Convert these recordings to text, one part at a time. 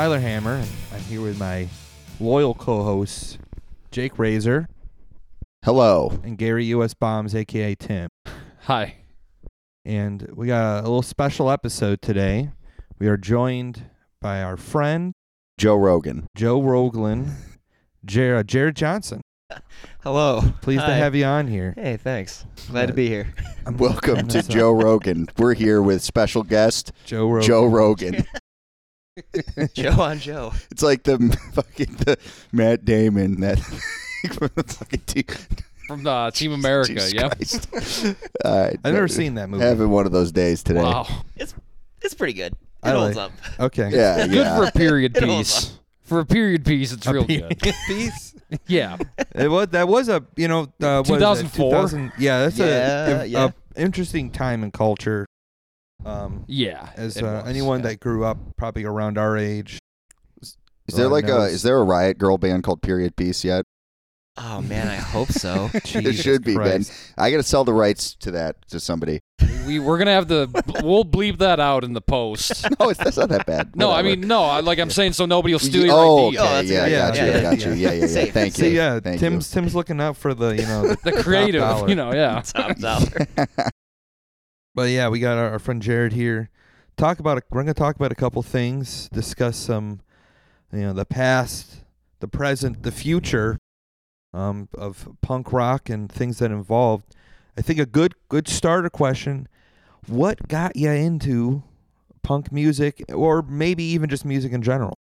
Tyler Hammer, and I'm here with my loyal co-hosts, Jake Razor Hello. and Gary US Bombs, aka Tim. Hi. And we got a little special episode today. We are joined by our friend Joe Rogan. Joe Roglin, Jared, Jared Johnson. Hello. Pleased to Hi. have you on here. Hey, thanks. Glad to be here. Welcome to Joe Rogan. We're here with special guest Joe Rogan. Joe Rogan. Joe on Joe. It's like the fucking the Matt Damon that from the fucking t- From uh, Team America, Jesus yeah. Christ. All right, I've never seen that movie. Having one of those days today. Wow. It's it's pretty good. It I holds like- up. Okay. Yeah, Good yeah. for a period piece. For a period piece, it's A real pe- good. Piece. Yeah. It was that was a you know uh, what is it, 2004? 2000 yeah, that's Yeah, a, a, yeah. a interesting time in culture. Um, Yeah. as uh, was, anyone yeah. that grew up probably around our age. Is there Lord like a is there a riot girl band called Period Piece yet? Oh man, I hope so. It should be, Ben. I got to sell the rights to that to somebody. we we're gonna have to we'll bleep that out in the post. No, it's that's not that bad. No, I mean no. I, like I'm saying, so nobody will steal your oh, idea. okay, Oh, that's yeah, I good. got Yeah, you, I yeah, got yeah. you. Yeah, yeah, yeah. Safe. Thank you. See, yeah, Thank Tim's Tim's looking out for the you know the, The top creative, dollar. you know, yeah. Top dollar. But yeah, we got our, our friend Jared here. Talk about a, we're gonna talk about a couple things, discuss some, you know, the past, the present, the future, um, of punk rock and things that involved. I think a good good starter question: What got you into punk music, or maybe even just music in general?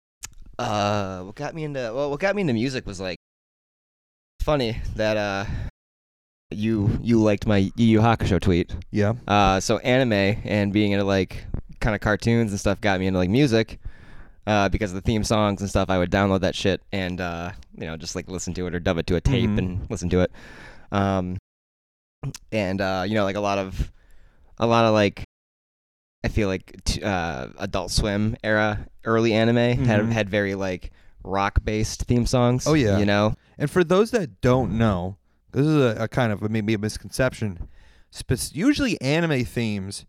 Uh, what got me into well, what got me into music was like funny that uh you you liked my Yu Yu Hakusho tweet. Yeah, Uh, so anime and being into like kind of cartoons and stuff got me into like music. Uh, because of the theme songs and stuff, I would download that shit and uh, you know just like listen to it or dub it to a tape Mhm. and listen to it. Um, and uh, you know like a lot of a lot of like I feel like t- uh, Adult Swim era early anime had Mhm. had very like rock based theme songs. Oh, yeah. you know. And for those that don't know, this is a, a kind of a, maybe a misconception. Spec- usually, anime themes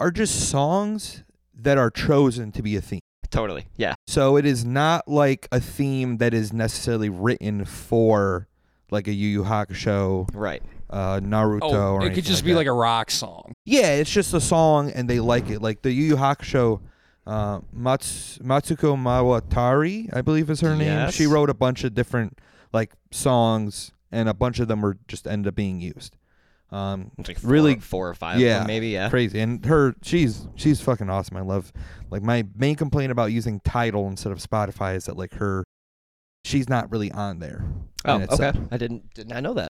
are just songs that are chosen to be a theme. Totally. Yeah. So it is not like a theme that is necessarily written for like a Yu Yu Hakusho, Right. uh, Naruto, Oh, or it could just like be that. like a rock song. yeah, it's just a song and they like it. Like the Yu Yu Hakusho, uh, Mats- Matsuko Mawatari, I believe is her name. She wrote a bunch of different like songs, and a bunch of them were just ended up being used. Um, like four, Really- four or five. yeah, maybe. Yeah. crazy. And her, she's she's fucking awesome. I love. Like my main complaint about using Tidal instead of Spotify is that like her, she's not really on there. Oh, in itself. okay. I didn't did not know that.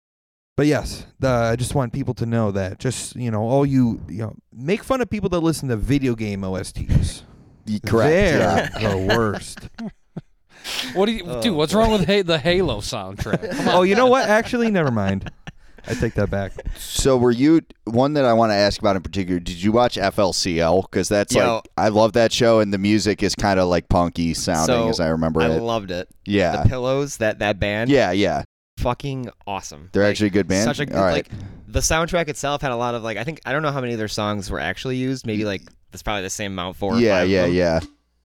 But yes, the, I just want people to know that. Just you know, all you you know, make fun of people that listen to video game OSTs. Y- Correct. They're Yeah. the worst. What do you Oh, dude? What's boy. wrong with ha- the Halo soundtrack? Oh, you know what? Actually, never mind. I take that back. So were you one that I want to ask about in particular? Did you watch FLCL? Because that's Yo. like I love that show, and the music is kind of like punky sounding, So, as I remember I it. I loved it. yeah, The Pillows, that that band, yeah, yeah. fucking awesome. They're Like, actually a good band. Such a good All right. like the soundtrack itself had a lot of like I think I don't know how many of their songs were actually used. Maybe like that's probably the same amount, four or yeah, five. of yeah, them, yeah,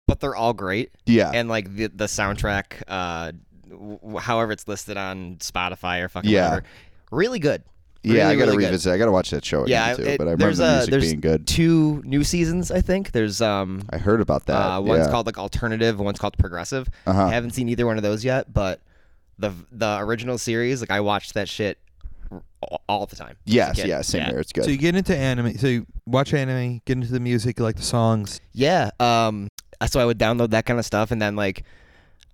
But they're all great, yeah. and like the the soundtrack, uh, w- however it's listed on Spotify or fucking Yeah. whatever, really good. yeah, I gotta really good. revisit. I gotta watch that show again Yeah, too. it- but I remember there's the a- music there's being good. Two new seasons, I think. There's um I heard about that. Uh, one's yeah. called like alternative, one's called progressive. Uh-huh. I haven't seen either one of those yet, but the the original series, like I watched that shit all, all the time. as Yes, yeah, same yeah. here. It's good. So you get into anime. So you watch anime, get into the music, you like the songs. Yeah. Um. So I would download that kind of stuff, and then like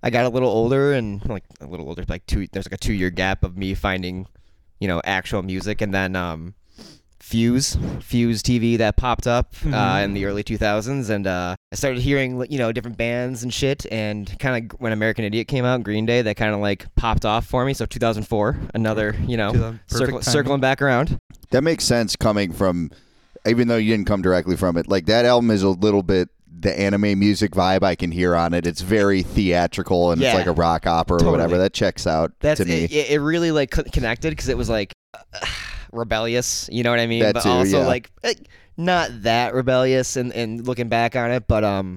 I got a little older, and like a little older, like two. There's like a two year gap of me finding, you know, actual music, and then um, Fuse, Fuse TV that popped up uh, Mhm. in the early 2000s, and uh, I started hearing like, you know different bands and shit, and kind of when American Idiot came out, Green Day, that kind of like popped off for me. So 2004, another you know circle, circling back around. That makes sense coming from, even though you didn't come directly from it. Like that album is a little bit the anime music vibe I can hear on it. It's very theatrical and Yeah. it's like a rock opera or whatever. That checks out That's to me. it, it. Really like connected because it was like uh, rebellious. You know what I mean? That but too, also yeah. like eh, not that rebellious and and looking back on it, but um,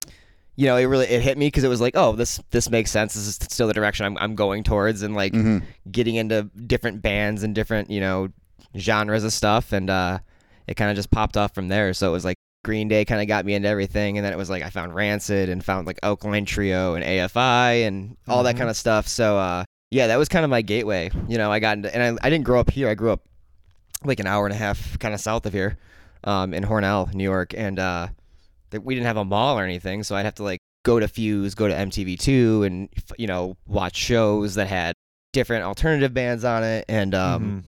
you know, it really it hit me because it was like, oh, this this makes sense. This is still the direction I'm I'm going towards, and like Mhm. getting into different bands and different you know genres of stuff, and uh, it kind of just popped off from there. So it was like Green Day kind of got me into everything, and then it was like I found Rancid and found like Alkaline Trio and AFI and all that Mhm. kind of stuff. So uh, yeah, that was kind of my gateway. You know, I got into, and I I didn't grow up here. I grew up like an hour and a half kind of south of here, um, in Hornell, New York, and uh, we didn't have a mall or anything, so I'd have to like go to Fuse, go to MTV2, and f- you know watch shows that had different alternative bands on it, and um, Mhm.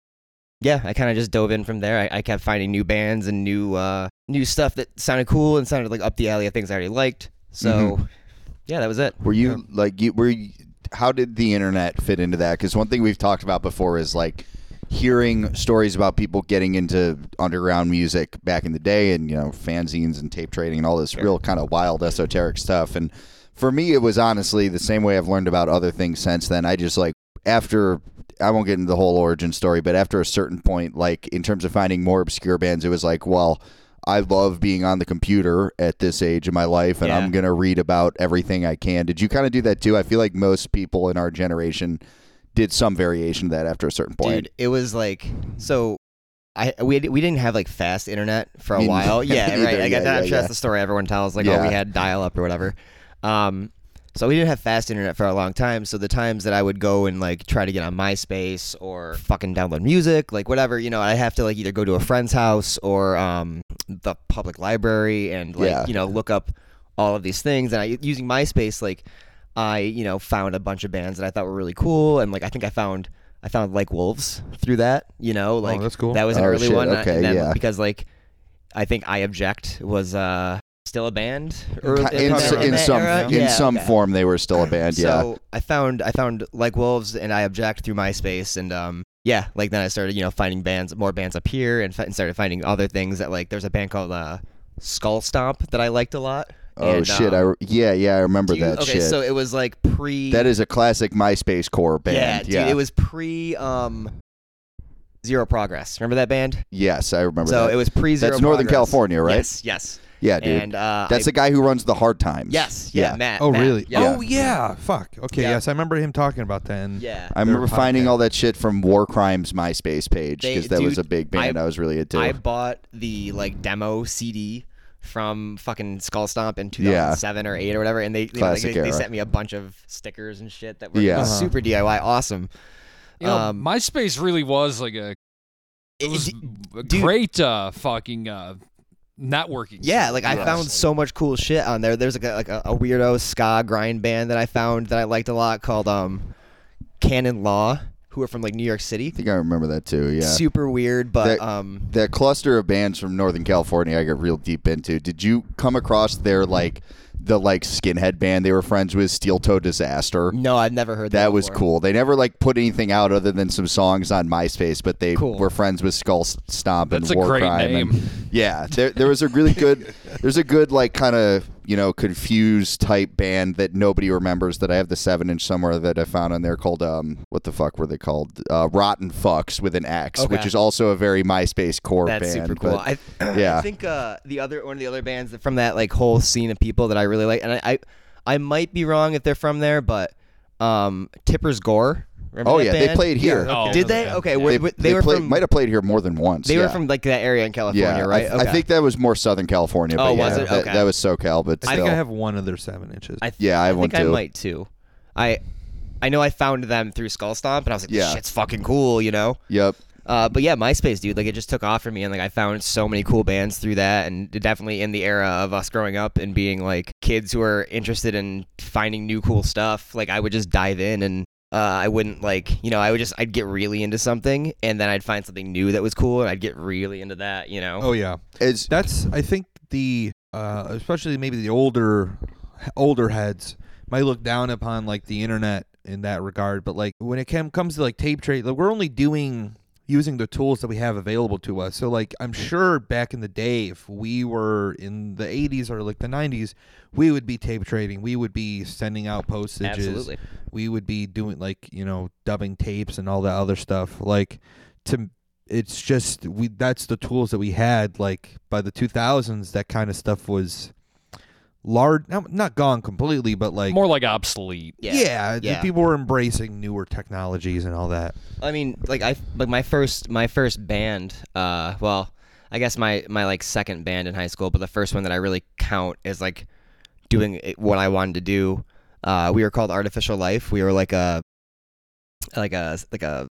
Yeah, I kind of just dove in from there. I, I kept finding new bands and new uh, new stuff that sounded cool and sounded like up the alley of things I already liked. So yeah, that was it. Were you like you were? You, how did the internet fit into that? Because one thing we've talked about before is like hearing stories about people getting into underground music back in the day, and you know fanzines and tape trading and all this real kind of wild esoteric stuff. And for me, it was honestly the same way I've learned about other things since then. I just like after. I won't get into the whole origin story, but after a certain point, like in terms of finding more obscure bands, it was like, well, I love being on the computer at this age of my life, and Yeah. I'm gonna read about everything I can. Did you kind of do that too? I feel like most people in our generation did some variation of that after a certain point. Dude, it was like so. I we we didn't have like fast internet for a while. Yeah, Either, right. Like, yeah, I'm yeah, sure yeah. that's the story everyone tells. Like, oh, we had dial up or whatever. Um, so we didn't have fast internet for a long time. So the times that I would go and like try to get on MySpace or fucking download music, like whatever, you know, I have to like either go to a friend's house or um the public library and like Yeah. you know look up all of these things. And I using MySpace like. I, you know, found a bunch of bands that I thought were really cool, and like I think I found I found like Wolves through that. You know, like that's cool. that was an Oh, early shit, one. okay, and then, yeah. because like I think I Object was uh still a band or in, in, that- in some era? in Yeah, some okay. form, they were still a band. yeah, So I found I found like Wolves and I Object through MySpace and um yeah like then I started you know finding bands more bands up here and, fi- and started finding other things that like there's a band called uh Skull Stomp that I liked a lot. Oh And, shit! I um, re- yeah yeah I remember you- that okay, shit. so it was like pre that is a classic MySpace core band. yeah, band. dude, Yeah, it was pre um Zero Progress. Remember that band? yes, I remember so that. it was pre Zero. That's Northern Progress. California, right? Yes, yes. Yeah, dude. And uh, That's I, the guy who runs the Hard Times. yes, yeah, yeah. Matt. Oh, Matt, really? Yeah. Oh, yeah. Fuck. Okay. Yeah. Yes, I remember him talking about that. And yeah. I remember finding all that shit from War Crimes MySpace page because that was a big band I, was really into. I bought the like demo CD from fucking Skull Stomp in Yeah. 2007 or 8 or whatever, and they you know, like, they, they sent me a bunch of stickers and shit that were Yeah. Uh-huh. super DIY, awesome. You know, Um, MySpace really was like a it It- was it- a dude. great uh, fucking uh, networking. Yeah, like I Yes. found so much cool shit on there. There's like a, like a, a weirdo ska grind band that I found that I liked a lot called um Canon Law, who are from like New York City. I think I remember that too. Yeah. Super weird, but That- um that cluster of bands from Northern California I got real deep into. Did you come across their like the like skinhead band they were friends with, Steel Toe Disaster? no, I've never heard that. That was before. cool. They never like put anything out other than some songs on MySpace, but they Cool. were friends with Skull Stomp and That's a War great Crime. name. And, yeah, there there was a really good there's a good like kind of you know confused type band that nobody remembers that I have the seven inch somewhere that I found on there called um what the fuck were they called uh, Rotten Fucks with an X, which is also a very MySpace core That's band. super cool. but- I, yeah. I think uh, the other one of the other bands that from that like whole scene of people that I really like, and I I, I might be wrong if they're from there, but um, Tipper's Gore. Remember Oh that yeah, they played here. Yeah, Oh, Did they? Okay, Yeah. were- They, were- they were played, from might have played here more than once. they yeah. were from like that area in California, yeah, right? I, I think that was more Southern California. But Oh, yeah, was it? That, Okay. that was SoCal, but I think I have one of their seven inches. I, Yeah, I I think I too. might too. I I know I found them through Skull Stomp, and I was like, Yeah. this shit's fucking cool, you know. Yep. Uh, but yeah, MySpace, dude, like it just took off for me, and like I found so many cool bands through that, and definitely in the era of us growing up and being like kids who are interested in finding new cool stuff. Like I would just dive in, and uh, I wouldn't like, you know, I would just I'd get really into something, and then I'd find something new that was cool, and I'd get really into that, you know. oh yeah. It's That's I think the uh, especially maybe the older older heads might look down upon like the internet in that regard, but like when it cam- comes to like tape trade, like, we're only doing using the tools that we have available to us. So like I'm sure back in the day, if we were in the 80s or like the 90s, we would be tape trading. We would be sending out postages. Absolutely. We would be doing like you know dubbing tapes and all that other stuff. Like to it's just we that's the tools that we had like by the 2000s that kind of stuff was large not not gone completely but like More like obsolete. yeah, the yeah. people were embracing newer technologies and all that I mean, like I like my first my first band. Uh, well, I guess my my like second band in high school, but the first one that I really count is like doing what I wanted to do. Uh, we were called Artificial Life. We were like a like a like a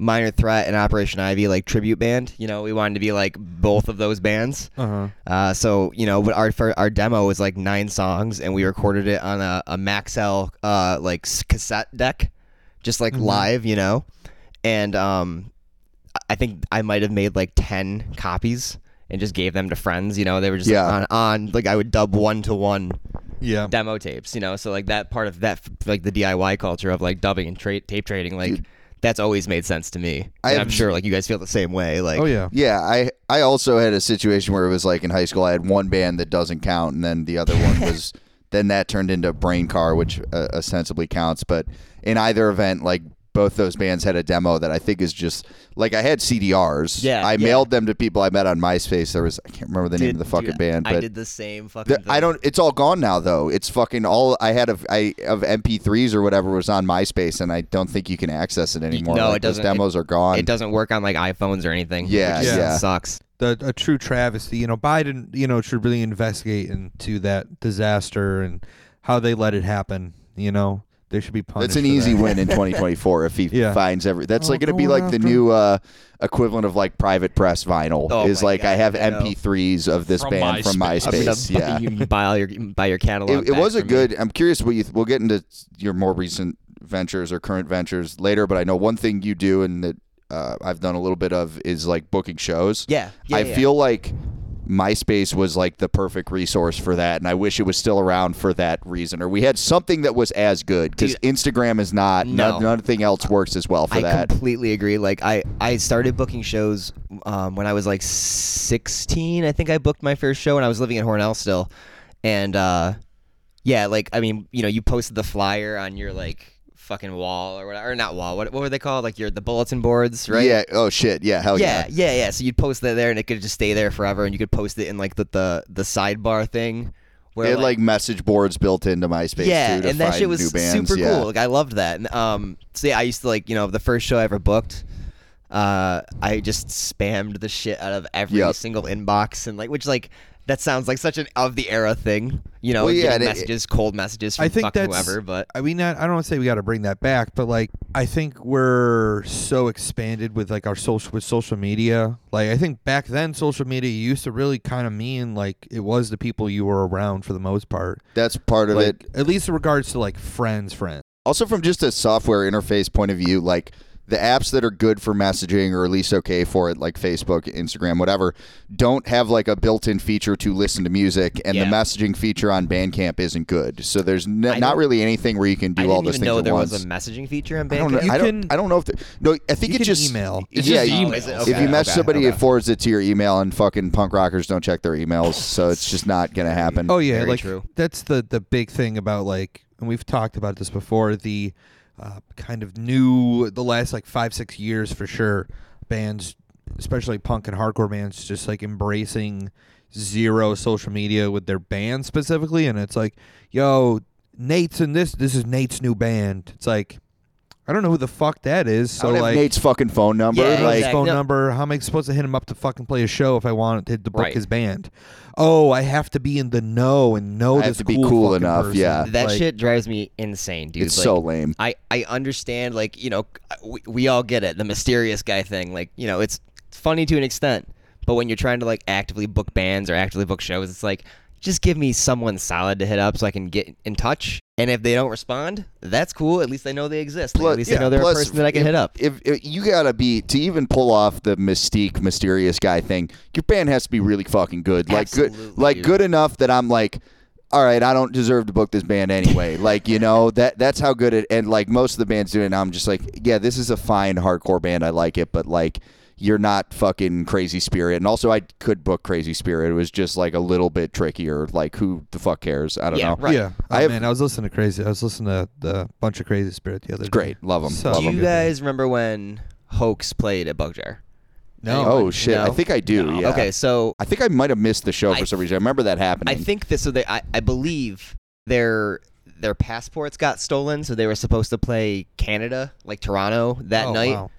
minor threat and Operation Ivy like tribute band. You know, we wanted to be like both of those bands. uh-huh Uh, so you know, but our our demo was like nine songs, and we recorded it on a, a Maxell uh like cassette deck, just like Mhm. live, you know. And um, I- think I might have made like ten copies and just gave them to friends. You know, they were just Yeah. on on like I would dub one to one yeah demo tapes. You know, so like that part of that like the DIY culture of like dubbing and tra- tape trading, like. Dude. That's always made sense to me. I And have- I'm sure like you guys feel the same way. Like oh yeah Yeah, I I also had a situation where it was like in high school I had one band that doesn't count, and then the other one was then that turned into Brain Car, which uh, ostensibly counts. But in either event, like both those bands had a demo that I think is just like I had CDRs. Yeah, I yeah. mailed them to people I met on MySpace. There was I can't remember the name of the fucking dude, band, I but did the same fucking. the- thing. I don't. It's all gone now, though. It's fucking all I had of I of MP3s or whatever was on MySpace, and I don't think you can access it anymore. no, Like, it those doesn't- Demos are gone. it doesn't work on like iPhones or anything. Yeah, which is- yeah. sucks. the a true travesty. You know, Biden, you know, should really investigate into that disaster and how they let it happen. You know, they should be punished. That's an for easy that. win in 2024 if he Yeah. finds every. That's Oh, like going to be going like the new uh, equivalent of like private press vinyl. Oh is my like I God, have I know. MP3s of this From band from MySpace. I'm MySpace. Yeah, you buy all your buy your catalog. it, it was a from me. good. I'm curious what you. We'll get into your more recent ventures or current ventures later, but I know one thing you do and that uh, I've done a little bit of is like booking shows. Yeah, yeah I yeah. feel like MySpace was like the perfect resource for that, and I wish it was still around for that reason, or we had something that was as good because Instagram is not. no. No, nothing else works as well for I that. I completely agree. Like I, I started booking shows um, when I was like 16. I think I booked my first show, and I was living in Hornell still. And uh, yeah, like I mean, you know, you posted the flyer on your like fucking wall or whatever, or not wall. What what were they called? Like your the bulletin boards, right? Yeah. Oh shit. Yeah. Hell yeah, yeah. yeah, yeah. So you'd post that there, and it could just stay there forever, and you could post it in like the the, the sidebar thing. Where had like message boards built into MySpace yeah, too to and that shit was super yeah. cool. Like I loved that. And, um, so yeah, I used to like you know the first show I ever booked. Uh, I just spammed the shit out of every Yep. single inbox and like which like that sounds like such an of the era thing, you know, Well, yeah, getting and it- messages, cold messages from I think fucking that's- whoever. But I mean, not, I don't want to say we got to bring that back, but like, I think we're so expanded with like our social with social media. Like, I think back then, social media used to really kind of mean like it was the people you were around for the most part. That's part of Like, it. at least in regards to like friends, friends. Also, from just a software interface point of view, like the apps that are good for messaging or at least okay for it, like Facebook, Instagram, whatever, don't have like a built-in feature to listen to music, and Yeah. the messaging feature on Bandcamp isn't good. So there's n- I not really anything where you can do all didn't those even things know at there once. was a messaging feature in I don't know. Bandcamp. You I don't. can- I don't know if. The, no, I think you it just email. It's yeah, just email. is it? if Okay, you message okay, somebody, okay. it forwards it to your email, and fucking punk rockers don't check their emails, so it's just not gonna happen. Oh yeah, Very like true. that's the the big thing about like, and we've talked about this before. The uh, kind of new the last like five six years for sure. Bands, especially punk and hardcore bands, just like embracing zero social media with their band specifically, and it's like, yo, Nate's in this. This is Nate's new band. It's like. I don't know who the fuck that is. I So don't have like, Nate's fucking phone number. Yeah, I don't know like, exactly. phone No. number. How am I supposed to hit him up to fucking play a show if I wanted to book Right. his band? Oh, I have to be in the know and know I have this to be cool cool fucking enough, person. yeah. that Like, shit drives me insane, dude. it's Like, so lame. I, I understand like you know we, we all get it the mysterious guy thing like you know it's funny to an extent but when you're trying to like actively book bands or actively book shows it's like just give me someone solid to hit up so I can get in touch and if they don't respond that's cool at least I know they exist Like, Plus- at least yeah, I know they're plus a person that I can if- hit up If, if you gotta be to even pull off the mystique, mysterious guy thing, your band has to be really fucking good. Like good, like dude. good enough that I'm like, all right, I don't deserve to book this band anyway. like you know that that's how good it. And like most of the bands do it, and I'm just like, yeah, this is a fine hardcore band. I like it, but like. You're not fucking Crazy Spirit, and also I could book Crazy Spirit. It was just like a little bit trickier. Like who the fuck cares? I don't Yeah, know. right. Yeah. Oh, I have- man, I was listening to crazy. I was listening to the bunch of Crazy Spirit the other It's day. great. Love them. So Love do 'em. you guys remember when Hoax played at Bugjar No. Oh shit! I think I do. No. Yeah. Okay, so I think I might have missed the show for I- some reason. I remember that happening. I think this. So they, I, I believe their their passports got stolen, so they were supposed to play Canada, like Toronto, that Oh, night. wow.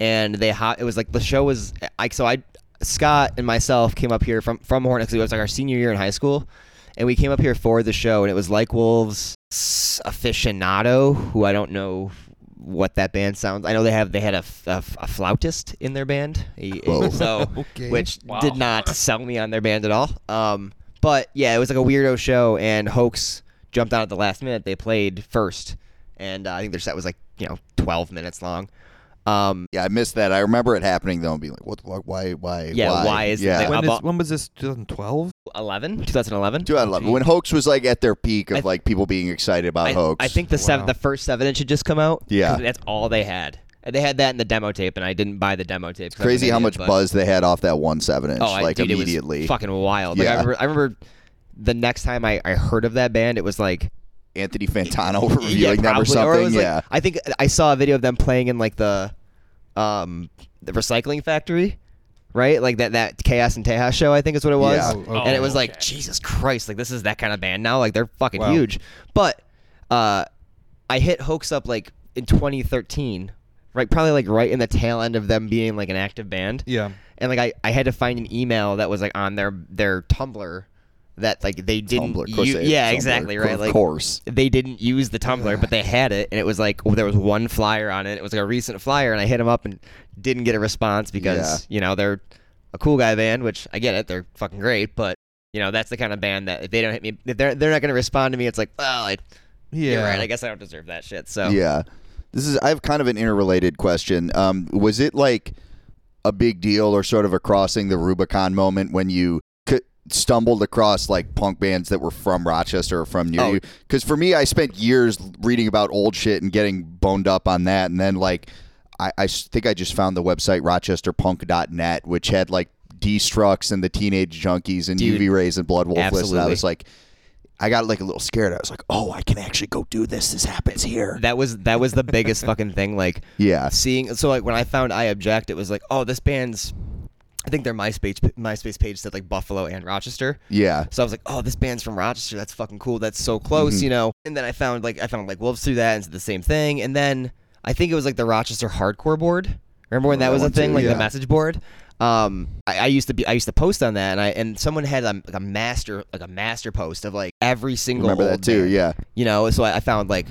And they hot. It was like the show was. I so I Scott and myself came up here from from Hornell. It was like our senior year in high school, and we came up here for the show, and it was like Wolves s- aficionado, who I don't know what that band sounds. I know they have they had a a flautist in their band, a- so Okay. which Wow. did not sell me on their band at all. Um, but yeah, it was like a weirdo show, and Hoax jumped on at the last minute. They played first, and uh, I think their set was like you know 12 minutes long. Um, yeah, I missed that. I remember it happening though, and being like, "What? the fuck? Why? Why? Yeah, Why, why is it yeah?" like- When, about- when was this? 2012. 11, 2011. 2011 when Hoax was like at their peak of I- like people being excited about I, Hoax. I think the seven, Wow. the first seven inch had just come out. Yeah. that's all they had. And They had that in the demo tape, and I didn't buy the demo tape. 'cause I crazy an how idiot, much but- buzz they had off that one seven inch, Oh, I, like dude, it was immediately. fucking wild. Like, I Yeah. remember, I remember the next time I, I heard of that band, it was like Anthony Fantano reviewing them or probably. it something. like- yeah, I think I saw a video of them playing in like the, um, the recycling factory, right? Like that that Chaos in Tejas show. I think is what it was. Yeah. Oh, And it was like okay. Jesus Christ, like this is that kind of band now. Like they're fucking Wow. huge. But uh, I hit Hoax up like in 2013, right? Probably like right in the tail end of them being like an active band. Yeah. And like I, I had to find an email that was like on their their Tumblr that like they didn't Tumblr, u- they yeah Tumblr, exactly right Of like course. they didn't use the Tumblr, but they had it, and it was like there was one flyer on it. It was like a recent flyer, and I hit them up and didn't get a response because you know they're a cool guy band, which I get it, they're fucking great, but you know that's the kind of band that if they don't hit me, if they're they're not gonna respond to me. It's like, well, I, Yeah. you're right. I guess I don't deserve that shit. So Yeah. This is I have kind of an interrelated question. Um, was it like a big deal or sort of a crossing the Rubicon moment when you stumbled across like punk bands that were from Rochester or from near Oh. you? Because for me, I spent years reading about old shit and getting boned up on that, and then like I think I just found the website rochesterpunk.net, which had like Destructs and the Teenage Junkies and Dude, UV Rays and Blood Wolf list, and I was like. I got like a little scared. I was like, "Oh, I can actually go do this. This happens here." that was that was the biggest fucking thing. Like Yeah, seeing so like when I found I object, it was like, oh, this band's. I think their MySpace MySpace page said like Buffalo and Rochester. yeah. So I was like, oh, this band's from Rochester. That's fucking cool. That's so close, Mm-hmm. you know. And then I found like I found like Wolves through that and the same thing. And then I think it was like the Rochester hardcore board. Remember when that that was a thing, too, like yeah. the message board? Um, I, I used to be I used to post on that, and I and someone had a, like a master like a master post of like every single Remember that too? band. Yeah. You know, so I, I found like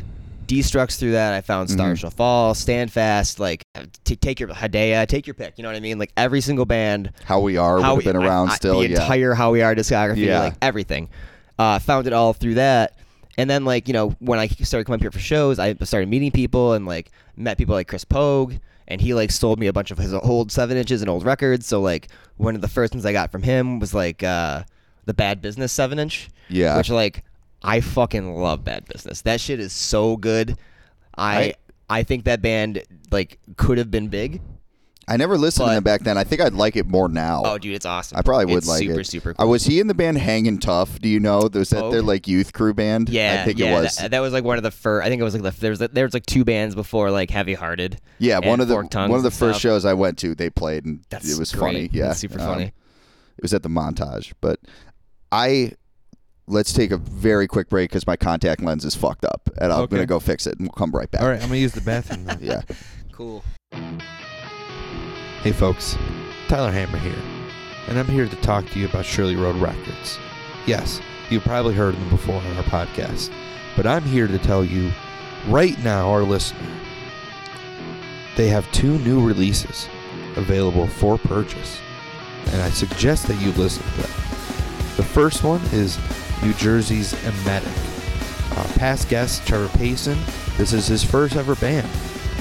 Destructs through that. I found Stars Mhm. Shall Fall, Stand Fast, like t- take your Hadea, take your pick. You know what I mean? Like every single band How we are how would have been I- around I- still. The yeah. entire How We Are discography, Yeah. like everything. Uh, found it all through that. And then like, you know, when I started coming up here for shows, I started meeting people and like met people like Chris Pogue and he like sold me a bunch of his old seven inches and old records. So like one of the first ones I got from him was like uh the Bad Business seven inch. Yeah. Which like I fucking love Bad Business. That shit is so good. I I- I think that band like could have been big. I never listened to But- them back then. I think I'd like it more now. Oh, dude, it's awesome. I probably would It's like super, it. Super, Uh, cool. was he in the band Hanging Tough? Do you know? Was that their Pogue? like youth crew band? Yeah, I think yeah, it was. That, that was like one of the first. I think it was like the there was there was like two bands before like Heavy Hearted. yeah, one of the one of the first shows I went to, they played, and That's it was great. funny. Yeah, That's super Um, funny. It was at the montage, but I. Let's take a very quick break because my contact lens is fucked up, and I'm Okay. gonna go fix it, and we'll come right back. All right, I'm gonna use the bathroom. Now. Yeah. Cool. Hey folks, Tyler Hammer here, and I'm here to talk to you about Shirley Road Records. Yes, you've probably heard of them before on our podcast, but I'm here to tell you right now, our listener, they have two new releases available for purchase, and I suggest that you listen to them. The first one is New Jersey's Emetic. Uh, past guest Trevor Payson, this is his first ever band,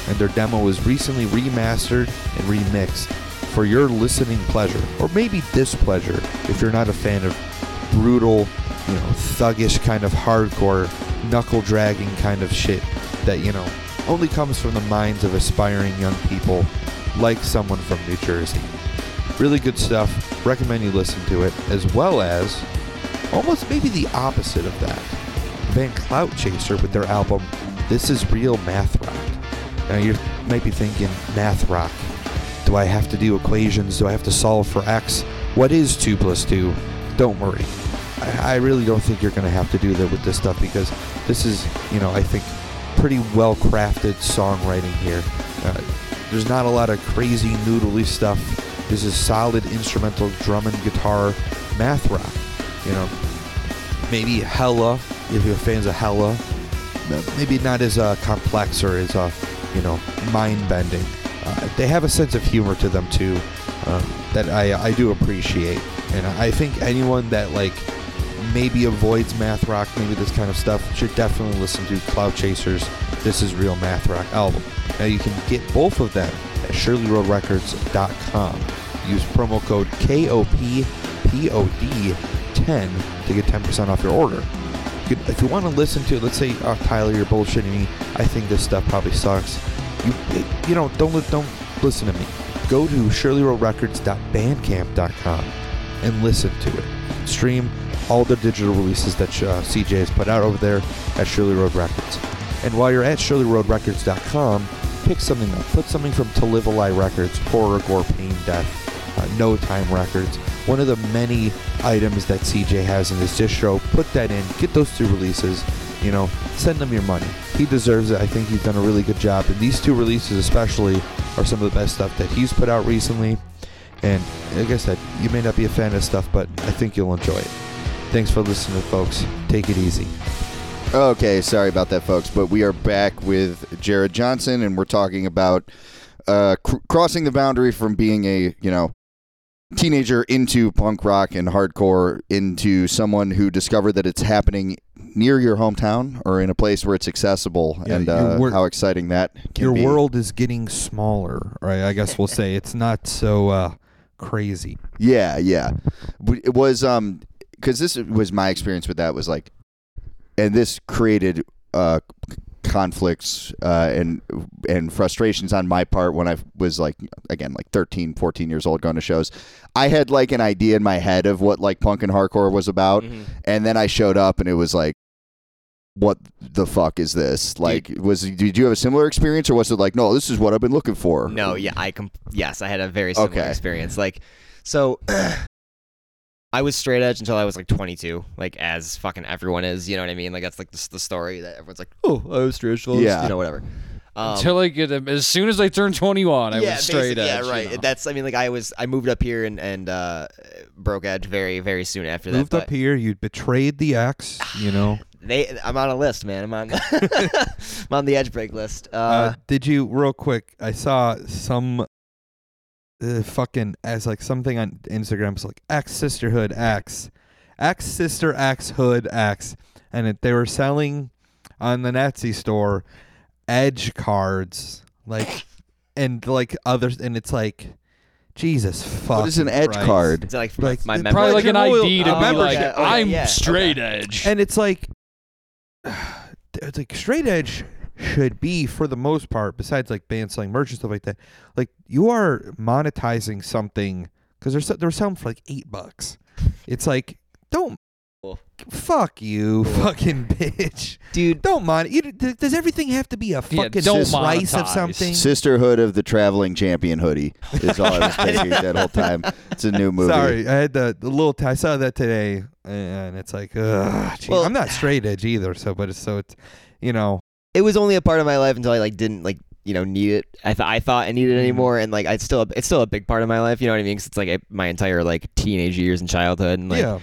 and their demo was recently remastered and remixed for your listening pleasure, or maybe displeasure if you're not a fan of brutal, you know, thuggish kind of hardcore, knuckle dragging kind of shit that, you know, only comes from the minds of aspiring young people like someone from New Jersey. Really good stuff. Recommend you listen to it, as well as almost maybe the opposite of that. Van Clout Chaser with their album This Is Real Math Rock. Now you might be thinking math rock. Do I have to do equations? Do I have to solve for x? What is 2 plus 2? Don't worry. I, I really don't think you're going to have to do that with this stuff because this is, you know, I think pretty well crafted songwriting here. Uh, there's not a lot of crazy noodly stuff. This is solid instrumental drum and guitar math rock. You know, maybe Hella, if you're fans of Hella, maybe not as uh, complex or as uh, you know mind bending. Uh, they have a sense of humor to them too um, that I I do appreciate, and I think anyone that like maybe avoids math rock, maybe this kind of stuff, should definitely listen to Cloud Chasers. This is real math rock album. Now you can get both of them at ShirleyRoadRecords.com. Use promo code KOPPOD10 to get 10% off your order. If you want to listen to, let's say, oh, Tyler, you're bullshitting me. I think this stuff probably sucks. You, you know, don't don't listen to me. Go to ShirleyRoadRecords.bandcamp.com and listen to it. Stream all the digital releases that uh, CJ has put out over there at Shirley Road Records. And while you're at ShirleyRoadRecords.com, pick something up. Put something from To Live a Lie Records, Horror, Gore, Pain, Death, uh, No Time Records. One of the many items that CJ has in his distro. Put that in. Get those two releases. You know, send him your money. He deserves it. I think he's done a really good job. And these two releases, especially, are some of the best stuff that he's put out recently. And like I said, you may not be a fan of stuff, but I think you'll enjoy it. Thanks for listening, folks. Take it easy. Okay, sorry about that, folks, but we are back with Jared Johnson, and we're talking about uh, cr- crossing the boundary from being a you know teenager into punk rock and hardcore into someone who discovered that it's happening near your hometown or in a place where it's accessible, Yeah, and uh, wor- how exciting that can Your be. world is getting smaller, right? I guess we'll say it's not so uh, crazy. Yeah, yeah. It was um because this was my experience with that was like, and this created uh conflicts uh and and frustrations on my part when I was like again like 13 14 years old going to shows I had like an idea in my head of what like punk and hardcore was about Mhm. and then I showed up and it was like what the fuck is this like was did you have a similar experience or was it like no this is what I've been looking for No, yeah, I com- yes, I had a very similar Okay. experience. Like, so I was straight edge until I was like 22, like as fucking everyone is. You know what I mean? Like that's like the, the story that everyone's like, oh, I was straight edge, till I was-" Yeah. you know, whatever. Um, Until I get as soon as I turned 21, I yeah, was straight edge. Yeah, right. You know? That's I mean, like I was I moved up here and and uh, broke edge very very soon after that. Moved but up here, you betrayed the ex, you know. They, I'm on a list, man. I'm on I'm on the edge break list. Uh, Uh, did you real quick? I saw some uh, fucking as like something on Instagram. It's like X sisterhood X, X sister X hood X, and it, they were selling on the Nazi store Edge cards, like and like others, and it's like Jesus fuck. what is an edge card it's like, like, my it. Probably like an ID to a be membership. like, Okay, I'm yeah, straight okay. edge. and it's like it's like straight edge should be for the most part besides like bands selling merch and stuff like that like you are monetizing something because they're, se- they're selling for like eight bucks it's like don't Cool. fuck you fucking bitch dude. don't mon you, does everything have to be a Yeah, fucking don't price of something Sisterhood of the Traveling Champion hoodie is all I was thinking that whole time. It's a new movie. Sorry, I had the, the little. T- I saw that today, and it's like, ugh. gee, Well- I'm not straight edge either, so but it's so it's, you know, it was only a part of my life until I like didn't like you know need it. I thought I thought I needed it anymore, and like I still it's still a big part of my life. You know what I mean? 'Cause it's like a, my entire like teenage years and childhood, and like yeah.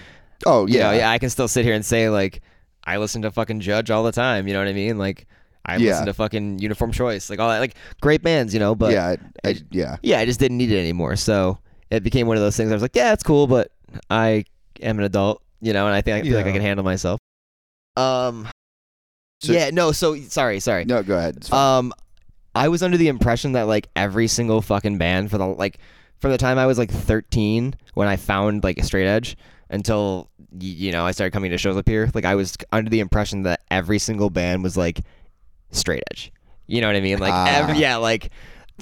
Oh you yeah, know, yeah, I can still sit here and say like I listen to fucking Judge all the time. You know what I mean? Like I Yeah. listen to fucking Uniform Choice, like all that, like great bands. You know, but yeah, I, I, yeah. yeah, I just didn't need it anymore. So it became one of those things. I was like, yeah, it's cool, but I am an adult, you know, and I think I feel like I can handle myself. Um, So- yeah, no. So sorry, sorry. No, go ahead. Um, I was under the impression that like every single fucking band for the like from the time I was like 13 when I found like a straight edge until you know I started coming to shows up here. Like I was under the impression that every single band was like straight edge. You know what I mean? Like Ah. every yeah, like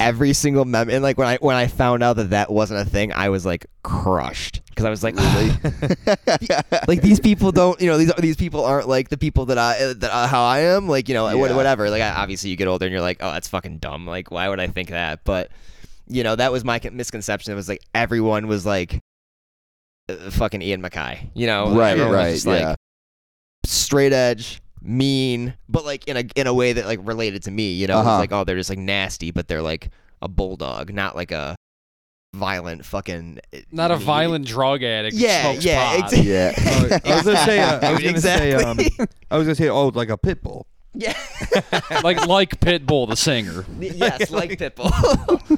every single mem and like when I when I found out that that wasn't a thing, I was like crushed because I was like, like these people don't, you know, these these people aren't like the people that I that uh, how I am, like you know, Yeah. whatever. Like I, obviously you get older and you're like, oh, that's fucking dumb. Like why would I think that? But You know, that was my misconception. It was like everyone was like uh, fucking Ian MacKaye. You know, right, right, just, like, yeah. straight edge, mean, but like in a in a way that like related to me. You know, Uh-huh. like oh, they're just like nasty, but they're like a bulldog, not like a violent fucking. Not a violent drug addict. Yeah, yeah, pot. Yeah. I was gonna say, uh, I was gonna say, um. I was gonna say, oh, like a pit bull. Yeah. like like Pitbull the singer. yes, like Pitbull.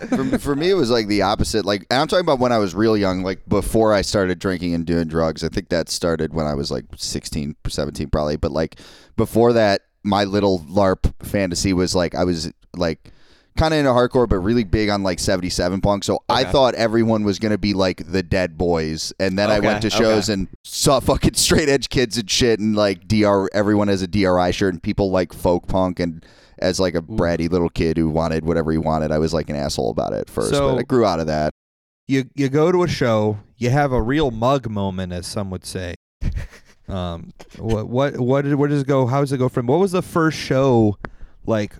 for, for me, it was like the opposite. Like, and I'm talking about when I was real young, like before I started drinking and doing drugs. I think that started when I was like 16, 17, probably. But like before that, my little LARP fantasy was like I was like kind of into hardcore, but really big on like 77 punk. So I Okay. thought everyone was going to be like the Dead Boys. And then I went to shows okay. and saw fucking straight edge kids and shit. And like DR, everyone has a DRI shirt and people like folk punk. And as like a bratty little kid who wanted whatever he wanted, I was like an asshole about it at first. So- but I grew out of that. You you go to a show, you have a real mug moment, as some would say. Um, what what what did where does it go? How does it go from? What was the first show, like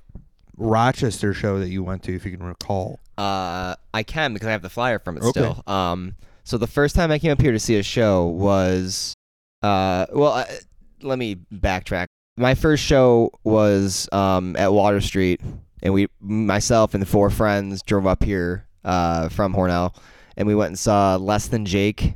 Rochester show that you went to, if you can recall? Uh, I can because I have the flyer from it Okay. still. Um, so the first time I came up here to see a show was, uh, well, uh, let me backtrack. My first show was um at Water Street, and we, myself and the four friends, drove up here uh from Hornell, and we went and saw Less Than Jake,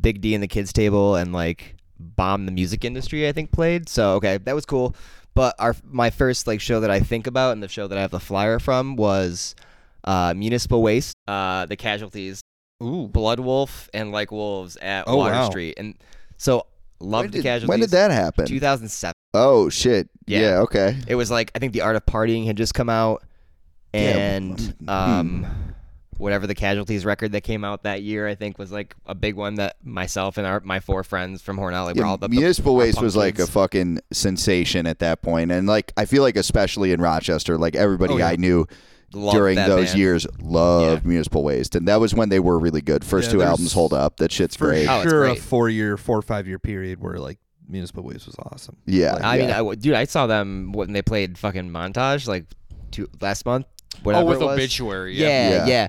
Big D and the Kids Table, and like Bomb the Music Industry. I think played. So okay, that was cool. But our my first like show that I think about and the show that I have the flyer from was uh, Municipal Waste, uh, the casualties, Ooh, Blood Wolf, and Like Wolves at Oh, Water wow. Street. And so loved When the did, casualties. when did that happen? 2007. oh shit! Yeah. Yeah. okay. It was like I think The Art of Partying had just come out, Yeah, and hmm. Whatever the Casualties record that came out that year, I think was like a big one that myself and our my four friends from Hornell, like, we're Yeah, all the, the Municipal our Waste punk was like a fucking sensation at that point, and like I feel like especially in Rochester, like everybody Oh, yeah. I knew Loved during those band. years loved Municipal Waste, and that was when they were really good. First Yeah, two albums hold up. That shit's for great. Oh, it's sure, a great. four year, four or five year period where like Municipal Waste was awesome. Yeah, Like, I mean, yeah. I w dude, I saw them when they played fucking Montage like two last month. Oh, whatever oh, with it was. obituary. Yeah, Yeah. yeah,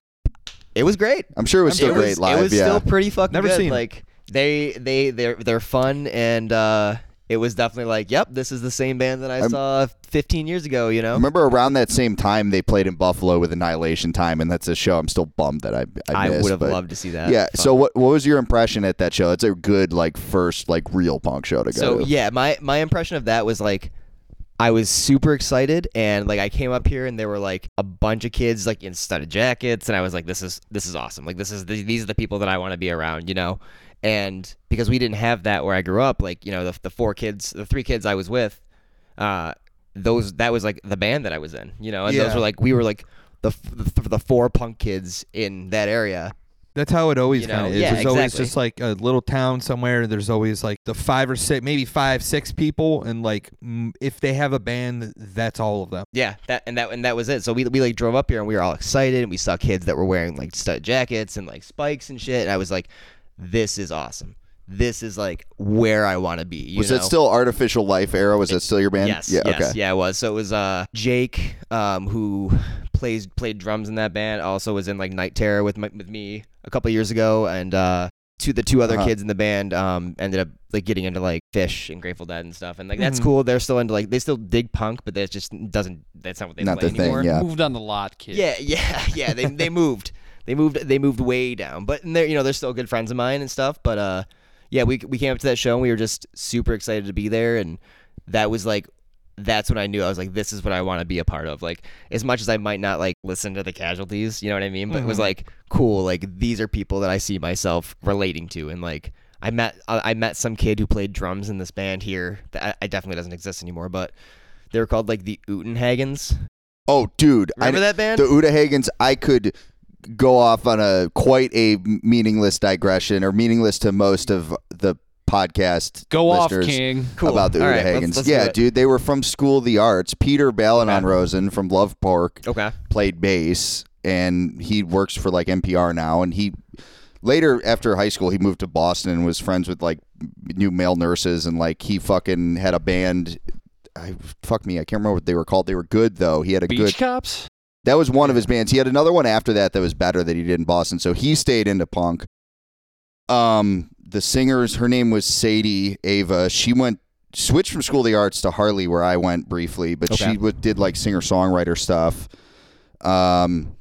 It was great. I'm sure it was still it great was, live. It was yeah, still pretty fucking Never good. seen like they they they're they're fun and uh it was definitely like, yep, this is the same band that I I'm- saw 15 years ago. You know. I remember around that same time they played in Buffalo with Annihilation Time, and that's a show I'm still bummed that I I, I missed, would have loved to see that. Yeah. Fuck. So what what was your impression at that show? It's a good like first like real punk show to go So to. yeah, my my impression of that was like I was super excited and like I came up here and there were like a bunch of kids like in studded jackets and I was like this is this is awesome. Like this is the, these are the people that I want to be around, you know. And because we didn't have that where I grew up, like, you know, the the four kids, the three kids I was with, uh those that was like the band that I was in, you know. And those were like we were like the the, the four punk kids in that area. That's how it always You know, kind of is. yeah, There's always just like a little town somewhere. There's always like the five or six, maybe five, six people, and like if they have a band, that's all of them. Yeah, that and that and that was it. So we we like drove up here and we were all excited and we saw kids that were wearing like stud jackets and like spikes and shit. And I was like, this is awesome. This is like where I want to be. You was know? it still Artificial Life era? Was that still your band? Yes. Yeah. yes. okay. Yeah, it was. So it was uh Jake, um, who plays played drums in that band. Also was in like Night Terror with my, with me a couple years ago, and uh, two the two other Uh-huh. kids in the band um ended up like getting into like Phish and Grateful Dead and stuff, and like that's Mhm. cool. They're still into like they still dig punk, but that just doesn't that's not what they Not play the thing, anymore. yeah. Moved on the lot, kids. Yeah, yeah, yeah. They they moved. They moved. They moved way down. But they're you know they're still good friends of mine and stuff. But uh, yeah, we we came up to that show and we were just super excited to be there, and that was like that's when I knew I was like this is what I want to be a part of. Like as much as I might not like listen to the casualties, you know what I mean. But it was Mhm. like cool. Like these are people that I see myself relating to, and like. I met I I met some kid who played drums in this band here that I, I definitely doesn't exist anymore, but they were called like the Utenhagens. Oh, dude, I Remember that band? the Uda Hagens, I could go off on a quite a meaningless digression, or meaningless to most of the podcast. Go off, listeners King. Cool. About the All Uda right, let's- Hagens. let's yeah, dude, they were from School of the Arts. Peter Balanon Okay. Rosen from Love Park Okay. played bass, and he works for like NPR now. And he later after high school, he moved to Boston and was friends with like new male nurses, and like he fucking had a band. I fuck me, I can't remember what they were called. They were good though. He had a Beach good cops. That was one of his bands. He had another one after that that was better that he did in Boston. So he stayed into punk. Um, the singers, her name was Sadie Ava. She went switched from School of the Arts to Harley, where I went briefly, but Okay. she would, did like singer songwriter stuff. Um,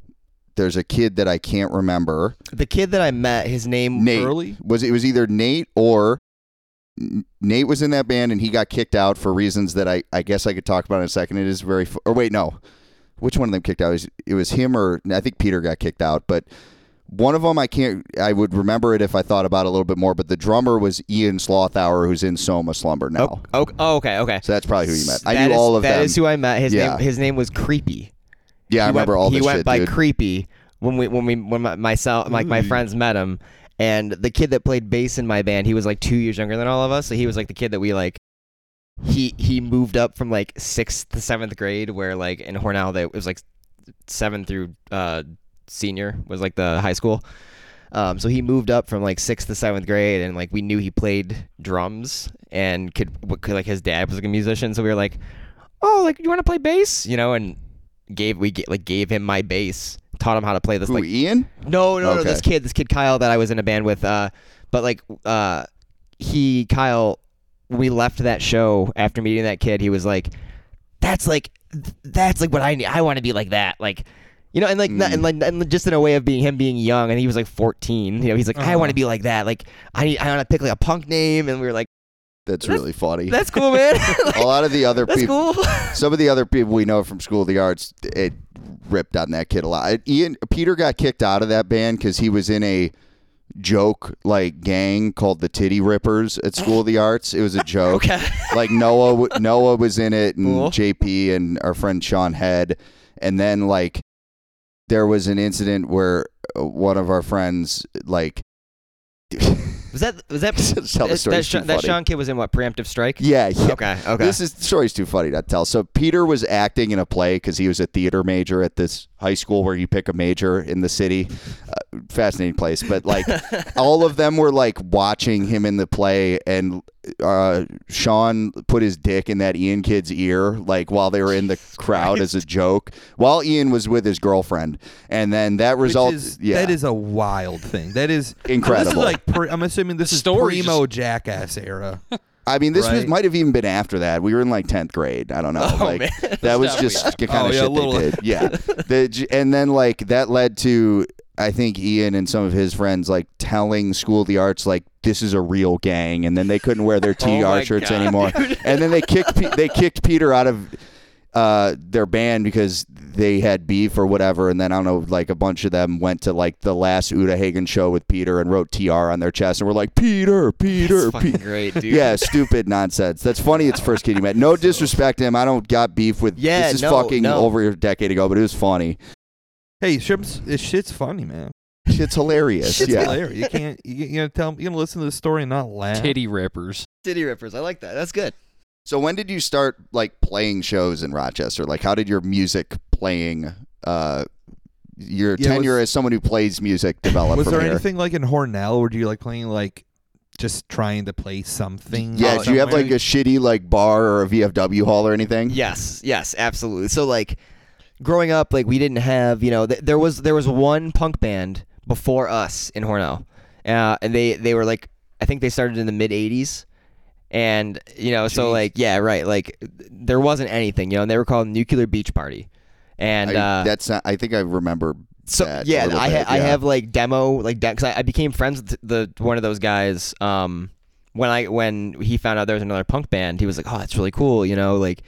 there's a kid that I can't remember. The kid that I met, his name Nate Early? was it was either Nate or Nate was in that band and he got kicked out for reasons that I, I guess I could talk about in a second. It is very or wait no, which one of them kicked out? It was, it was him or I think Peter got kicked out, but one of them I can't I would remember it if I thought about it a little bit more. But the drummer was Ian Slothauer, who's in Soma Slumber now. Oh, oh, okay, okay. So that's probably who you met. I That knew is- all of That them. is who I met. His Yeah. name his name was Creepy. yeah, I He remember went, all He went shit, by dude. Creepy when we when we when my, myself like my mm. friends met him, and the kid that played bass in my band, he was like two years younger than all of us, so he was like the kid that we like. He he moved up from like sixth to seventh grade, where like in Hornell they it was like seven through uh senior was like the high school. Um, so he moved up from like sixth to seventh grade, and like we knew he played drums and could, could like his dad was like a musician, so we were like, oh, like you want to play bass, you know, and gave we like gave him my bass, taught him how to play this Who, like Ian? no no no this kid this kid Kyle that I was in a band with, uh, but like uh, he Kyle, we left that show after meeting that kid, he was like, that's like that's like what I need, I want to be like that, like. You know, and like, not- and like, and just in a way of being him being young, and he was like 14. You know, he's like, I Uh-huh. want to be like that. Like, I need, I want to pick like a punk name, and we were like, That's, That's- really funny. that's cool, man. Like, a lot of the other people cool. some of the other people we know from School of the Arts, it ripped on that kid a lot. Ian Peter got kicked out of that band because he was in a joke like gang called the Titty Rippers at School of the Arts. It was a joke. okay. Like Noah, Noah was in it, and Cool. JP and our friend Sean Head, and then like there was an incident where uh, one of our friends like. Was that was that Tell the that, story, that, Sean, that. Sean kid was in what preemptive strike? yeah, yeah. Okay. Okay. This is the story's too funny to tell. So Peter was acting in a play because he was a theater major at this high school where you pick a major in the city. Uh, fascinating place, but like all of them were like watching him in the play, and uh, Sean put his dick in that Ian kid's ear, like while they were in the crowd as a joke, while Ian was with his girlfriend, and then that Which result, is, yeah, That is a wild thing. That is Incredible. This is like pre, I'm assuming this is Story primo jackass era. I mean, this was might have even been after that. We were in like tenth grade. I don't know. Oh, like man. that was just the kind Oh, of yeah, a shit little- they did. Yeah. The, and then like that led to I think Ian and some of his friends like telling School of the Arts like this is a real gang, and then they couldn't wear their TR Oh shirts God, anymore. And then they kicked they kicked Peter out of uh, their band because they had beef or whatever. And then I don't know, like a bunch of them went to like the last Uda Hagen show with Peter and wrote TR on their chest and were like Peter, Peter, That's fucking Peter. great, dude. Yeah, stupid nonsense. That's funny. It's first kid you met. No disrespect to him. I don't got beef with. Yeah, this is no, fucking no. over a decade ago, but it was funny. Hey, shit's, this shit's funny, man. Shit's hilarious. Shit's yeah. hilarious. You can't. You, you gonna tell. You gonna listen to the story and not laugh. Titty rippers. Titty Rippers. I like that. That's good. So when did you start like playing shows in Rochester? Like, how did your music playing, uh, your Yeah, tenure was- as someone who plays music develop Was from there here? anything like in Hornell? or do you like playing like just trying to play something? Yeah, do you have like a shitty like bar or a VFW hall or anything? Yes, yes, absolutely. So like growing up like we didn't have, you know, th- there was there was one punk band before us in Hornell. Uh, and they they were like I think they started in the mid 80s. And you know, so like yeah, right, like there wasn't anything, you know, and they were called Nuclear Beach Party. And I, uh that's not, I think I remember. so yeah, I ha- bit, I have like demo like because I, I became friends with the one of those guys. Um, when I when he found out there was another punk band, he was like, "Oh, that's really cool," you know. Like,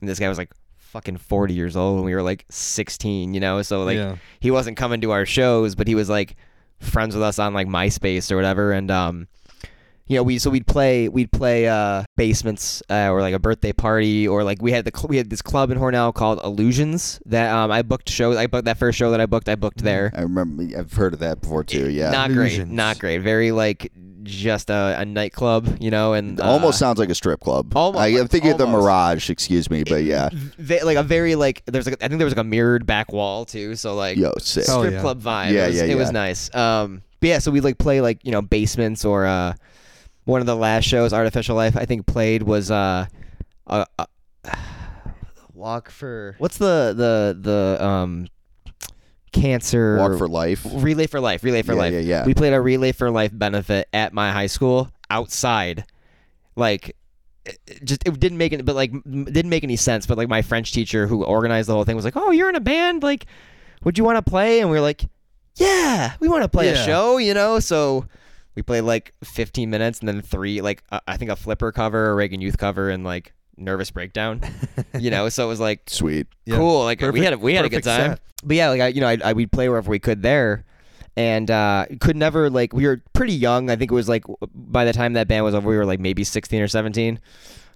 and this guy was like fucking forty years old, and we were like sixteen, you know. So like yeah. he wasn't coming to our shows, but he was like friends with us on like MySpace or whatever, and um. You know, we so we'd play we'd play uh, basements uh, or like a birthday party or like we had the cl- we had this club in Hornell called Illusions that um, I booked shows I booked that first show that I booked I booked there I remember. I've heard of that before too. Yeah. not great not great very like just a, a nightclub you know and uh, Almost sounds like a strip club. almost- I, am thinking of the. Mirage. Excuse me, but yeah. ve- like a very like there's like I think there was like a mirrored back wall too so like Yo, sick. Oh, strip yeah. club vibe Yeah, it was, yeah, it was nice um but yeah so we like play like you know basements or uh one of the last shows artificial life I think played was uh uh, uh walk for what's the the the um cancer Walk for life. relay for life, relay for Yeah, life. yeah, yeah. We played a relay for life benefit at my high school outside, like. it- it Just it didn't make it, but like didn't make any sense. But like my French teacher who organized the whole thing was like, "Oh, you're in a band. Like, would you want to play?" And we were like, "Yeah, we want to play a show." You know, so we played like 15 minutes and then three, like uh, I think a flipper cover, a Reagan Youth cover, and like nervous breakdown. you know, so it was like Sweet. Yeah. cool. Like we had a, we had a good time. set. But yeah, like I, you know, I, I we'd play wherever we could there, and uh, could never like we were pretty young. I think it was like by the time that band was over, we were like maybe sixteen or seventeen.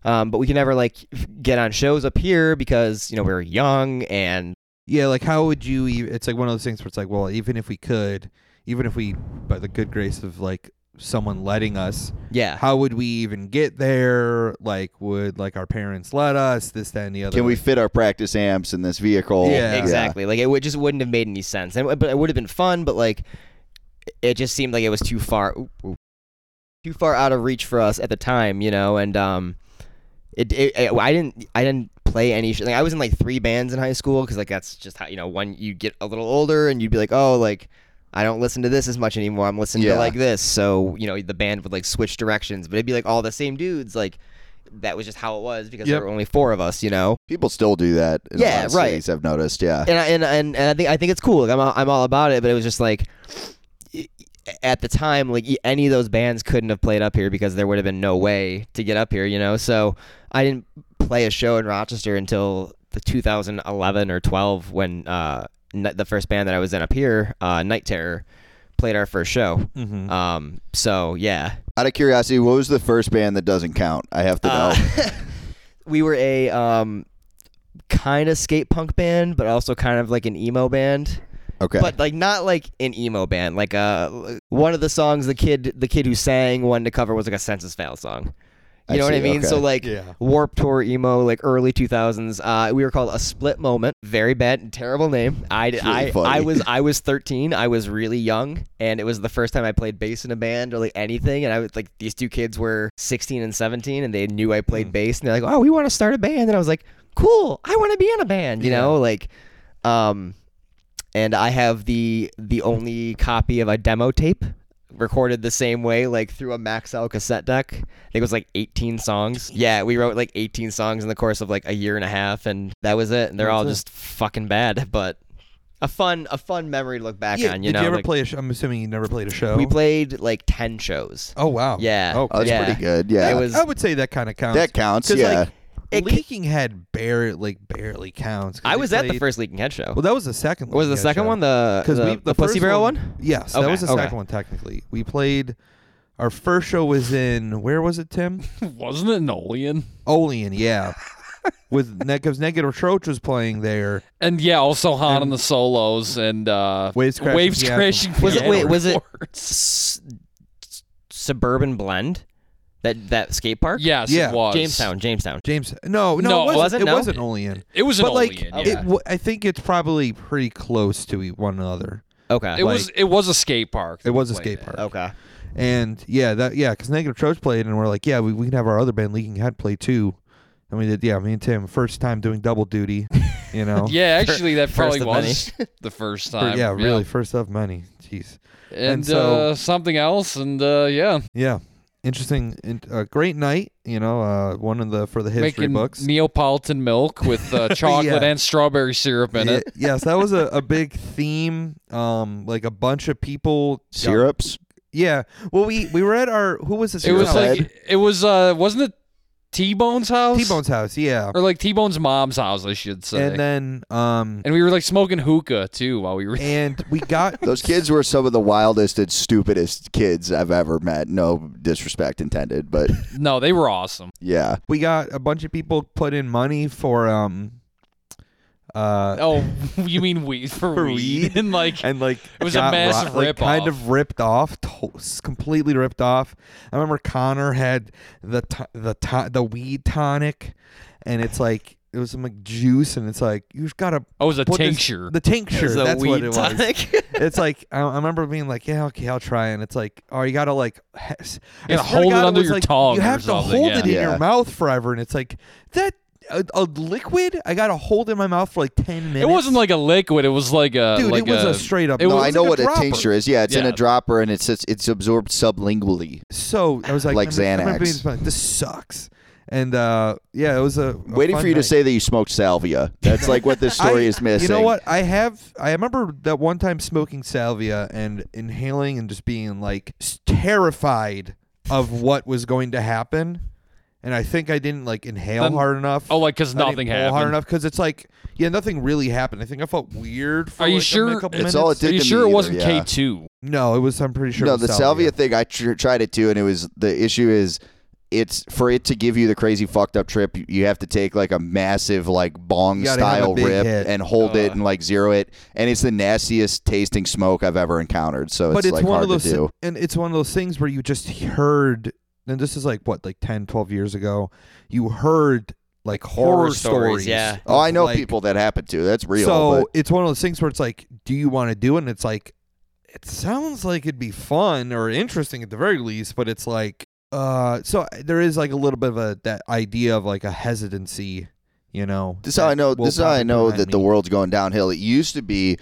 Um, but we could never like get on shows up here because you know we were young and Yeah, like how would you? It's like one of those things where it's like, well, even if we could, even if we, by the good grace of like someone letting us, yeah. how would we even get there? Like, would like our parents let us? This, that, and the other. Can we fit our practice amps in this vehicle? Yeah. exactly. Like it would just wouldn't have made any sense, and but it would have been fun. But like, it just seemed like it was too far, oop, oop, too far out of reach for us at the time, you know. And um, it, it, it I didn't I didn't play any. Sh- like I was in like three bands in high school because like that's just how you know when you get a little older and you'd be like, oh, like. I don't listen to this as much anymore. I'm listening Yeah. to like this. So, you know, the band would like switch directions, but it'd be like all the same dudes. Like that was just how it was because Yep. there were only four of us, you know? People still do that. In Yeah, right. cities, I've noticed. Yeah. and I, and and and I think I think it's cool. Like I'm all, I'm all about it, but it was just like at the time, like any of those bands couldn't have played up here because there would have been no way to get up here, you know. So I didn't play a show in Rochester until the 2011 or 12 when uh, the first band that I was in up here, uh, Night Terror, played our first show. Mhm. Um, so yeah, Out of curiosity, what was the first band that doesn't count? I have to know. Uh, we were a um, kind of skate punk band, but also kind of like an emo band. okay. but like not like an emo band. Like uh, one of the songs the kid the kid who sang wanted to cover was like a Senses Fail song. You I know what I see, mean? So like Yeah. Warped Tour emo, like early two thousands. Uh, we were called a Split Moment. Very bad, and terrible name. I It's really I, funny. I was I was thirteen. I was really young, and it was the first time I played bass in a band or like anything. And I was like, these two kids were sixteen and seventeen, and they knew I played Mm. bass, and they're like, oh, we want to start a band, and I was like, cool, I want to be in a band. You Yeah. know, like, um, and I have the the only copy of a demo tape recorded the same way, like through a Maxell cassette deck. I think it was like 18 songs. Yeah, we wrote like 18 songs in the course of like a year and a half, and that was it. And they're all it. just fucking bad, but a fun a fun memory to look back Yeah, on. You did know, you ever like, play a show? I'm assuming you never played a show. we played like 10 shows. oh wow. Yeah. Oh, oh, that's yeah. pretty good. Yeah. It was I would say that kind of counts. that counts. Yeah. like, It ca- Leaking Head barely, like barely counts. I we was at the played- first Leaking Head show. Well, that was the second. was the Leaking Head second show. one the Because the, we the Pussy first Barrel one? Yes, that Okay, was the okay. second one technically. We played. Our first show was in where was it, Tim? Wasn't it Nolian? Olean, yeah. With because Negative Troach was playing there. And yeah, also Han And- on the solos and uh, Waves Crashing Waves Piano. crashing. Was it- wait, was it- chords. S- suburban blend? That that skate park? Yes, Yeah. it was Jamestown, Jamestown. James, no, no, No, it wasn't. was it? It No? wasn't Olean. It was an But like, Olean, it, yeah. w- I think it's probably pretty close to e- one another. Okay. It was it was a skate park. that It was a played skate at. park. okay. And yeah, that yeah, because Negative Troach played, and we're like, yeah, we, we can have our other band, Leaking Head, play too. And we did, yeah, me and Tim, first time doing double duty. You know, Yeah, actually, that probably of was the first For- time. yeah, really, first of many. Jeez, And, And so- uh, something else, and uh, yeah, yeah, interesting, in, uh, great night. You know, uh, one of the for the history making books. Neapolitan milk with uh, chocolate Yeah. and strawberry syrup in Ye- it. yes, that was a, a big theme. Um, like a bunch of people. Syrups. Yeah. Well, we we were at our who was this? It was like it was uh wasn't it T Bone's house? T Bone's house. Yeah. or like T Bone's mom's house, I should say. And then um And we were like smoking hookah too while we were. and we got Those kids were some of the wildest and stupidest kids I've ever met. No disrespect intended, but no, they were awesome. yeah. we got a bunch of people put in money for um uh Oh, you mean weed for, For weed? weed? and like and like It was a got massive like, rip-off. kind of ripped off, to- completely ripped off. I remember Connor had the to- the to- the weed tonic, and it's like it was some like juice, and it's like you've gotta oh, it was a put this- tincture. the tincture. It That's weed what it was. tonic. it's like I, I remember being like, yeah, okay, I'll try, and it's like, oh, you gotta like, he- You gotta I swear to hold it under was your like, tongue You or have to hold yeah. it in Yeah. your mouth forever, and it's like that. A, a liquid. I got a hold in my mouth for like ten minutes. It wasn't like a liquid. It was like a dude. like it was a, a straight up. it no, was I know a what a dropper. tincture is. Yeah, it's in a dropper and it's it's, it's absorbed sublingually. So I was like, Like I'm- I'm gonna Xanax. be just like, this sucks. And uh, yeah, it was a, a Waiting fun for you to say that you smoked salvia. That's like what this story I- is missing. You know what? I have. I remember that one time smoking salvia and inhaling and just being like terrified of what was going to happen. And I think I didn't like inhale Then- hard enough. oh, like because I didn't nothing pull happened. hard enough because it's like yeah, nothing really happened. I think I felt weird. For Are you like, a sure mi- couple It's minutes. all it did Are you to sure me it either, wasn't yeah. K two? No, it was. I'm pretty sure. no, it was the salvia thing. I tr- tried it too, and it was the issue is it's for it to give you the crazy fucked up trip. you- You have to take like a massive like bong You gotta have a style big rip hit. and hold it and like zero it, and it's the nastiest tasting smoke I've ever encountered. So but it's, it's like one hard of those to do. and it's one of those things where you just heard and this is like what like 10 12 years ago you heard like horror, horror stories, yeah. Oh, I know like- people that happened to. That's real. so but it's one of those things where it's like do you want to do it and it's like it sounds like it'd be fun or interesting at the very least but it's like uh so there is like a little bit of a that idea of like a hesitancy you know This is how I know. This is how I know prevent that the world's going downhill. It used to be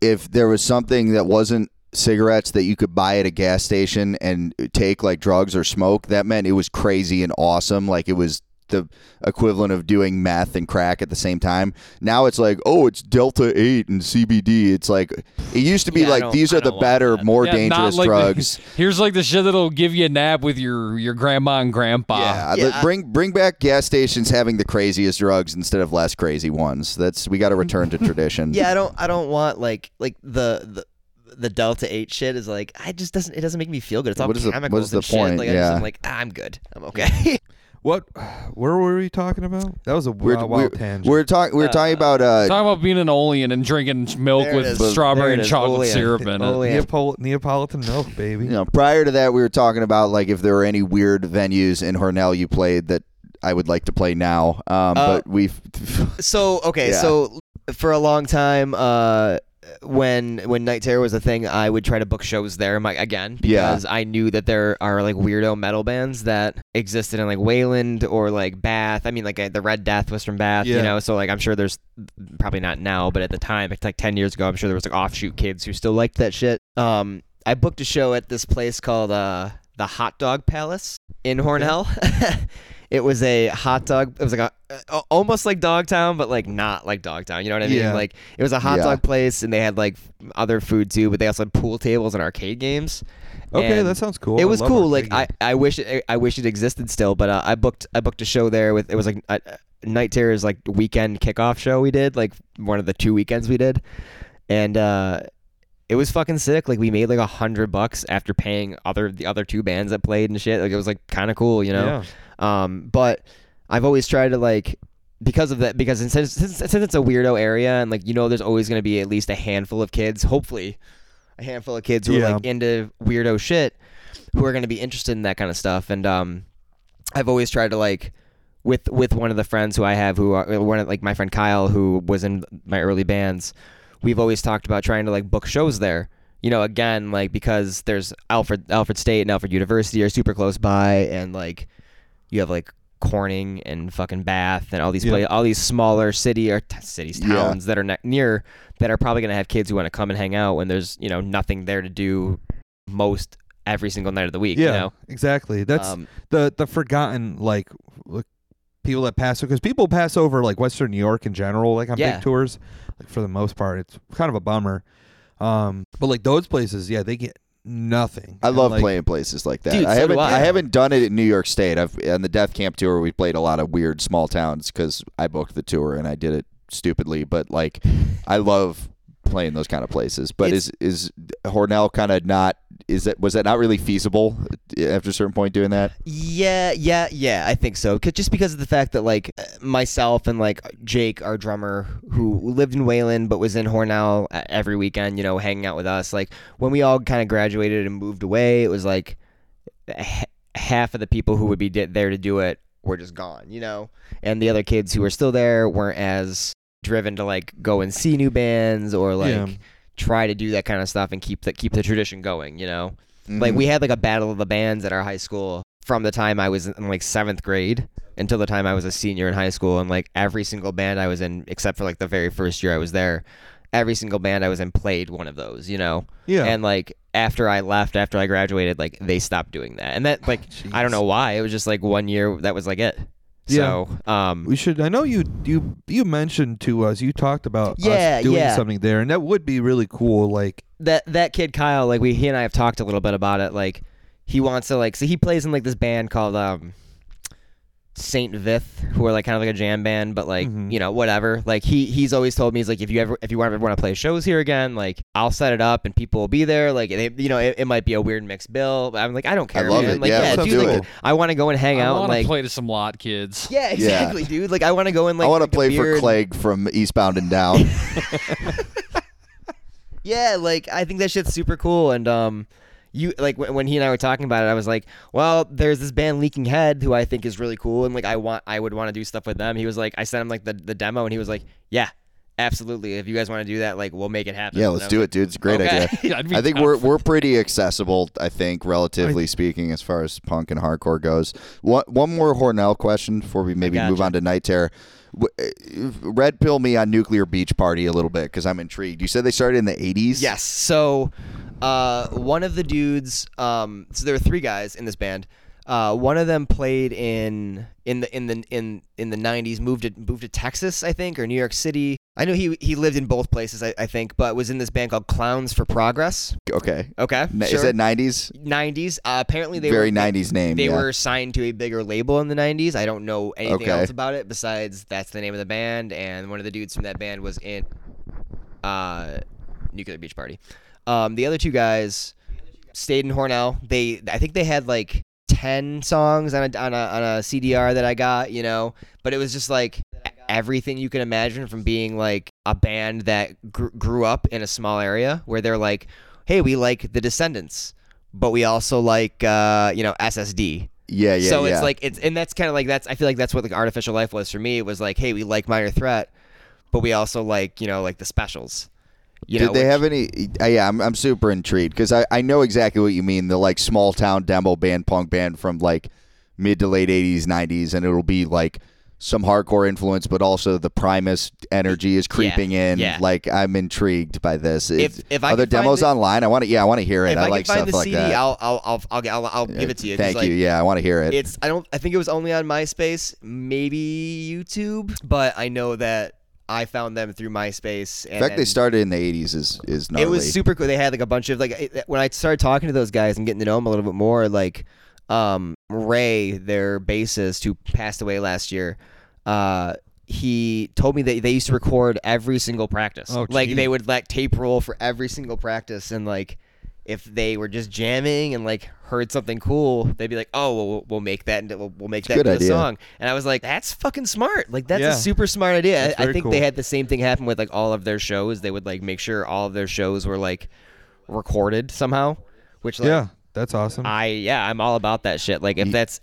if there was something that wasn't cigarettes that you could buy at a gas station and take like drugs or smoke. That meant it was crazy and awesome. Like it was the equivalent of doing meth and crack at the same time. Now it's like, oh, it's Delta Eight and CBD. It's like it used to be Yeah, like these are the don't better, that. more Yeah, dangerous like the- drugs. Here's like the shit that'll give you a nap with your your grandma and grandpa. Yeah, Yeah, let- bring bring back gas stations having the craziest drugs instead of less crazy ones. That's we got to return to tradition. Yeah, I don't I don't want like like the the the Delta Eight shit is like I just doesn't it doesn't make me feel good. It's all What is the- what chemicals the and shit. point? Like I just, Yeah. I'm like ah, I'm good. I'm okay. what where were we talking about that was a We're- wild, we're- wild tangent We're talking. We were talking Uh, about. Uh, Talking about being an Olean and drinking milk with is. strawberry and chocolate Olean. syrup in it. Neapol- Neapolitan milk baby you know, prior to that, we were talking about like if there were any weird venues in Hornell you played that I would like to play now. Um, Uh, but we've. So okay, Yeah. so for a long time, uh, when when Night Terror was a thing, I would try to book shows there my, again because I knew that there are like weirdo metal bands that existed in like Wayland or like Bath. I mean, like uh, the Red Death was from Bath, Yeah. you know. So like I'm sure there's probably not now, but at the time, it's like ten years ago, I'm sure there was like offshoot kids who still liked that shit. Um, I booked a show at this place called uh the Hot Dog Palace in Hornell. it was a hot dog. It was like a almost like Dogtown, but like not like Dogtown. You know what I mean? Yeah. Like it was a hot Yeah. dog place, and they had like other food too, but they also had pool tables and arcade games. okay And that sounds cool It was cool. Like I, I wish it, I wish it existed still, but uh, I booked I booked a show there with it was like a, Night Terror's like weekend kickoff show we did like one of the two weekends we did, and uh, it was fucking sick. Like we made like a hundred bucks after paying other the other two bands that played and shit. Like it was like kind of cool, you know. Yeah. Um, but I've always tried to like because of that because since, since since it's a weirdo area and like you know there's always going to be at least a handful of kids, hopefully a handful of kids who Yeah. are like into weirdo shit who are going to be interested in that kind of stuff and um I've always tried to like with with one of the friends who I have who are one of like my friend Kyle who was in my early bands, we've always talked about trying to like book shows there. You know, again, like because there's Alfred Alfred State and Alfred University are super close by and like you have like Corning and fucking Bath and all these Yeah. pla- all these smaller city or t- cities Yeah. towns that are ne- near that are probably going to have kids who want to come and hang out when there's, you know, nothing there to do most every single night of the week, yeah you know. exactly that's Um, the the forgotten like, people that pass because people pass over like Western New York in general, like on Yeah. big tours. Like for the most part, it's kind of a bummer. Um, but like those places, yeah, they get nothing. I And, love like, playing places like that. Dude, I so haven't. do I. I haven't done it in New York State. I've on the Death Camp tour. We played a lot of weird small towns because I booked the tour and I did it stupidly. But like, I love playing those kind of places. But It's- is is Hornell kind of not? Is that was that not really feasible after a certain point doing that? Yeah, yeah, yeah. I think so. 'Cause- just because of the fact that like myself and like Jake, our drummer, who lived in Wayland but was in Hornell uh, every weekend, you know, hanging out with us. Like when we all kind of graduated and moved away, it was like h- half of the people who would be di- there to do it were just gone, you know, and the other kids who were still there weren't as driven to like go and see new bands or like Yeah. Try to do that kind of stuff and keep the keep the tradition going, you know. Like Mhm. we had like a battle of the bands at our high school from the time I was in like seventh grade until the time I was a senior in high school, and like every single band I was in, except for like the very first year I was there, every single band I was in played one of those, you know. Yeah. And like after I left, after I graduated, like they stopped doing that, and that like I don't know why. It was just like one year that was like it. Yeah. So um, We should. I know you. You. You mentioned to us. You talked about Yeah, us doing yeah. something there, and that would be really cool. Like, that that kid Kyle, like we he and I have talked a little bit about it. Like he wants to like so he plays in like this band called um Saint Vith, who are like kind of like a jam band, but like Mhm. you know whatever. Like he he's always told me he's like if you ever if you want ever want to play shows here again, like I'll set it up and people will be there. Like they, you know it, it might be a weird mixed bill. But I'm like I don't care. I love man. it. Like, Yeah, let's dude, do like, it. I want to go and hang I out I want to like play to some lot kids. yeah exactly, dude. Like I want to go and like I want to play beer for and- Clegg from Eastbound and Down. Yeah, like I think that shit's super cool. And um, you like when, he and I were talking about it, I was like, well, there's this band Leaking Head who I think is really cool, and like I want I would want to do stuff with them. He was like, I sent him like the the demo, and he was like, yeah, absolutely. If you guys want to do that, like we'll make it happen. yeah, let's do it, dude. It's a great Okay. idea. I think we're we're pretty accessible. I think, relatively speaking, as far as punk and hardcore goes. One one more Hornell question before we maybe move on to Night Terror. Uh, Red pill me on Nuclear Beach Party a little bit because I'm intrigued. You said they started in the 80s. Yes. So, uh, one of the dudes. Um, so there were three guys in this band. Uh, one of them played in in the in the in in the '90s. Moved to moved to Texas, I think, or New York City. I know he he lived in both places, I, I think, but was in this band called Clowns for Progress. Okay. Okay, Na- sure. Is that 90s? '90s? Uh, apparently, they Very were, 90s name. They yeah. were signed to a bigger label in the '90s. I don't know anything Okay. else about it besides that's the name of the band, and one of the dudes from that band was in uh, Nuclear Beach Party. Um, the other two guys stayed in Hornell. They, I think they had like ten songs on a on a on a CDR that I got, you know. But it was just like everything you can imagine from being like a band that gr- grew up in a small area where they're like, hey, we like the Descendents, but we also like uh, you know SSD. Yeah, yeah, so yeah. it's like it's and that's kind of like that's I feel like that's what like artificial life was for me. It was like, hey, we like Minor Threat, but we also like you know like the specials. You Did know, they which- have any? Uh, yeah, I'm, I'm super intrigued because I, I know exactly what you mean. The like small town demo band, punk band from like mid to late 80s, 90s, and it'll be like some hardcore influence, but also the Primus energy is creeping in. yeah. Like I'm intrigued by this. If- Is- if I are there find demos the- online? I want to. Yeah, I want to hear it. If I, I, like stuff the like CD, that. I'll I'll I'll I'll, I'll, I'll give it to you. Thank like, you. Yeah, I want to hear it. It's I don't I think it was only on MySpace, maybe YouTube, but I know that I found them through MySpace. And In fact, they started in the 80s. Is is gnarly. It was super cool. They had like a bunch of like it- when I started talking to those guys and getting to know them a little bit more. Like um, Ray, their bassist, who passed away last year, uh, he told me that they used to record every single practice. Oh, like they would like tape roll for every single practice, and like if they were just jamming and like heard something cool, they'd be like, "Oh, well, we'll, we'll make that. Into, we'll, we'll make that good into a song." And I was like, "That's fucking smart. Like that's Yeah. a super smart idea." I, I think cool. they had the same thing happen with like all of their shows. They would like make sure all of their shows were like recorded somehow, which like yeah, that's awesome. I yeah, I'm all about that shit. Like if that's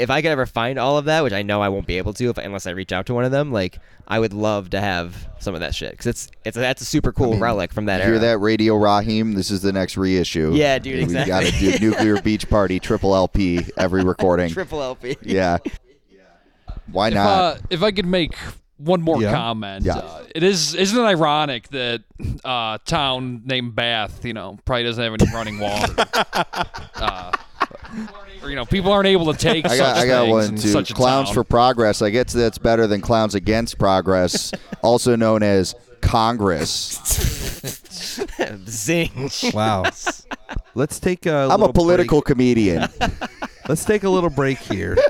if I could ever find all of that, which I know I won't be able to if, unless I reach out to one of them, like I would love to have some of that shit because it's it's that's a super cool relic from that You era. hear that, Radio Rahim? This is the next reissue. Yeah, dude, We exactly. got to do Nuclear Beach Party, triple LP, every recording. Triple LP. yeah. Why If, not? uh, if I could make one more Yeah. comment, Yeah. uh, it is isn't it ironic that uh, town named Bath, you know, probably doesn't have any running water. uh, or, you know, people aren't able to take I such got, I got one too. such Clowns for Progress. I guess that's better than Clowns Against Progress, also known as Congress. Zing. wow. Let's take a. I'm a little political comedian. Let's take a little break here.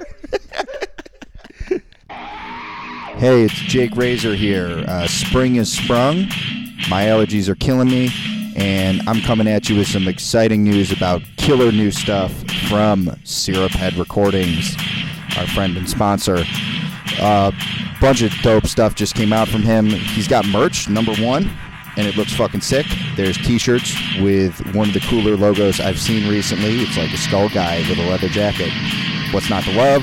Hey, it's Jake Razor here. Uh, spring is sprung. My allergies are killing me, and I'm coming at you with some exciting news about killer new stuff from Syrup Head Recordings, our friend and sponsor. Uh, bunch of dope stuff just came out from him. He's got merch, number one, and it looks fucking sick. There's t-shirts with one of the cooler logos I've seen recently. It's like a skull guy with a leather jacket. What's not to love?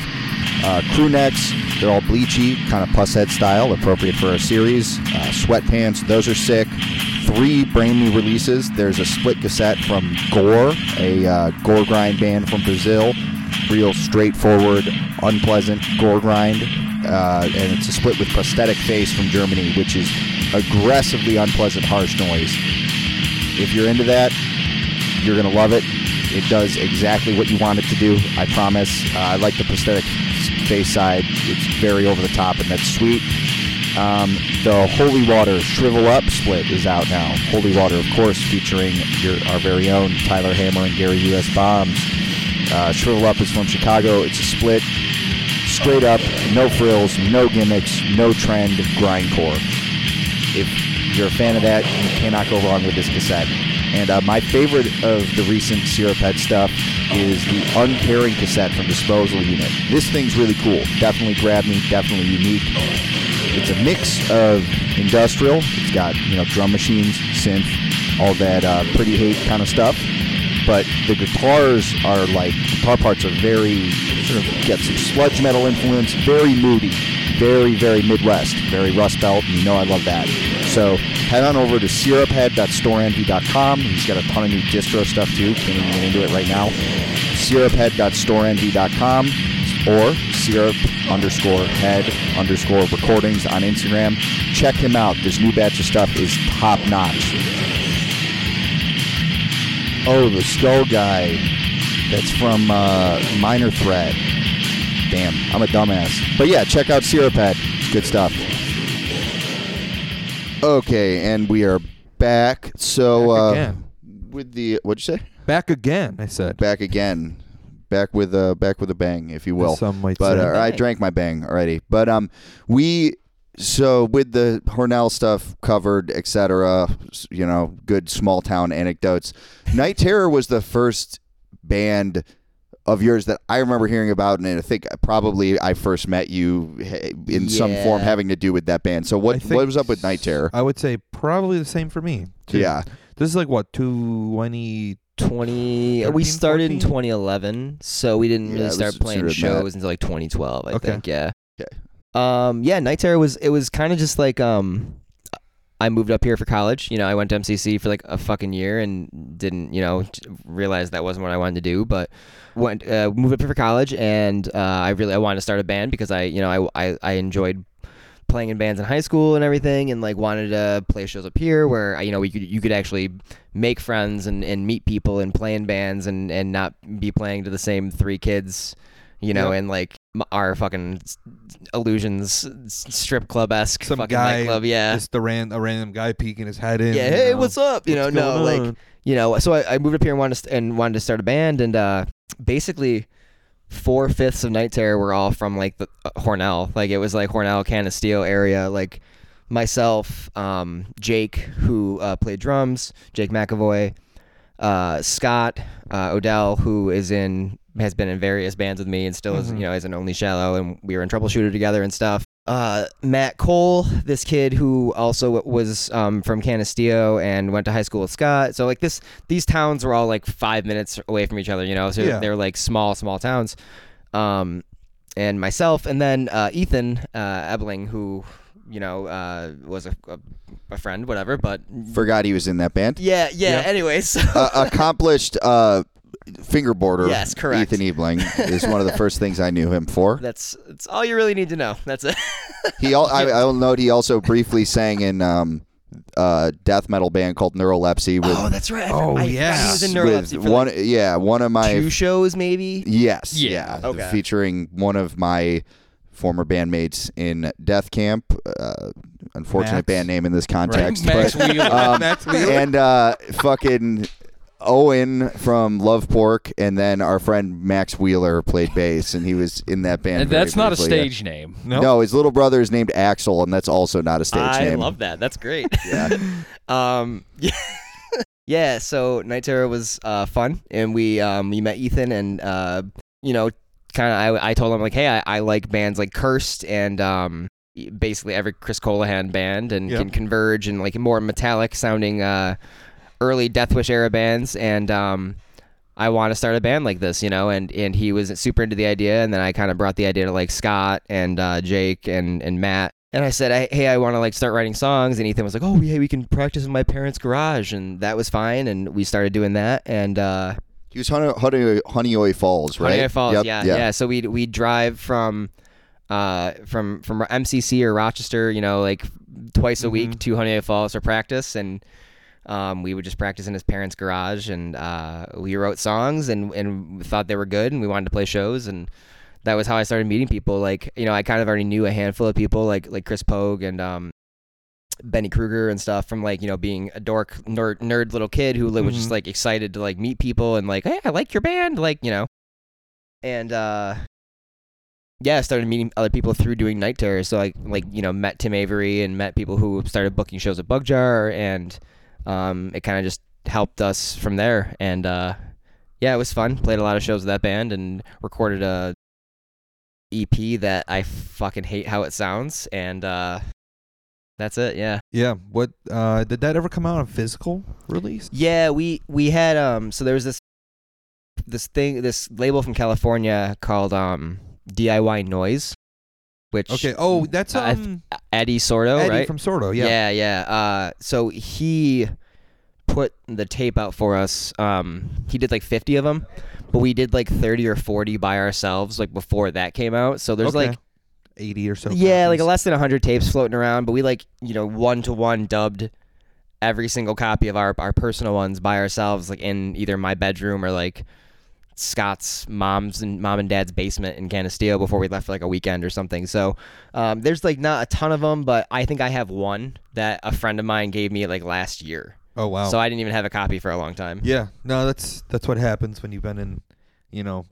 Uh, crew necks, they're all bleachy, kind of Pushead style, appropriate for our series. Uh, sweatpants, those are sick. Three brand new releases. There's a split cassette from Gore, a uh, gore grind band from Brazil. real straightforward, unpleasant gore grind, uh, and it's a split with Prosthetic Face from Germany, which is aggressively unpleasant, harsh noise. If you're into that, you're gonna love it. It does exactly what you want it to do. I promise. Uh, I like the prosthetic face side. It's very over the top, and that's sweet. Um, the Holy Water Shrivel Up split is out now. Holy Water, of course, featuring your, our very own Tyler Hammer and Gary U.S. Bombs. Uh, Shrivel Up is from Chicago. It's a split, straight up, no frills, no gimmicks, no trend, grindcore. If you're a fan of that, you cannot go wrong with this cassette. And uh, my favorite of the recent Syrup Head stuff is the Uncaring cassette from Disposal Unit. This thing's really cool. Definitely grabbed me. Definitely unique. It's a mix of industrial. It's got you know drum machines, synth, all that uh, pretty hate kind of stuff. But the guitars are like guitar parts are very sort of get some sludge metal influence, very moody, very very Midwest, very Rust Belt, you know I love that. So head on over to syruphead.storenvy.com. He's got a ton of new distro stuff too. Can't even get into it right now. Syruphead.storenvy.com or syrup underscore head underscore recordings on Instagram. Check him out. This new batch of stuff is top notch. Oh, the skull guy that's from uh, Minor Threat. Damn, I'm a dumbass. But yeah, check out Syrup Head. Good stuff. Okay, and we are back. So Back uh, again. with the what'd you say? Back again, I said. Back again. Back with a back with a bang, if you will. Some might but say. uh, I drank my bang already. But um, we so with the Hornell stuff covered, etc. You know, good small town anecdotes. Night Terror was the first band of yours that I remember hearing about, and I think probably I first met you eh, in some form having to do with that band. So what what was up with Night Terror? I would say probably the same for me. too. Yeah, This is like what, 20 20 13, we started in 2011 so we didn't Yeah, really it start playing sooner than that. shows until like 2012 i Okay. think yeah Okay. um yeah night terror was it was kind of just like um i moved up here for college you know i went to mcc for like a fucking year and didn't you know realize that wasn't what i wanted to do but went uh, moved up here for college and uh, i really i wanted to start a band because i you know i i, I enjoyed playing in bands in high school and everything and like wanted to play shows up here where you know we could you could actually make friends and, and meet people and play in bands and, and not be playing to the same three kids you know Yep. and like our fucking illusions strip club esque Some fucking guy nightclub yeah. just a, ran, a random guy peeking his head in. yeah hey know, what's up? You know no going like you know so I, I moved up here and wanted to st- and wanted to start a band and uh basically four fifths of night terror were all from like the uh, hornell. Like it was like hornell canisteo area. Like myself um jake who uh, played drums jake mcavoy uh scott uh odell who is in has been in various bands with me and still is Mhm. you know is an only shallow and we were in troubleshooter together and stuff uh, Matt Cole, this kid who also was um, from Canisteo and went to high school with Scott. So like this, these towns were all like five minutes away from each other, you know. So Yeah. they were like small, small towns. Um, and myself, and then uh, Ethan uh, Ebling, who you know uh, was a, a, a friend, whatever. But forgot he was in that band. yeah, yeah. Yeah. Anyway, so uh, accomplished uh, fingerboarder. Yes, correct. Ethan Ebling is one of the first things I knew him for. that's that's all you really need to know. That's it. He, al- I, I'll note he also briefly sang in um, a death metal band called Neurolepsy with, oh, that's right. Oh, I- yeah. he was in with for one. like yeah, one of my two shows, maybe. yes, Yeah. yeah, Okay. featuring one of my former bandmates in Death Camp. Uh, unfortunate Max. band name in this context, Max but Wheeler. um, Max and uh, fucking Owen from Love Pork, and then our friend Max Wheeler played bass, and he was in that band. and that's not a briefly. stage name. no? No, his little brother is named Axel, and that's also not a stage I name. I love that. That's great. Yeah. um. Yeah. yeah. So Night Terror was uh, fun, and we um we met Ethan, and uh you know kind of I I told him like hey I, I like bands like Cursed and um basically every Chris Colohan band and Yep. can converge and like more metallic sounding uh early Deathwish era bands and um. I want to start a band like this, you know, and, and he was super into the idea, and then I kind of brought the idea to like Scott and uh, Jake and, and Matt, and I said, "Hey, I want to like start writing songs." And Ethan was like, "Oh, yeah, we can practice in my parents' garage," and that was fine. And we started doing that. And uh, He was Honey, Honey, Honeoye Falls, right? Honeoye Falls, Yep, yeah, yeah. So we we drive from uh from from MCC or Rochester, you know, like twice a week to Honeoye Falls for practice, and um, we would just practice in his parents' garage, and uh, we wrote songs and and thought they were good, and we wanted to play shows, and that was how I started meeting people. Like you know, I kind of already knew a handful of people, like like Chris Pogue and um. Benny Kruger and stuff from like you know being a dork nerd, nerd little kid who was just Mhm. like excited to like meet people and like hey I like your band like you know and uh yeah, I started meeting other people through doing night terrors. So like like you know met Tim Avery and met people who started booking shows at Bugjar, and um, it kind of just helped us from there. And uh, yeah, it was fun. Played a lot of shows with that band and recorded a EP that I fucking hate how it sounds. And uh, that's it. Yeah. Yeah. What uh did that ever come out on physical release? Yeah, we we had um so there was this this thing this label from California called um DIY Noise, which Okay. Oh, that's um Eddie Sordo, Eddie right? from Sordo. Yeah. yeah, yeah. Uh, so he put the tape out for us. Um, he did like 50 of them, but we did like 30 or 40 by ourselves like before that came out. So there's Okay. like 80 or so. yeah, like copies. less than 100 tapes floating around, but we like, you know, one to one dubbed every single copy of our our personal ones by ourselves like in either my bedroom or like Scott's mom's and mom and dad's basement in Canisteo before we left for like a weekend or something. So um, there's like not a ton of them, but I think I have one that a friend of mine gave me like last year. Oh wow. So I didn't even have a copy for a long time. Yeah, no, that's that's what happens when you've been in, you know,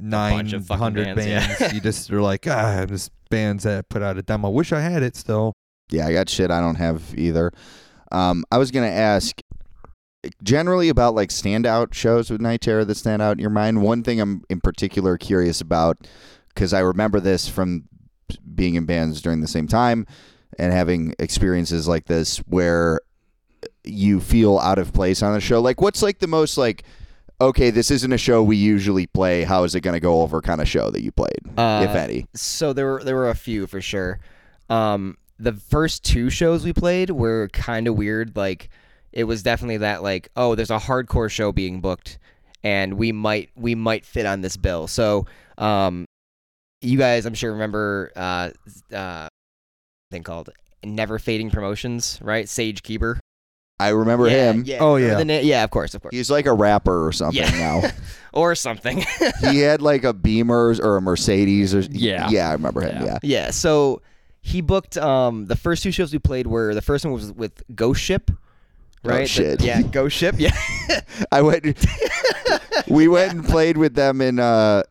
nine bunch of fucking hundred bands, yeah. you just are like, ah, this bands that put out a demo. I wish I had it still. Yeah, I got shit I don't have either. Um, I was gonna ask generally about like standout shows with Night Terror that stand out in your mind. One thing I'm in particular curious about because I remember this from being in bands during the same time and having experiences like this where you feel out of place on a show. Like, what's like the most like okay, this isn't a show we usually play. How is it going to go over kind of show that you played, Uh, if any? So there were there were a few for sure. Um, the first two shows we played were kind of weird. Like it was definitely that like oh, there's a hardcore show being booked, and we might we might fit on this bill. So um, you guys, I'm sure remember uh, uh, thing called Never Fading Promotions, right? Sage Keeber. I remember yeah, him. Yeah. Oh, remember yeah. the na- yeah, of course, of course. He's like a rapper or something Yeah. now. or something. he had like a Beamer or a Mercedes or Yeah. yeah, I remember him. Yeah. Yeah, Yeah, so he booked um the first two shows we played were the first one was with Ghost Ship. Right? The- Shit. yeah, Ghost Ship. Yeah. I went. we went and played with them in uh,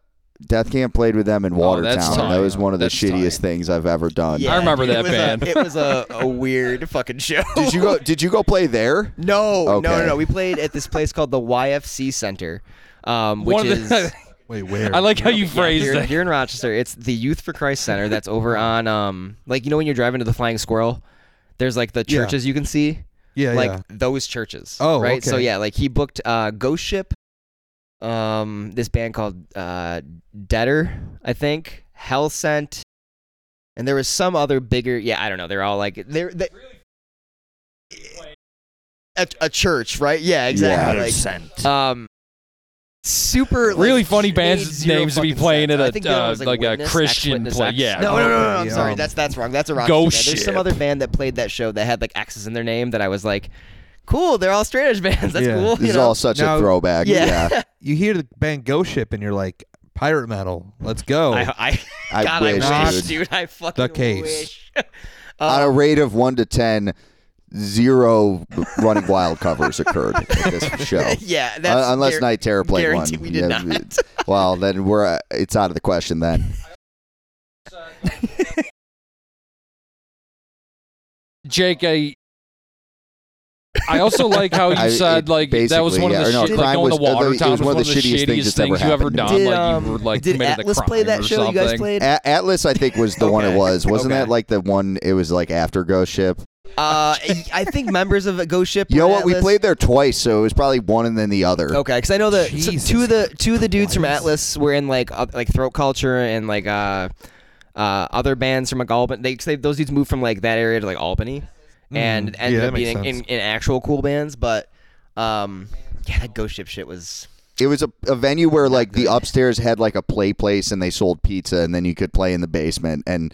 Death Camp. Played with them in Oh, that's Watertown. that was one of the That's shittiest tight. things I've ever done. yeah I remember dude, that it was a- band. it was a, a weird fucking show. Did you go? Did you go play there? No, no, no, Okay. no. We played at this place called the YFC Center, um, which One of is the- Wait, where? I like how you Yeah, phrased here, it. here in Rochester. It's the Youth for Christ Center that's over on um like you know when you're driving to the Flying Squirrel, there's like the Yeah. churches you can see. yeah, like yeah. those churches. Oh, right. So okay. yeah, like he booked uh, Ghost Ship, um, this band called uh, Deader, I think, Hell Sent, and there was some other bigger. Yeah, I don't know. They're all like they're they, a, a church, right? Yeah, exactly. Like, um, super like, Really funny made bands names to be playing sense. at I a, think uh, was, like a Witness, Christian Ex-Witness play. X. Yeah. No, no, no, no, no. I'm Yeah, sorry. That's that's wrong. That's a rock. Ghost band. There's some other band that played that show that had like X's in their name that I was like, cool. They're all straight edge bands. That's Yeah. cool. This you is know? all such Now- a throwback. yeah. Yeah, You hear the band Ghost Ship and you're like, pirate metal. Let's go. I, I, I God, wish, I wish, dude. dude. I fucking The case. wish. On a Um, rate of one to ten, zero running wild covers occurred at this show. yeah, that's Uh, unless guar- Night Terror played one. we did Yeah, not. Well, then we're uh, it's out of the question then. Jake, I, I also like how you said it- like that was basically, one of the or no, shit, crime like going was- to it Watertown was was one of the shittiest things that's things ever you ever happened. done. Did, like um, you were like did committed Atlas a crime play that show something. you guys played? A- Atlas, I think, was the one it was. Wasn't Okay. that like the one? It was like after Ghost Ship. Uh, I think members of Ghost Ship. You know were what? We played there twice, so it was probably one and then the other. Okay, because I know that so Jesus two of the two of the dudes from Atlas were in like uh, like Throat Culture and like uh, uh, other bands from like Albany. They, 'cause they those dudes moved from like that area to like Albany, and Mm, ended yeah, up being in, in actual cool bands. But um, yeah, that Ghost Ship shit was It was a, a venue where like the upstairs had like a play place and they sold pizza and then you could play in the basement and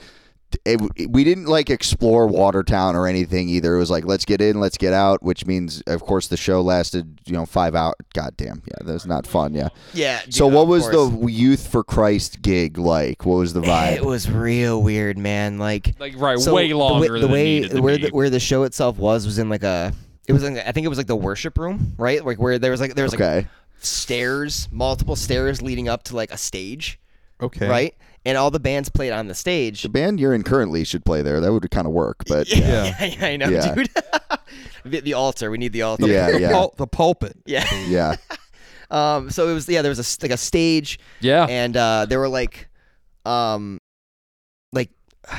it, we didn't like explore Watertown or anything either. It was like let's get in, let's get out, which means of course the show lasted you know five hours. God damn, yeah, that was not fun. Yeah. Yeah. So dude, what was course. the Youth for Christ gig like? What was the vibe? It was real weird, man. Like Like right, so way the longer way, than the way it where the, where the show itself was was in like a it was in, I think it was like the worship room, right? Like where there was like there was like stairs, multiple stairs leading up to like a stage, Okay. right? And all the bands played on the stage. The band you're in currently should play there. That would kind of work, but Yeah. yeah, I know, Yeah. dude. the, the altar, we need the altar. Yeah, The yeah. pul- the pulpit. yeah. yeah. Um. So it was yeah. There was a s- like a stage, yeah. and uh, there were like, um, like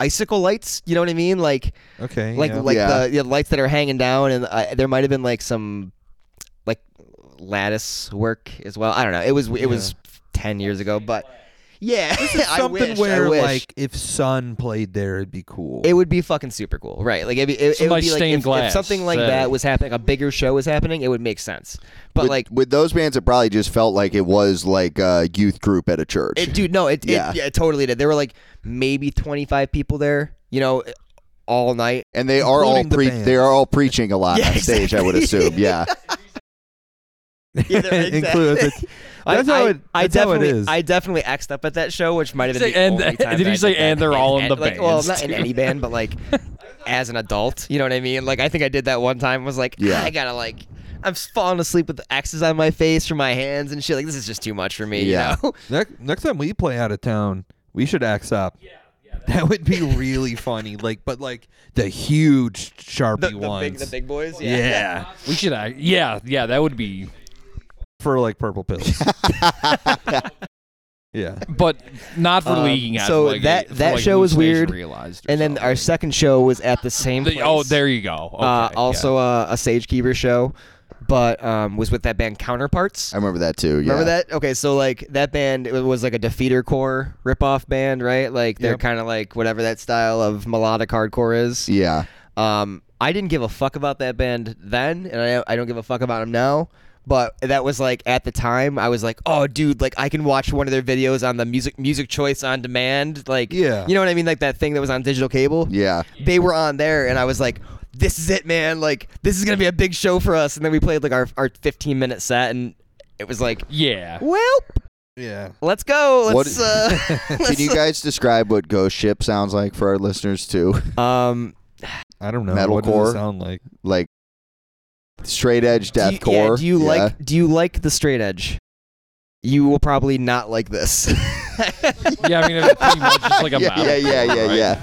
icicle lights. You know what I mean? Like Okay. like yeah. like Yeah. the, the lights that are hanging down, and uh, there might have been like some like lattice work as well. I don't know. It was it was ten years ago, but yeah, I something wish, where I wish. like if Sun played there, it'd be cool. It would be fucking super cool, right? Like it'd be, it, it would be like stained if, if glass, something like say. that was happening, a bigger show was happening, it would make sense. But with, like, with those bands, it probably just felt like it was like a youth group at a church. it, dude, no, it, Yeah. it, yeah, it totally did. There were like maybe twenty five people there, you know, all night. and they are all Including the pre- they are all preaching a lot Yeah, on stage. I would assume. Yeah. Yeah, they're- Include- exactly. That's I, how I- it- I that's how it definitely, is. I definitely xed up at that show, which might have been Say- the and- only time did you say that. and they're all in the like, Well, not in any band, but like as an adult, you know what I mean? Like I think I did that one time. Was like, Yeah. I gotta like. I'm falling asleep with the X's on my face from my hands and shit. Like this is just too much for me. Yeah. You know? next, next time we play out of town, we should axe up. Yeah, yeah. That would be really funny. Like, but like the huge sharpie the, the ones. big, the big boys. yeah. we should. act- Yeah, yeah. That would be. For like purple pills. yeah. But not for Um, leaking out. so like, that- for, that like, show was hallucination weird. Realized or And then something. our second show was at the same The- place. oh, there you go. Okay, uh, yeah. also uh, a Sage Keeper show, but um, was with that band Counterparts. I remember that too. Yeah. Remember that? Okay, so like that band it was like a Defeater core ripoff band, right? Like they're Yep. kind of like whatever that style of melodic hardcore is. Yeah. Um, I didn't give a fuck about that band then, and I, I don't give a fuck about them now. But that was like at the time, I was like, oh, dude, like I can watch one of their videos on the music music choice on demand, like, Yeah. you know what I mean, like that thing that was on digital cable. Yeah. They were on there, and I was like, this is it, man. Like this is gonna be a big show for us. And then we played like our our 15 minute set, and it was like, yeah. well, Yeah. let's go. What- Let's. uh, Can let's you guys describe what Ghost Ship sounds like for our listeners too? um, I don't know. What does Metalcore? sound like? Like straight edge do deathcore. yeah, do you Yeah. like do you like the straight edge? You will probably not like this. Yeah, I mean, it's pretty much just like a yeah, yeah, yeah, yeah, right? yeah.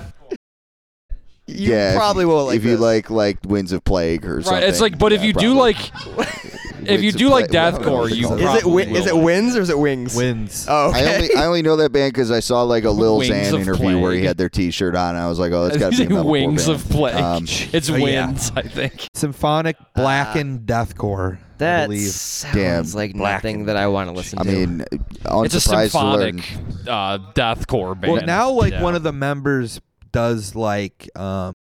you yeah, probably won't like if you like like Winds of Plague or something. Right. It's like, but if yeah, you do like, if you Winds of do like Plague- I don't know deathcore, you is called. it probably wi- is it will. wins or is it wings? Wins. Oh, okay. I only I only know that band because I saw like a Lil Wings Xan of interview where he Plague. had their T-shirt on. and I was like, oh, that's got to be a metalcore Wings band. of Plague. Um, it's Oh, yeah. winds, I think. Symphonic blackened deathcore. I that believe. sounds Damn. like Black nothing that I want to listen to. I to. mean, It's a unsurprised to learn. symphonic uh, deathcore band. Well, now like Yeah. one of the members does like um,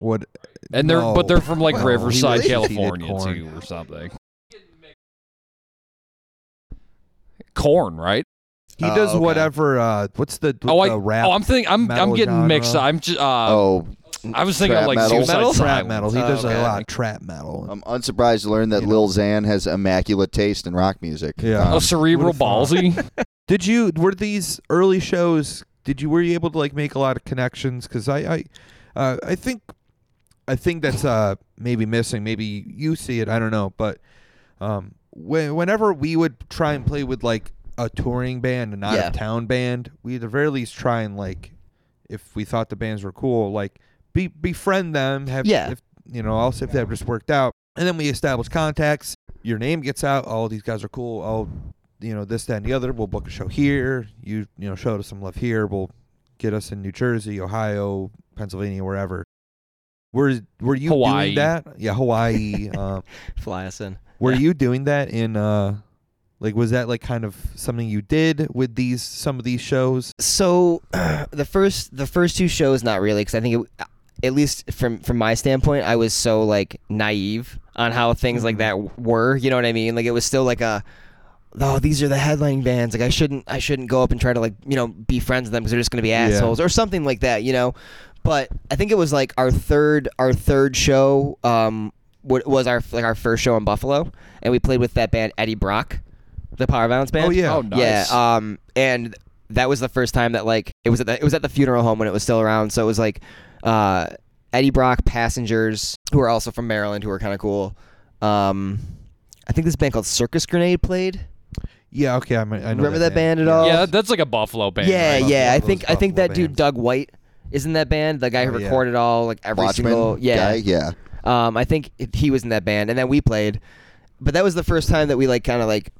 what? and they're no. but they're from like Well, he Riverside, was- he did California Korn. too, or something. Korn, right? He Oh, does okay. whatever. Uh, what's the, Oh, I, the rap? oh, I'm thinking, I'm, I'm getting genre? mixed. up. I'm just, uh, oh, I was thinking of trap like metal? Suicide Metal? trap metal. He Oh, does okay. a lot of trap metal. I'm unsurprised to learn that You Lil Xan has immaculate taste in rock music. Yeah. Um, Oh, cerebral would've ballsy. Did you were these early shows? Did you were you able to like make a lot of connections? Because I I uh, I think I think that's uh maybe missing. Maybe you see it. I don't know. But um, when, whenever we would try and play with like a touring band and not Yeah. a town band, we at the very least try and like if we thought the bands were cool, like be befriend them. Have Yeah. if, you know, also if that just worked out, and then we establish contacts. Your name gets out. Oh, these guys are cool. Oh, you know this, that, and the other. We'll book a show here. You you know show us some love here. We'll get us in New Jersey, Ohio, Pennsylvania, wherever. Were were you Hawaii. doing that? Yeah, Hawaii. um, Fly us in. Were you doing that in uh, like was that like kind of something you did with these some of these shows? So the first the first two shows not really because I think it, at least from from my standpoint I was so like naive on how things like that were. You know what I mean? Like it was still like a oh these are the headlining bands like i shouldn't i shouldn't go up and try to like you know be friends with them because they're just going to be assholes or something like that you know but i think it was like our third our third show um was our like our first show in buffalo and we played with that band eddie brock the powerviolence band Oh yeah. Oh, nice. yeah um and that was the first time that like it was at the it was at the funeral home when it was still around so it was like uh eddie brock passengers who are also from maryland who were kind of cool um i think this band called circus grenade played Yeah. Okay. I, might- I know Remember that band at all? Yeah, that's like a Buffalo band. yeah, right? yeah. I think I think Buffalo that dude bands. Doug White is in that band. The guy who Oh, yeah. recorded all like every Watchman single yeah. guy, yeah. Um, I think he was in that band, and then we played. But that was the first time that we like kind of like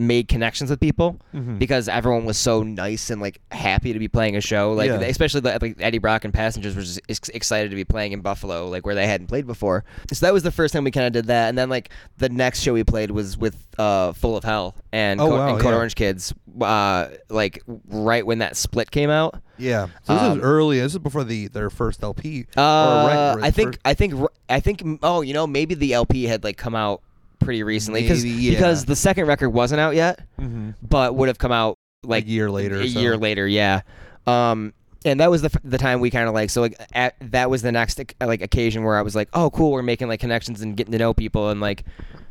made connections with people Mhm. because everyone was so nice and like happy to be playing a show. Like Yeah. especially the, like Eddie Brock and Passengers were just ex- excited to be playing in Buffalo, like where they hadn't played before. So that was the first time we kind of did that. And then like the next show we played was with uh, Full of Hell and, Oh, Co- wow, and Code yeah. Orange Kids. Uh, like right when that split came out. Yeah. So this Um, is early. This is before the their first LP. Uh, right- I think first- I think I think oh you know maybe the LP had like come out pretty recently because yeah. because the second record wasn't out yet, Mhm. but would have come out like a year later. a so. year later, yeah. Um, and that was the the time we kind of like so like at, that was the next like occasion where I was like, oh cool, we're making like connections and getting to know people and like.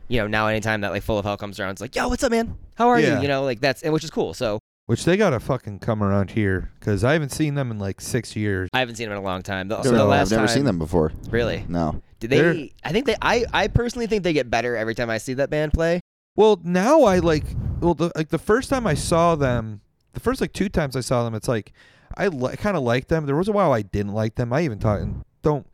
You know, now anytime that like Full of Hell comes around, it's like, yo, what's up, man? How are Yeah. you? You know, like that's and which is cool. So Which they gotta fucking come around here because I haven't seen them in like six years. I haven't seen them in a long time. The, so No, the I've never time, seen them before. Really? No. Did They're- I think they. I I personally think they get better every time I see that band play. Well, now I like. Well, the, like the first time I saw them, the first like two times I saw them, it's like I li- kind of liked them. There was a while I didn't like them. I even talked. And don't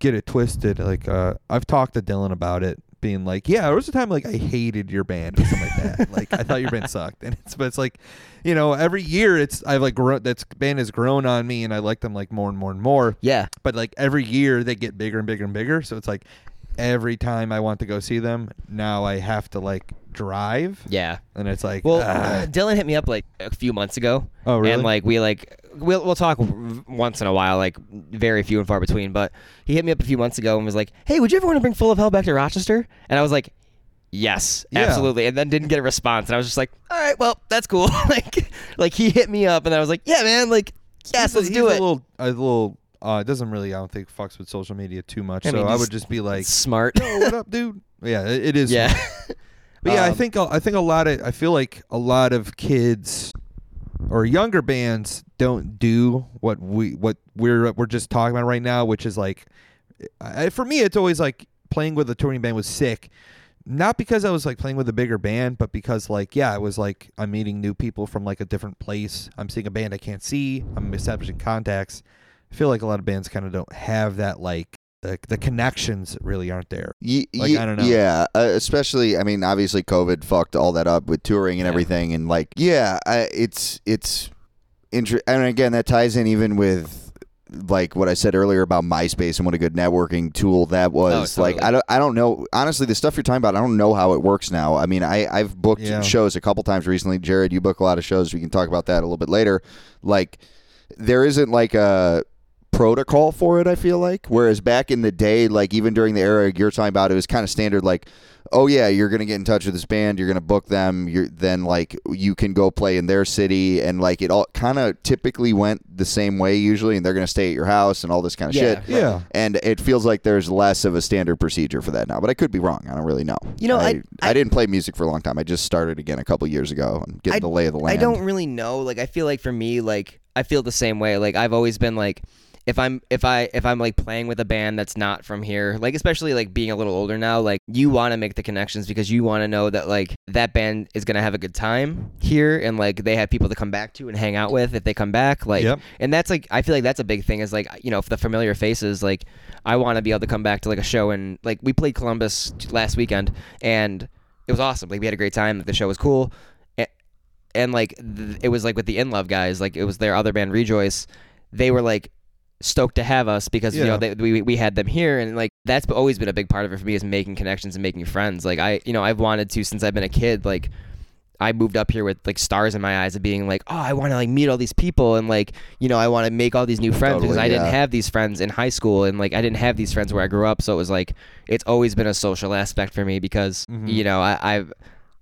get it twisted. Like uh, I've talked to Dylan about it, being like, yeah, there was a time like I hated your band or something like that. like I thought your band sucked, and it's but it's like, you know, every year it's I've like grown. that band has grown on me, and I like them like more and more and more. Yeah. But like every year they get bigger and bigger and bigger. So it's like every time I want to go see them, now I have to like drive, Yeah. and it's like, Well, ah. Dylan hit me up like a few months ago. Oh, really? And like we like we'll we'll talk w- once in a while, like very few and far between. But he hit me up a few months ago and was like, "Hey, would you ever want to bring Full of Hell back to Rochester?" And I was like. Yes, Yeah. absolutely, and then didn't get a response, and I was just like, "All right, well, that's cool." like, like he hit me up, and I was like, "Yeah, man, like, yes, He's a- let's he's do a it." little, a little. Uh, it doesn't really. I don't think fucks with social media too much. I so mean, I would just be like, Smart. "Yo, what up, dude?" Yeah, it, it is. yeah. But yeah, I Um, think I think a lot of I feel like a lot of kids or younger bands don't do what we what we're we're just talking about right now, which is like I, for me it's always like playing with a touring band was sick. Not because I was like playing with a bigger band, but because like yeah, it was like I'm meeting new people from like a different place. I'm seeing a band I can't see. I'm establishing contacts. I feel like a lot of bands kind of don't have that like the the connections really aren't there. Like, I don't know. Yeah, uh, especially I mean, obviously COVID fucked all that up with touring and Yeah. everything, and like, yeah, I, it's it's inter- and again that ties in even with like what I said earlier about MySpace and what a good networking tool that was. Oh, Like. I don't I don't know honestly the stuff you're talking about. I don't know how it works now. I mean, I I've booked Yeah. shows a couple times recently. Jared, you book a lot of shows. We can talk about that a little bit later. Like, there isn't like a protocol for it. I feel like whereas back in the day, like even during the era you're talking about, it was kind of standard. Like, oh yeah, you're gonna get in touch with this band, you're gonna book them, you're then like you can go play in their city, and like it all kind of typically went the same way usually, and they're gonna stay at your house and all this kind of Yeah. shit. Yeah. And it feels like there's less of a standard procedure for that now, but I could be wrong. I don't really know. You know, I- I, I- didn't play music for a long time. I just started again a couple years ago and getting I- the lay of the land. I don't really know. Like I feel like for me, like I feel the same way. Like I've always been like if I'm if I if I'm like playing with a band that's not from here, like especially like being a little older now, like you want to make the connections because you want to know that like that band is gonna have a good time here and like they have people to come back to and hang out with if they come back. Like Yep. and that's like I feel like that's a big thing is like you know, for the familiar faces, like I want to be able to come back to like a show and like we played Columbus last weekend and it was awesome. Like we had a great time. Like, the show was cool and like th- it was like with the in love guys like it was their other band rejoice they were like stoked to have us because you Yeah. know they, we, we had them here and like that's always been a big part of it for me is making connections and making friends like i you know i've wanted to since i've been a kid like I moved up here with like stars in my eyes of being like, oh, I want to like meet all these people and like, you know, I want to make all these new friends because Totally, I didn't yeah. have these friends in high school and like I didn't have these friends where I grew up. So it was like, it's always been a social aspect for me because Mhm. you know I I've,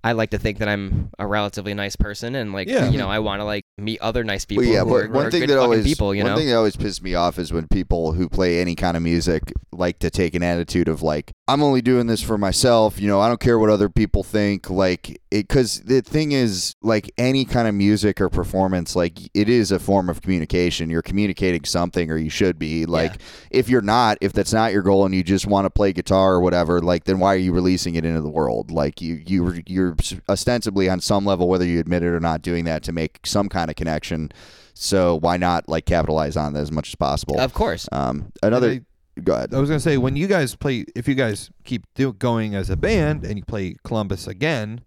I like to think that I'm a relatively nice person and like Yeah. you know I want to like meet other nice people Well, yeah, who but are, one are thing good that always people, you one know. thing that always pisses me off is when people who play any kind of music like to take an attitude of like I'm only doing this for myself. You know, I don't care what other people think. Like it, because the thing is, like any kind of music or performance, like it is a form of communication. You're communicating something, or you should be. Like if you're not, if that's not your goal, and you just want to play guitar or whatever, like then why are you releasing it into the world? Like you, you, you're ostensibly on some level, whether you admit it or not, doing that to make some kind of connection. So why not like capitalize on that as much as possible? Of course. Um, another. And go ahead. I was gonna say when you guys play, if you guys keep do, going as a band and you play Columbus again,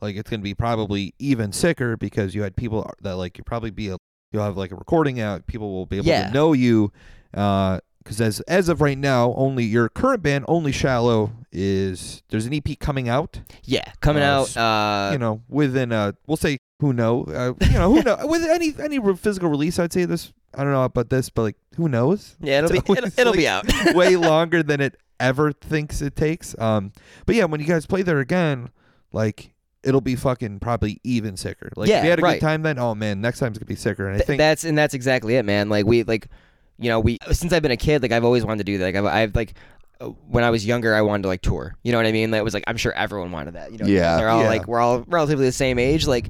like it's gonna be probably even sicker because you had people that like you probably be a you'll have like a recording out. People will be able Yeah. to know you. Uh, Because as as of right now, only your current band, only Shallow, is there's an EP coming out. Yeah, coming Uh, out. Uh, you know, within uh, we'll say who know, uh, you know, who know with any any physical release. I'd say this. I don't know about this, but like who knows? yeah, it'll be it's always it'll, it'll be out. way longer than it ever thinks it takes. Um, but yeah, when you guys play there again, like it'll be fucking probably even sicker. Like if Yeah, you had a right. good time, then oh man, next time's gonna be sicker. And I Th- think that's and that's exactly it, man. Like we like, you know, we since I've been a kid, like I've always wanted to do that. Like I've, I've like. When I was younger, I wanted to like tour. You know what I mean? Like, it was like I'm sure everyone wanted that. You know, Yeah. they're all Yeah. like we're all relatively the same age. Like,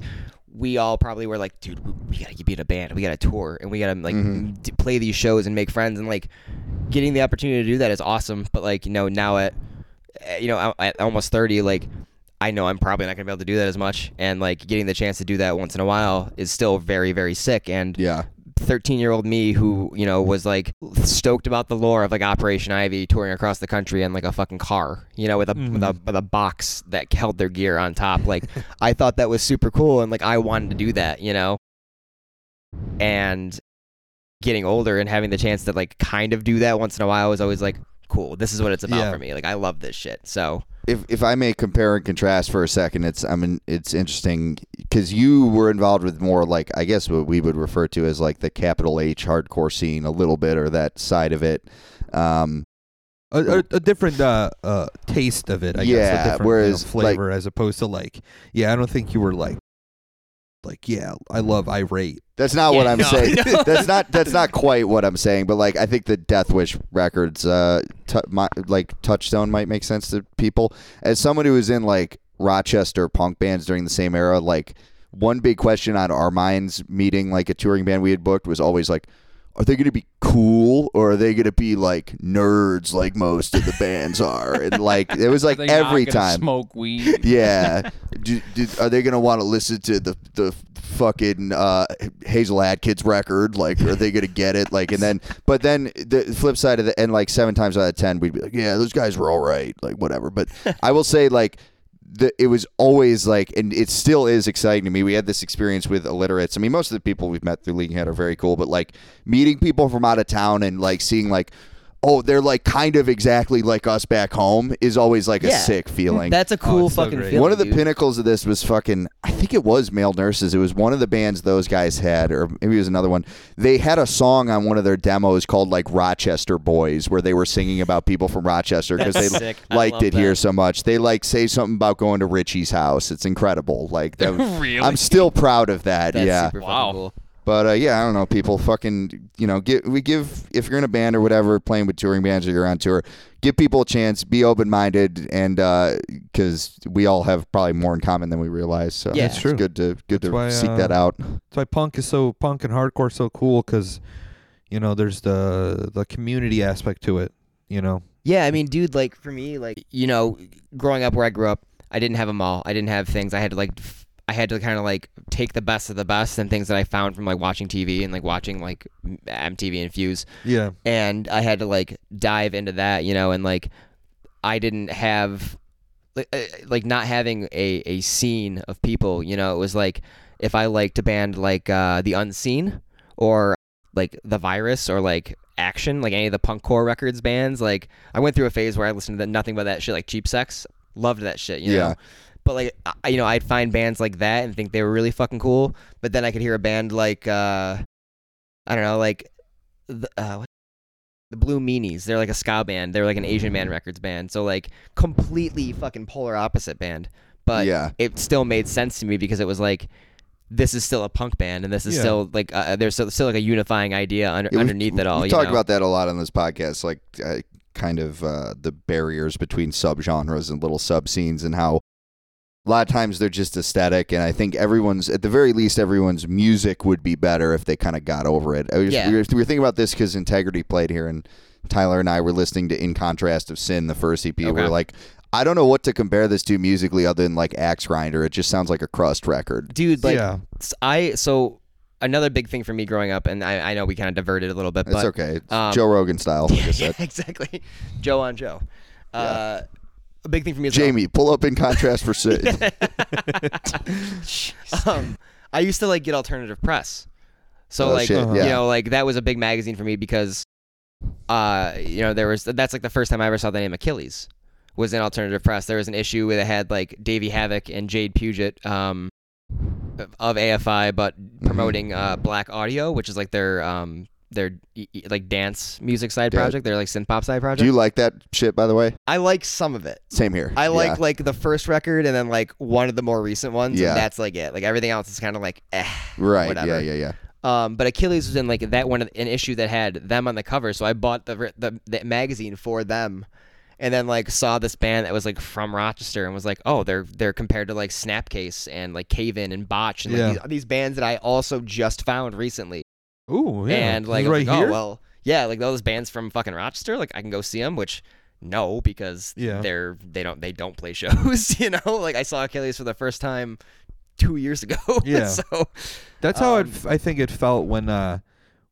we all probably were like, dude, we, gotta be in a band. We gotta tour, and we gotta like Mhm. d- play these shows and make friends. And like, getting the opportunity to do that is awesome. But like, you know, now at uh, you know at almost thirty, like I know I'm probably not gonna be able to do that as much. And like getting the chance to do that once in a while is still very very sick. And Yeah. 13 year old me who you know was like stoked about the lore of like Operation Ivy touring across the country in like a fucking car you know with a with a Mhm. with a box that held their gear on top. Like I thought that was super cool and like I wanted to do that you know? And getting older and having the chance to like kind of do that once in a while was always like cool. This is what it's about Yeah. for me. Like I love this shit. So if if I may compare and contrast for a second, it's I mean it's interesting because you were involved with more like I guess what we would refer to as like the capital H hardcore scene a little bit or that side of it. Um, a, a, a different uh, uh, taste of it. I guess. Yeah, A different, you know, whereas, flavor as opposed to like, yeah, I don't think you were like, like yeah, I love irate. that's not what I'm no, saying. no. that's not that's not quite what I'm saying. But like I think the Death Wish records, uh, t- my, like Touchstone might make sense to people. As someone who was in like Rochester punk bands during the same era, like one big question on our minds meeting like a touring band we had booked was always like are they going to be cool or are they going to be like nerds like most of the bands are and like it was like every time Smoke weed. yeah. do, do, are they going to want to listen to the the fucking uh, Hasil Adkins record? Like, are they going to get it? Like, and then, but then the flip side of the, and like seven times out of ten, we'd be like, yeah, those guys were all right, like whatever. But I will say, like, the, it was always like, and it still is exciting to me. We had this experience with illiterates. I mean, most of the people we've met through Leaking Head are very cool, but like meeting people from out of town and like seeing like, oh, they're like kind of exactly like us back home is always like a Yeah. sick feeling. that's a cool oh, it's so fucking great. feeling One of the dude. pinnacles of this was fucking. I think it was Male Nurses. It was one of the bands those guys had, or maybe it was another one. They had a song on one of their demos called like Rochester Boys, where they were singing about people from Rochester because they That's sick. I liked love it here that. so much. They like say something about going to Richie's house. It's incredible. Like that, really? I'm still proud of that. That's yeah. super fucking Wow. cool. But uh, yeah, I don't know. People fucking, you know, give we give if you're in a band or whatever, playing with touring bands or you're on tour, give people a chance. Be open minded, and because we all have probably more in common than we realize. So Yeah. it's That's true. good to good That's to why, seek uh, that out. That's why punk is so punk and hardcore so cool because, you know, there's the the community aspect to it. You know, Yeah, I mean, dude, like for me, like you know, growing up where I grew up, I didn't have a mall. I didn't have things. I had to like, f- I had to kind of like take the best of the best and things that I found from like watching TV and like watching like MTV and Fuse, yeah, and I had to like dive into that, you know, and like I didn't have like uh, like not having a a scene of people, you know, it was like if I liked a band like uh, the Unseen or like the Virus or like Action, like any of the punk core records bands, like I went through a phase where I listened to nothing but that shit, like Cheap Sex, loved that shit, you Yeah. know. But like I, you know, I'd find bands like that and think they were really fucking cool. But then I could hear a band like uh, I don't know, like the uh, what, the Blue Meanies. They're like a ska band. They're like an Asian Man Records band. So like completely fucking polar opposite band. But Yeah. it still made sense to me because it was like. This is still a punk band, and this is Yeah. still like uh, there's still, still like a unifying idea under, Yeah, underneath it all. We you talked about that a lot on this podcast, like uh, kind of uh, the barriers between subgenres and little sub scenes, and how a lot of times they're just aesthetic. And I think everyone's, at the very least, everyone's music would be better if they kind of got over it. I was, Yeah. we, were, we were thinking about this because Integrity played here, and Tyler and I were listening to In Contrast of Sin, the first EP. Okay. We're like, I don't know what to compare this to musically other than like Axegrinder. It just sounds like a crust record. dude. Like yeah. s- I so another big thing for me growing up, and I, I know we kind of diverted a little bit, It's but okay. It's um, Joe Rogan style, like I said. exactly, Joe on Joe. Uh, a big thing for me is um, Jamie, pull up In Contrast for Sin. um, I used to like get alternative press. So Oh, like shit, you know like that was a big magazine for me because uh you know there was that's like the first time I ever saw the name Achilles was in alternative press. There was an issue where they had like Davey Havok and Jade Puget um of AFI but promoting uh Blaqk Audio which is like their um their like dance music side Yeah. project, their like synth pop side project. Do you like that shit, by the way? I like some of it. Same here. I like Yeah. like the first record and then like one of the more recent ones. Yeah. And that's like it. Like everything else is kind of like eh. right. whatever. Yeah, yeah, yeah. Um, but Achilles was in like that one an issue that had them on the cover, so I bought the the, the magazine for them, and then like saw this band that was like from Rochester and was like, oh, they're they're compared to like Snapcase and like Cave In and Botch and like Yeah. these, these bands that I also just found recently, Ooh, yeah. and like it right like, here. oh well, yeah, like those bands from fucking Rochester, like I can go see them, which. No, because Yeah. they're they don't they don't play shows. You know, like I saw Achilles for the first time two years ago. Yeah. so That's how it. Um, f- I think it felt when uh,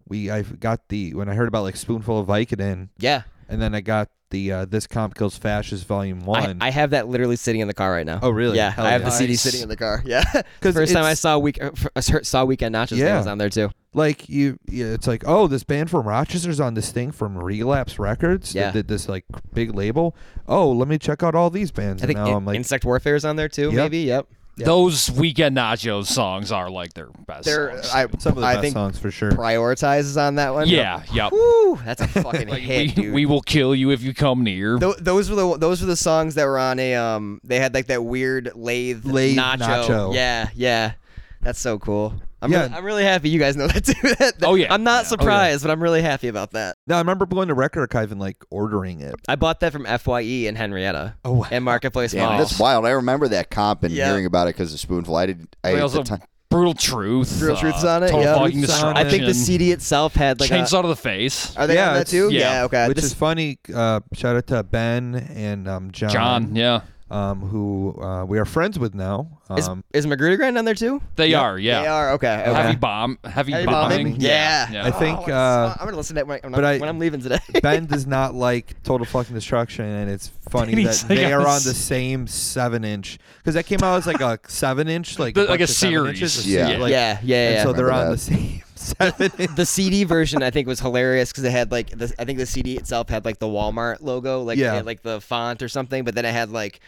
we I got the when I heard about like spoonful of Vicodin, yeah, and then I got the uh, this comp kills fascist volume I, one. I have that literally sitting in the car right now. oh really? Yeah, Hell I have the CD sitting in the car. Yeah, 'Cause first time I it's- saw week uh, f- uh, saw Weekend Nachos, yeah. Yeah. was on there too. like you, yeah, it's like oh this band from Rochester's on this thing from Relapse Records Yeah. that did this like big label. Oh, let me check out all these bands. I think now In- I'm like, Insect Warfare is on there too. Yep. Maybe. Yep. Yeah. Those weekend nachos songs are like their best. They're songs. I some of the I best think songs for sure. Prioritizes on that one. yeah, yep. Woo, that's a fucking Like, hit, we, dude. we will kill you if you come near. Tho- those were the those were the songs that were on a um. They had like that weird lathe, Lathe nacho. nacho. Yeah, yeah. That's so cool. I'm Yeah. really, I'm really happy you guys know that too. That- Oh, yeah. I'm not Yeah. surprised, but I'm really happy about that. No, I remember going to Record Archive and like ordering it. I bought that from Fye in Henrietta Oh, wow. and Marketplace Damn, Mall. that's wild. I remember that comp and Yeah. hearing about it because of Spoonful. I did. I We at also the time- brutal truth. Brutal uh, Truth's on it, Total yeah. fucking destruction. I think the CD itself had like a, chainsaw to the face. Are they Yeah, on that it's- too? yeah. okay. Which This- is funny. Uh, shout out to Ben and um, John, John, yeah, um, who uh, we are friends with now. is, Um, is Magrudergrind on there too? they Yep. are. Yeah, They are. Okay. okay. heavy bomb, heavy, Heavy bombing. bombing? Yeah. yeah. I think, Oh, what uh. I'm gonna listen to it when, when, but I'm, I- when I'm leaving today. ben does not like Total Fucking Destruction, and it's funny that like, they I are on was- the same seven inch because that came out as like a seven inch, like The- like bunch a of seven series. inches, Yeah. se- like- yeah, yeah, and yeah. so they're Remember on that. the same seven. the CD version I think was hilarious because it had like the, I think the CD itself had like the Walmart logo, like Yeah. had, like the font or something, but then it had like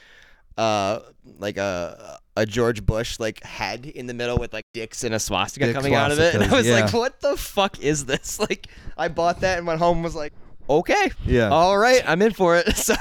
uh like a a George Bush like head in the middle with like dicks and a swastika Dick coming out of it, and I was like, what the fuck is this? Like, I bought that and went home and was like, okay, Yeah. all right, I'm in for it. So,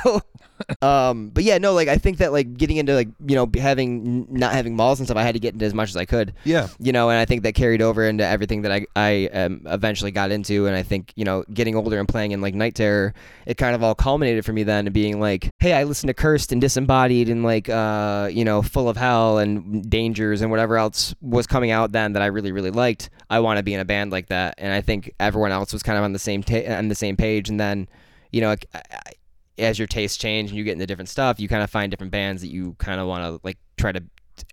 um, but yeah, no, like I think that like getting into like you know having not having malls and stuff, I had to get into as much as I could yeah. you know, and I think that carried over into everything that I I um, eventually got into, and I think you know, getting older and playing in like Night Terror, it kind of all culminated for me then to being like, hey, I listened to Cursed and Disembodied and like uh you know, Full of Hell and Dangers and whatever else was coming out then that I really really liked. I want to be in a band like that, and I think everyone else was kind of on the same ta- on the same page, and then you know. I, I, as your tastes change and you get into different stuff, you kind of find different bands that you kind of want to like try to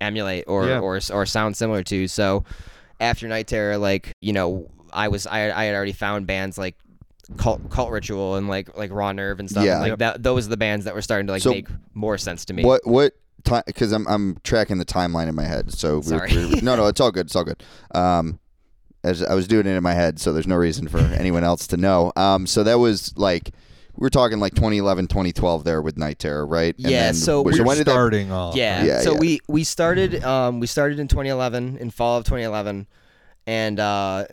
emulate or, Yeah. or or sound similar to. So after Night Terror, like you know, I was I, I had already found bands like Cult Cult Ritual and like like Raw Nerve and stuff. Yeah. and, like that. Those are the bands that were starting to like So make more sense to me. What what time? Because I'm I'm tracking the timeline in my head. So we're- Sorry. we're- no, no, it's all good. It's all good. Um, as I was doing it in my head, so there's no reason for anyone else to know. Um, so that was like we're talking like 2011, 2012 there with Night Terror, right? And Yeah, then- so so we're when that? starting off. Yeah. Yeah, so yeah. we we started um we started in 2011 in fall of 2011, and uh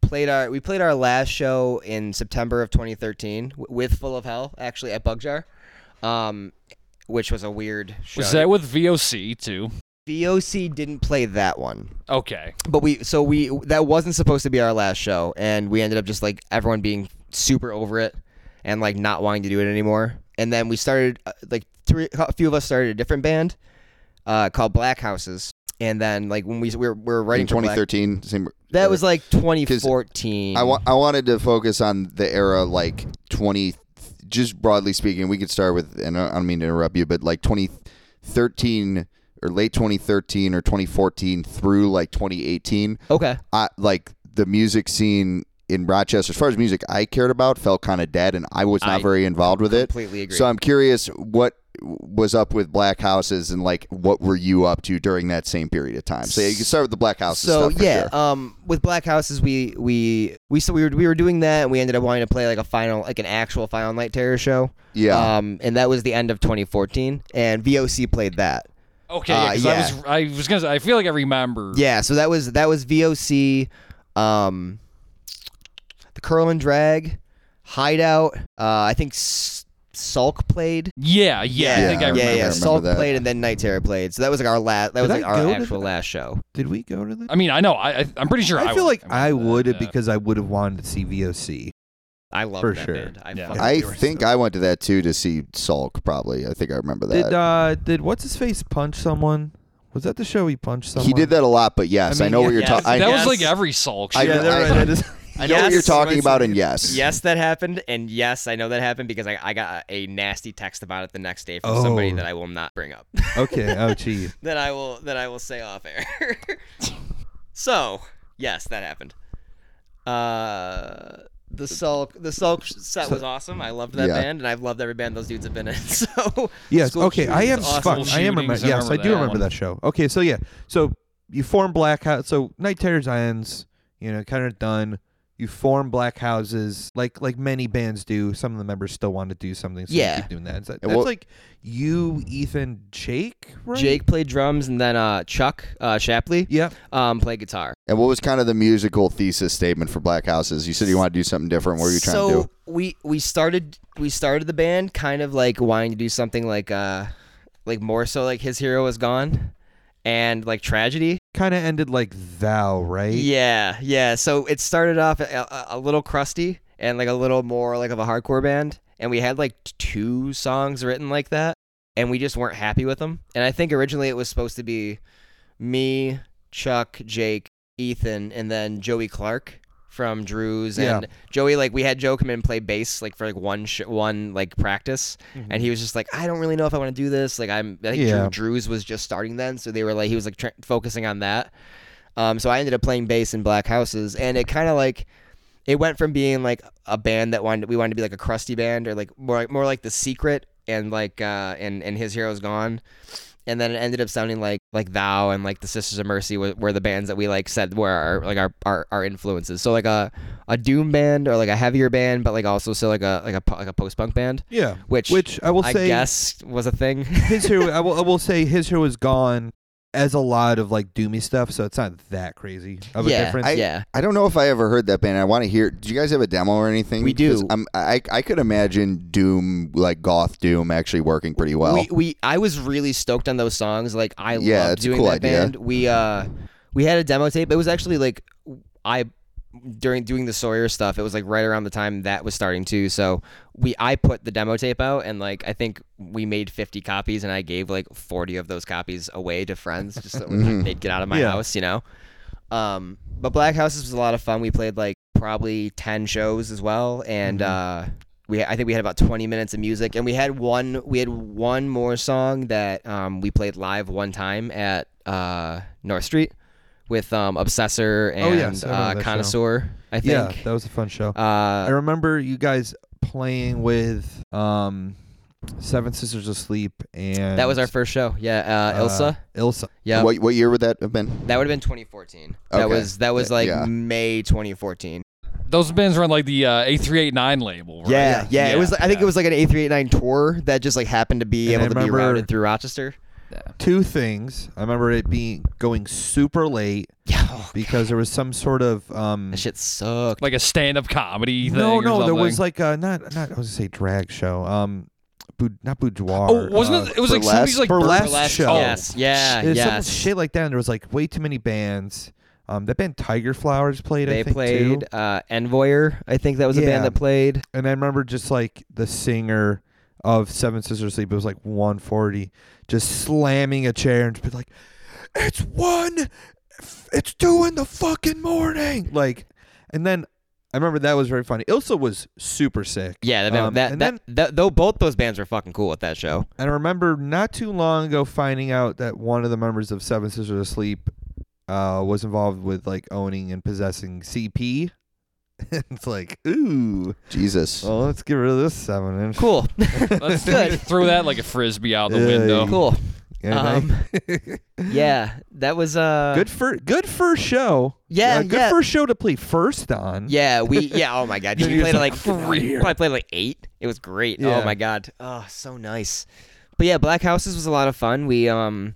played our we played our last show in September of 2013 with Full of Hell actually at Bugjar, um, which was a weird show. Was that with VOC too? VOC didn't play that one, Okay. but we so we that wasn't supposed to be our last show, and we ended up just like everyone being super over it and like not wanting to do it anymore. And then we started uh, like three a few of us started a different band uh, called Black Houses. And then like when we we were, we were writing in for Black- 2013. Same, that was like 2014. I, wa- I wanted to focus on the era like 20 just broadly speaking we could start with and I don't mean to interrupt you but like 2013 or late 2013 or 2014 through like 2018 okay. I like the music scene in Rochester as far as music I cared about felt kind of dead and I was not I very involved with it Completely agree. so I'm curious what was up with Black Houses and like what were you up to during that same period of time so yeah, you can start with the Black Houses so stuff yeah, sure. um, with Black Houses, we we we so we were we were doing that, and we ended up wanting to play like a final, like an actual Final Night Terror show. yeah Um, and that was the end of 2014, and VOC played that. Okay. Uh, Yeah. 'cause yeah. I was I was gonna. Say, I feel like I remember. Yeah, so that was that was VOC, um, the Curl and Drag, Hideout. Uh, I think S- Sulk played. Yeah. Yeah. I think I Yeah, remember. yeah, yeah. remember Sulk that. played, and then Night Terror played. So that was like our last. That was Did like I our go to actual that? last show. Did we go to that? I mean, I know. I, I I'm pretty sure. I, I feel would. like I remember would that, have yeah. because I would have wanted to see VOC. I love For that sure. band. I Yeah. fucking I they think I went to that too to see Sulk. Probably, I think I remember that. Did uh did what's his face punch someone? Was that the show he punched someone? he did that a lot, but yes, I I, mean, know yeah, what you're yes. talking. that I, was Yes. like every Sulk. I- shit. Yeah, I- they're right. It is- I know what you're talking about, and yes, Yes, that happened, and yes, I know that happened because I, I got a, a nasty text about it the next day from somebody Oh. that I will not bring up. okay. Oh, gee. that I will that I will say off air. so yes, that happened. Uh, the Sulk the Sulk set was awesome. I loved that Yeah. band, and I've loved every band those dudes have been in. So Yes. Okay. I am. shootings, awesome. Fuck. I am. Remember, shootings, I yes, I do that remember one. that show. Okay. So yeah. So you form Black House. So Night Terrors ends. You know, kind of done. You form Black Houses, like like many bands do. Some of the members still want to do something. So Yeah. Keep doing that. Is that- And that's what- like you, Ethan, Jake, right? Jake played drums, and then uh, Chuck uh, Shapley Yep. um, played guitar. And what was kind of the musical thesis statement for Black Houses? You said you want to do something different. What were you trying so to do? we we started we started the band kind of like wanting to do something like uh like more so like his hero is gone and like tragedy. Kind of ended like thou, right? yeah yeah. So it started off a, a, a little crusty and like a little more like of a hardcore band. And we had like two songs written like that and we just weren't happy with them and i think originally it was supposed to be me chuck jake ethan and then joey clark from drew's Yeah. and joey like we had joe come in and play bass like for like one sh- one like practice Mm-hmm. and he was just like i don't really know if i want to do this like i'm i think Yeah. Drew, drew's was just starting then so they were like he was like tra- focusing on that um, so I ended up playing bass in Black Houses, and it kind of like it went from being like a band that wanted we wanted to be like a crusty band or like more more like the Secret and like uh and and His Hero's Gone, and then it ended up sounding like like Thou and like the Sisters of Mercy were, were the bands that we like said were our like our, our our influences. So like a a doom band or like a heavier band, but like also so like a like a like a post punk band, Yeah. which Which I will I say, guess was a thing. his hero. I will. I will say his hero is gone. As a lot of like doomy stuff, so it's not that crazy of a difference. I- yeah. I don't know if I ever heard that band. I want to hear. Do you guys have a demo or anything? We do. I'm, I I could imagine Doom, like goth Doom, actually working pretty well. We, we I was really stoked on those songs. Like I Yeah, loved it's a doing cool that idea. band. We uh we had a demo tape. It was actually like I during doing the Sore Ear stuff. It was like right around the time that was starting too. So we I put the demo tape out and like I think we made 50 copies and I gave like 40 of those copies away to friends just so Mhm. they'd get out of my Yeah. house, you know. Um but Black Houses was a lot of fun. We played like probably 10 shows as well and Mhm. uh we I think we had about 20 minutes of music and we had one we had one more song that um, we played live one time at uh, North Street with um, Obsessor and Oh, yes, I remember uh, that show. Connoisseur I yeah, think that was a fun show. I uh, remember you guys playing with um, Seven Sisters of Sleep, and that was our first show yeah uh, Ilsa Ilsa. yeah What what year would that have been? that would have been 2014 that was that was like yeah. May 2014 those bands were on like the uh, A389 label. Right? Yeah, yeah, It was. I think yeah. it was like an A389 tour that just like happened to be And I able to be routed through Rochester. Two things. I remember it being going super late Yeah. Oh, because there was some sort of um. that shit sucked. like a stand-up comedy thing. no, or no, there was like a not not I was gonna say drag show. Um, bou- not boudoir. Oh, wasn't uh, it? It was like burlesque- somebody's like burlesque burlesque show. Oh, Yes. Yeah. There's some yes. shit like that. And there was like way too many bands. Um, that band Tiger Flowers played. I They think played too. uh, Envoyer. I think that was a Yeah. band that played. and I remember just like the singer of Seven Sisters Sleep. It was like 140, just slamming a chair and be like, "It's one, it's two in the fucking morning." Like, and then I remember that was very funny. Ilsa was super sick. Yeah, that, Um, that, and that, then that- though both those bands were fucking cool at that show. and I remember not too long ago finding out that one of the members of Seven Sisters of Sleep uh, was involved with like owning and possessing CP. it's like, ooh, Jesus. well, let's get rid of this seven inch. Cool. Let's Good. throw that like a frisbee out the Yeah, window. yeah. cool. Yeah, Um, right? Yeah, that was uh good for good first show. Yeah, Uh, good yeah. first show to play first on. Yeah, we yeah. Oh my god, Then we you're played like like, three. Probably played like eight. It was great. Yeah. Oh my god. Oh, so nice. But yeah, Black Houses was a lot of fun. We um,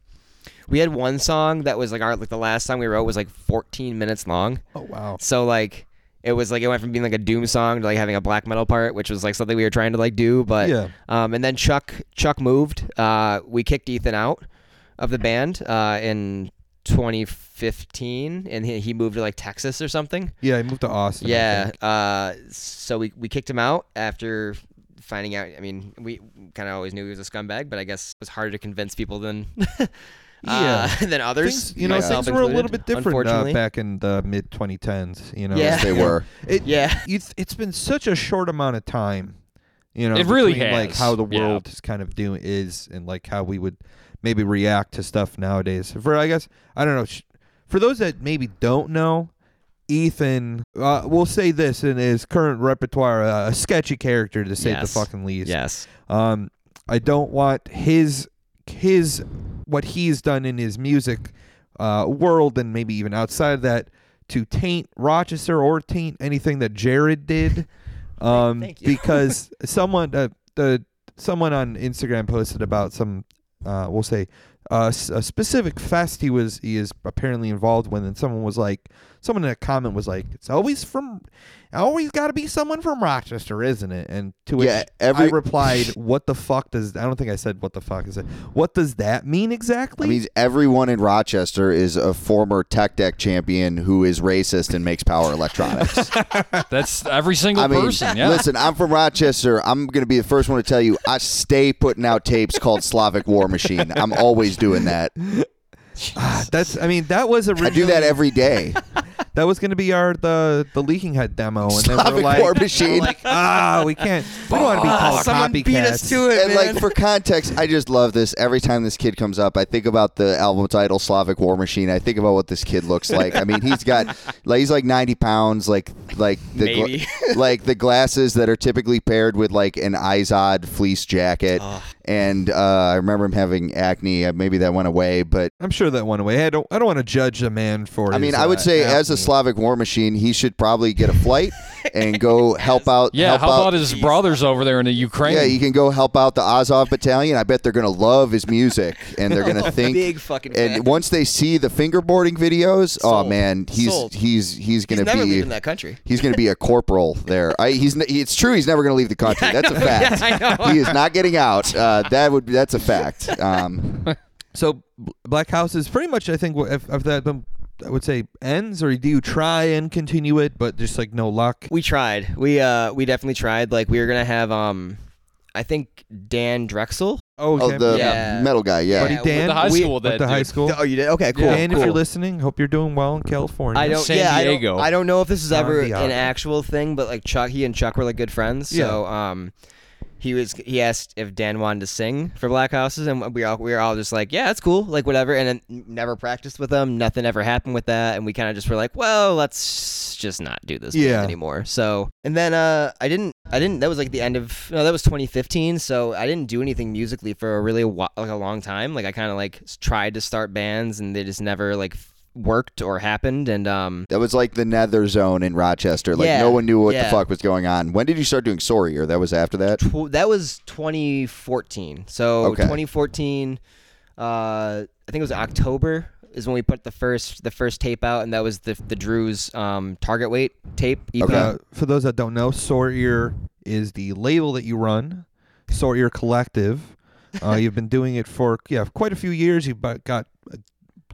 we had one song that was like our like the last song we wrote was like 14 minutes long. Oh wow. So like it was like it went from being like a doom song to like having a black metal part, which was like something we were trying to like do. But yeah. um, and then Chuck Chuck moved. Uh, we kicked Ethan out of the band uh in 2015, and he, he moved to like Texas or something. Yeah, he moved to Austin. Yeah. Uh, so we we kicked him out after finding out. I mean, we kind of always knew he was a scumbag, but I guess it was harder to convince people than. Yeah. uh, than others. Things, you know, myself things were a little bit different uh, back in the mid 2010s. You know, Yeah. They were. It, yeah, you it's been such a short amount of time. You know, It really between, like how the yeah. world is kind of doing is, and like how we would maybe react to stuff nowadays. For I guess I don't know. For those that maybe don't know, Ethan, uh, we'll say this in his current repertoire, uh, a sketchy character to say Yes. the fucking least. yes, Um, I don't want his his what he's done in his music uh, world and maybe even outside of that to taint Rochester or taint anything that Jared did. Um, because someone uh, the someone on Instagram posted about some uh, we'll say uh, a specific fest he was he is apparently involved with, and someone was like, someone in a comment was like, "It's always from, always got to be someone from Rochester, isn't it?" And to which Yeah, every- I replied, "What the fuck does? I don't think I said what the fuck is it. What does that mean exactly?" I mean, everyone in Rochester is a former tech deck champion who is racist and makes power electronics. That's every single I mean, person. Yeah. listen, I'm from Rochester. I'm going to be the first one to tell you I stay putting out tapes called Slavic War Machine. I'm always doing that. Ah, that's. I mean, that was I do that every day. that was going to be our the the leaking head demo, and then we're like, War Machine. like, ah, we can't. We don't want to be called someone copycats. beat us to it, and man. like for context, I just love this. Every time this kid comes up, I think about the album title "Slavic War Machine." I think about what this kid looks like. I mean, he's got like he's like ninety pounds, like like the gla- like the glasses that are typically paired with like an Izod fleece jacket. And uh, I remember him having acne. Uh, Maybe that went away, but I'm sure that went away. I don't. I don't want to judge a man for. I mean, I would uh, say as a acne. Slavic war machine, he should probably get a flight and go help out. yeah. help How out, about his brothers over there in the Ukraine? Yeah, he can go help out the Azov battalion. I bet they're gonna love his music and they're gonna think. big fucking fan. and once they see the fingerboarding videos, oh man, he's Sold. he's he's He's gonna never be leaving that country. he's gonna be a corporal there. I, he's it's true. He's never gonna leave the country. That's a fact. I know. He is not getting out. Uh, that would that's a fact. Um, So Black House is pretty much. I think wh- if, if that I would say ends, or do you try and continue it, but just like no luck? We tried. We uh we definitely tried. Like we were gonna have um, I think Dan Drexel. Oh, oh, the Yeah. metal guy. Yeah. buddy Yeah, Dan, the high we- school with that the high dude. school. Oh, you did? Okay, cool. Dan, if cool. you're listening, hope you're doing well in California. I don't. San yeah, Diego. I don't, I don't know if this is ever Diego. an actual thing, but like Chuck, he and Chuck were like good friends. So um, he was he asked if Dan wanted to sing for Black Houses, and we all we were all just like, yeah, that's cool, like whatever. And then never practiced with them. Nothing ever happened with that, and we kind of just were like, well, let's just not do this Yeah. anymore. So and then uh, I didn't I didn't. That was like the end of no, that was 2015. So I didn't do anything musically for a really like a long time. Like I kind of like tried to start bands, and they just never like worked or happened, and um, That was like the nether zone in Rochester. Like Yeah, no one knew what yeah. the fuck was going on. When did you start doing Sore Ear? Or that was after that? tw- that was 2014. So Okay. 2014, uh, I think it was October is when we put the first the first tape out, and that was the the Drew's um, target weight tape. EP. Okay. Uh, for those that don't know, Sore Ear is the label that you run. Sore Ear Collective. Uh, you've been doing it for yeah quite a few years. You've bu- got a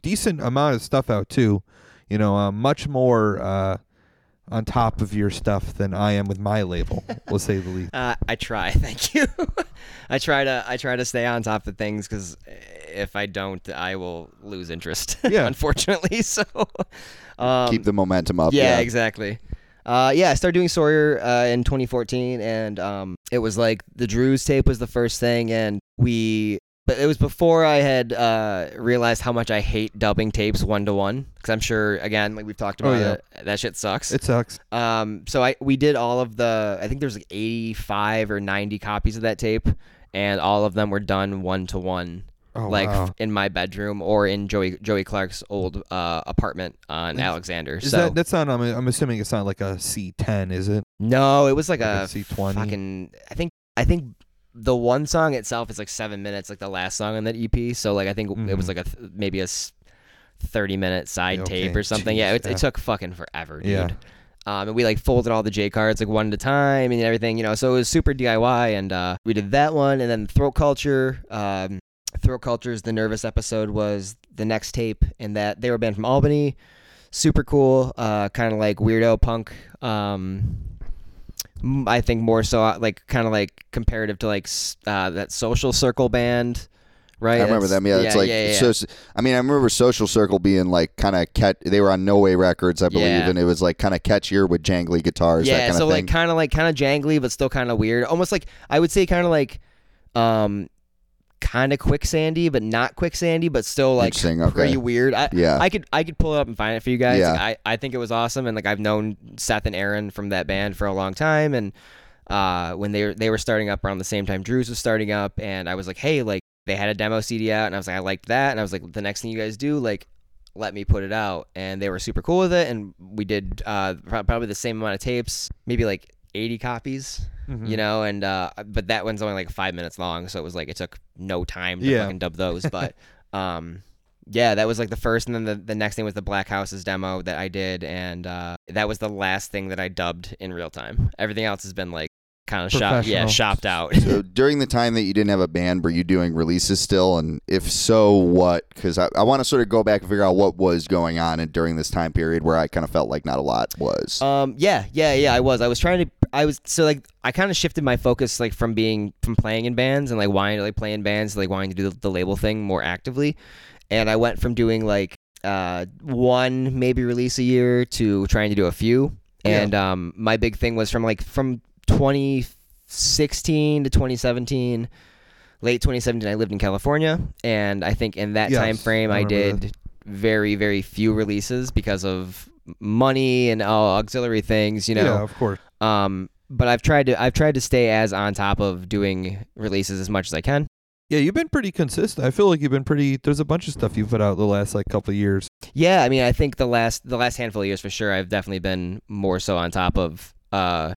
decent amount of stuff out too. You know, uh, much more uh, on top of your stuff than I am with my label. we'll say the least. Uh, I try. Thank you. I try to I try to stay on top of things because if I don't, I will lose interest. Yeah. unfortunately. So um, Keep the momentum up. yeah, Yeah. exactly. Uh, yeah, I started doing Sore Ear uh, in 2014, and um, it was like the Drews tape was the first thing, and we. But it was before I had uh, realized how much I hate dubbing tapes one to one, because I'm sure again, like we've talked Oh, about yeah. it, that shit sucks. It sucks. Um, so I we did all of the I think there's like 85 or 90 copies of that tape, and all of them were done one to one. like wow. f- in my bedroom or in Joey Joey Clark's old uh, apartment on Is- Alexander. Is so that that's not? I'm, I'm assuming it's not like a C10, is it? no, it was like, Like a a C20? fucking. I think I think the one song itself is like seven minutes, like the last song on that EP. So like I think it was Mhm. like a th- maybe a 30 minute side Okay, tape or something. yeah, it, yeah. it took fucking forever, dude. Yeah. Um, and we like folded all the J cards like one at a time and everything, you know. So it was super DIY, and uh, we did that one, and then Throat Culture. Um, Throat Culture's the Nervous episode was the next tape, and that they were a band from Albany, super cool, uh, kind of like weirdo punk. Um, I think more so uh, like kind of like comparative to like uh, that Social Circle band, right? I remember That's- them. Yeah, it's like yeah, yeah. so. I mean, I remember Social Circle being like kind of cat. They were on No Way Records, I believe, Yeah. and it was like kind of catchier with jangly guitars. Yeah, kind so like kind of like kind of jangly, but still kind of weird. Almost like I would say kind of like, um, kind of quicksandy, but not quicksandy, but still like okay. pretty weird. I, yeah, I could I could pull it up and find it for you guys. Yeah. Like, I I think it was awesome, and like I've known Seth and Aaron from that band for a long time, and uh, when they were they were starting up around the same time Drew's was starting up, and I was like, hey, like they had a demo CD out, and I was like, I liked that, and I was like, the next thing you guys do, like. Let me put it out, and they were super cool with it, and we did uh, probably the same amount of tapes, maybe like 80 copies, Mhm. you know, and uh, but that one's only like five minutes long, so it was like it took no time to Yeah. fucking dub those, but um, yeah, that was like the first, and then the, the next thing was the Black Houses demo that I did, and uh, that was the last thing that I dubbed in real time. Everything else has been like kind of shop, yeah, shopped out. so during the time that you didn't have a band, were you doing releases still? And if so, what? Because I, I want to sort of go back and figure out what was going on and during this time period where I kind of felt like not a lot was. Um, yeah, yeah, yeah. I was. I was trying to. I was so like I kind of shifted my focus like from being from playing in bands and like wanting to like play in bands, to, like wanting to do the, the label thing more actively, and I went from doing like uh one maybe release a year to trying to do a few. Yeah. And um, my big thing was from like from 2016 to 2017. Late 2017, I lived in California, and I think in that Yes, time frame, I I, did very, very few releases because of money and all auxiliary things, you know yeah, of course. Um, but I've tried to I've tried to stay as on top of doing releases as much as I can. Yeah, you've been pretty consistent. I feel like you've been pretty. There's a bunch of stuff you've put out the last like couple of years. Yeah, I mean, I think the last the last handful of years for sure, I've definitely been more so on top of uh,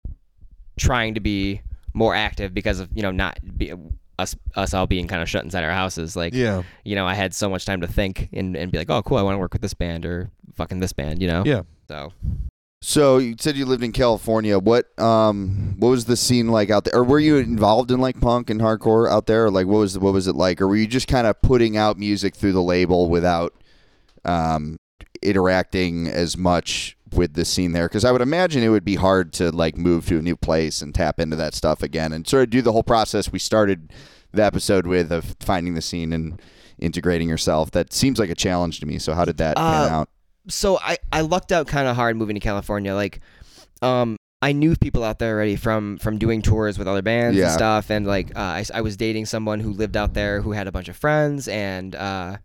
trying to be more active because of you know not be, us us all being kind of shut inside our houses. Like Yeah, you know, I had so much time to think and, and be like, oh, cool, I want to work with this band or fucking this band, you know. yeah. So So you said you lived in California. What um what was the scene like out there? Or were you involved in like punk and hardcore out there? Or like what was what was it like? Or were you just kind of putting out music through the label without um interacting as much with the scene there? Because I would imagine it would be hard to like move to a new place and tap into that stuff again and sort of do the whole process we started the episode with of finding the scene and integrating yourself. That seems like a challenge to me. So how did that pan Uh, out? so I, I lucked out kind of hard moving to California. Like, um, I knew people out there already from from doing tours with other bands Yeah. and stuff, and like uh, I, I was dating someone who lived out there who had a bunch of friends, and uh,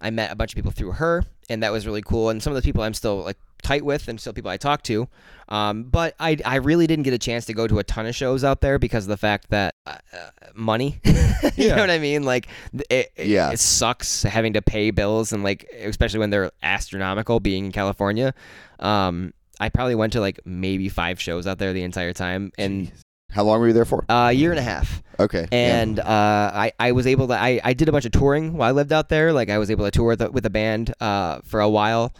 I met a bunch of people through her, and that was really cool. And some of the people I'm still like tight with and still people I talk to. Um, but I I really didn't get a chance to go to a ton of shows out there because of the fact that uh, uh, money. you Yeah. know what I mean? Like it, Yeah. it sucks having to pay bills and like especially when they're astronomical being in California. Um, I probably went to like maybe five shows out there the entire time and How long were you there for? uh, a year and a half. Okay. yeah. And uh, I, I was able to I, I did a bunch of touring while I lived out there. Like I was able to tour with a, with a band uh, for a while,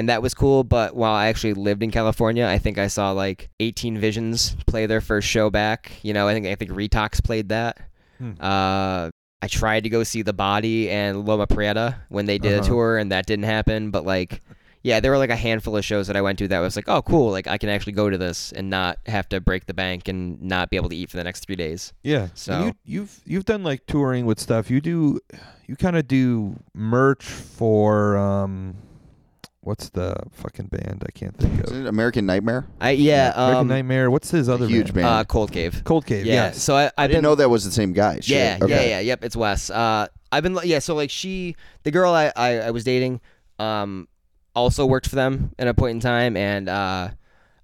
and that was cool. But while I actually lived in California, I think I saw like 18 Visions play their first show back. You know, I think I think Retox played that. Hmm. Uh, I tried to go see The Body and Loma Prieta when they did Uh-huh. a tour, and that didn't happen. But like. Yeah, there were like a handful of shows that I went to that was like, oh, cool. Like I can actually go to this and not have to break the bank and not be able to eat for the next three days. Yeah. So- And you, you've you've done like touring with stuff. You do you kind of do merch for um what's the fucking band? I can't think Is of. it American Nightmare? I yeah, American um, Nightmare. What's his other huge band? band. uh, Cold Cave. Cold Cave. Yeah. yes. So I, I've I didn't been, know that was the same guy. Shit. Yeah, okay. yeah, yeah. Yep, it's Wes. Uh, I've been yeah. So like she, the girl I, I, I was dating, um, also worked for them at a point in time, and uh,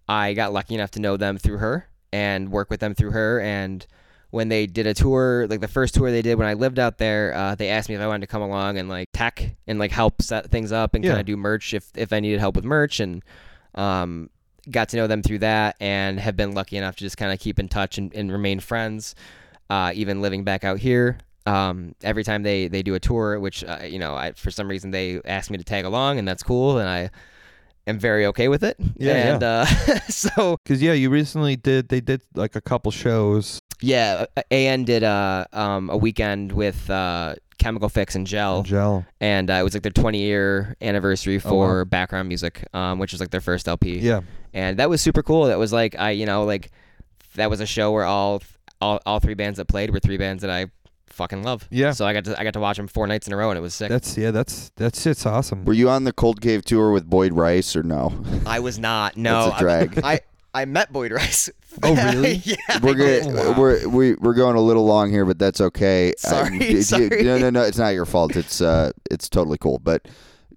I got lucky enough to know them through her and work with them through her. And when they did a tour, like the first tour they did when I lived out there, uh, they asked me if I wanted to come along and like tech and like help set things up and Yeah. kind of do merch if if I needed help with merch and um got to know them through that and have been lucky enough to just kind of keep in touch and, and remain friends uh, even living back out here um, every time they, they do a tour which uh, you know I, for some reason they ask me to tag along and that's cool and i am very okay with it Yeah, and Uh, so Because yeah, you recently did. They did like a couple shows. yeah uh, an did a, um, a weekend with uh, chemical fix and gel Gel. and uh, it was like their 20 year anniversary Oh, for wow. background music um, which was like their first lp Yeah. and that was super cool. That was like I, you know, like that was a show where all all, all three bands that played were three bands that I fucking love. Yeah. So I got to I got to watch them four nights in a row, and it was sick. That's yeah. That's that's shit's awesome. Were you on the Cold Cave tour with Boyd Rice or no? I was not. No, That's a drag. I, I I met Boyd Rice. Oh, really? yeah. We're I gonna, wow. we're we, we're going a little long here, but that's okay. Sorry, Um, do- do you- sorry. no, no, no. It's not your fault. It's uh, it's totally cool. But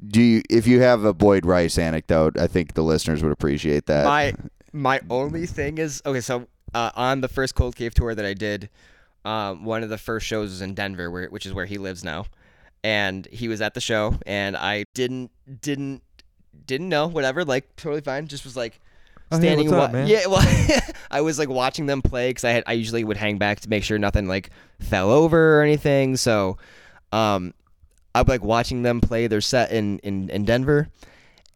do you, if you have a Boyd Rice anecdote, I think the listeners would appreciate that. my my only thing is okay. So uh, on the first Cold Cave tour that I did, um, one of the first shows was in Denver, where which is where he lives now, and he was at the show, and I didn't didn't didn't know whatever, like totally fine, just was like. Oh, hey, Standing, what's wa- up, man? yeah. Well, I was like watching them play because I had I usually would hang back to make sure nothing like fell over or anything. So, um, I'm like watching them play their set in in in Denver,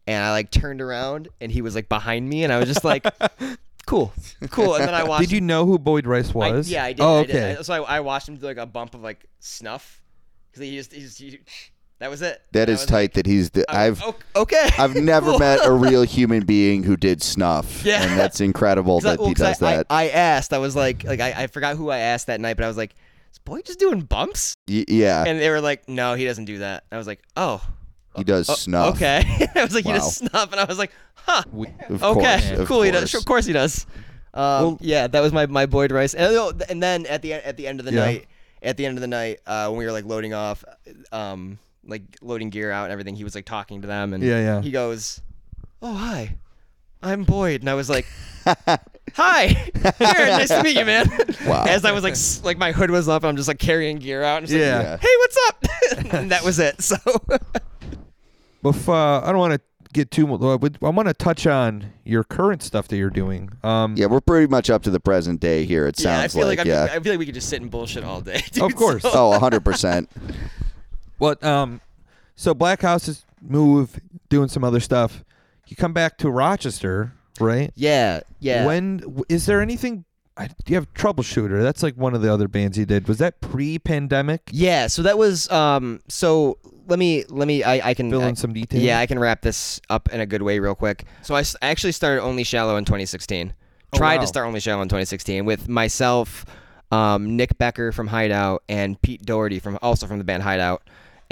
and I like turned around and he was like behind me, and I was just like, cool, cool. And then I watched. Did you know who Boyd Rice I- was? yeah, I did. Oh, I okay. did. I- so I, I watched him do like a bump of like snuff because he just he just he, that was it. that And I is was tight. like, that he's the, I- I've okay. I've never cool. met a real human being who did snuff. Yeah. and that's incredible 'Cause I- that well, he 'cause does I, that. I, I asked. I was like, like I, I forgot who I asked that night, but I was like, is Boyd just doing bumps? Y- yeah, And they were like, no, he doesn't do that. I was like, oh, he does o- snuff. Okay. I was like, he Wow. does snuff, and I was like, huh. Of Okay, course, of cool. He does. Sure, Of course he does. Um, Well- yeah, that was my my Boyd Rice, and, and then at the at the end of the Yeah. night, at the end of the night, uh, when we were like loading off, um, like loading gear out and everything, he was like talking to them, and Yeah, yeah. he goes, "Oh hi, I'm Boyd," and I was like. Hi, Aaron. Nice to meet you, man. Wow. As I was like, like my hood was up, and I'm just like carrying gear out. And like, Yeah. Yeah. Hey, what's up? and that was it. So, Bef- uh, I don't want to get too. mu- uh, but I want to touch on your current stuff that you're doing. Um, Yeah, we're pretty much up to the present day here. It yeah, I sounds feel like, I'm, yeah. I feel like we could just sit and bullshit all day. dude. Of course. So- oh, hundred percent. What? Um. So Black House is move doing some other stuff. You come back to Rochester, right? Yeah, yeah. When w- is there anything? I, you have Troubleshooter? That's like one of the other bands you did. Was that pre-pandemic? yeah, so that was um so let me let me I I can Fill I- in some details. Yeah, I can wrap this up in a good way real quick. So I, s- I actually started Only Shallow in 2016. Oh, Tried wow. to start Only Shallow in 2016 with myself, um, Nick Becker from Hideout, and Pete Doherty from also from the band Hideout.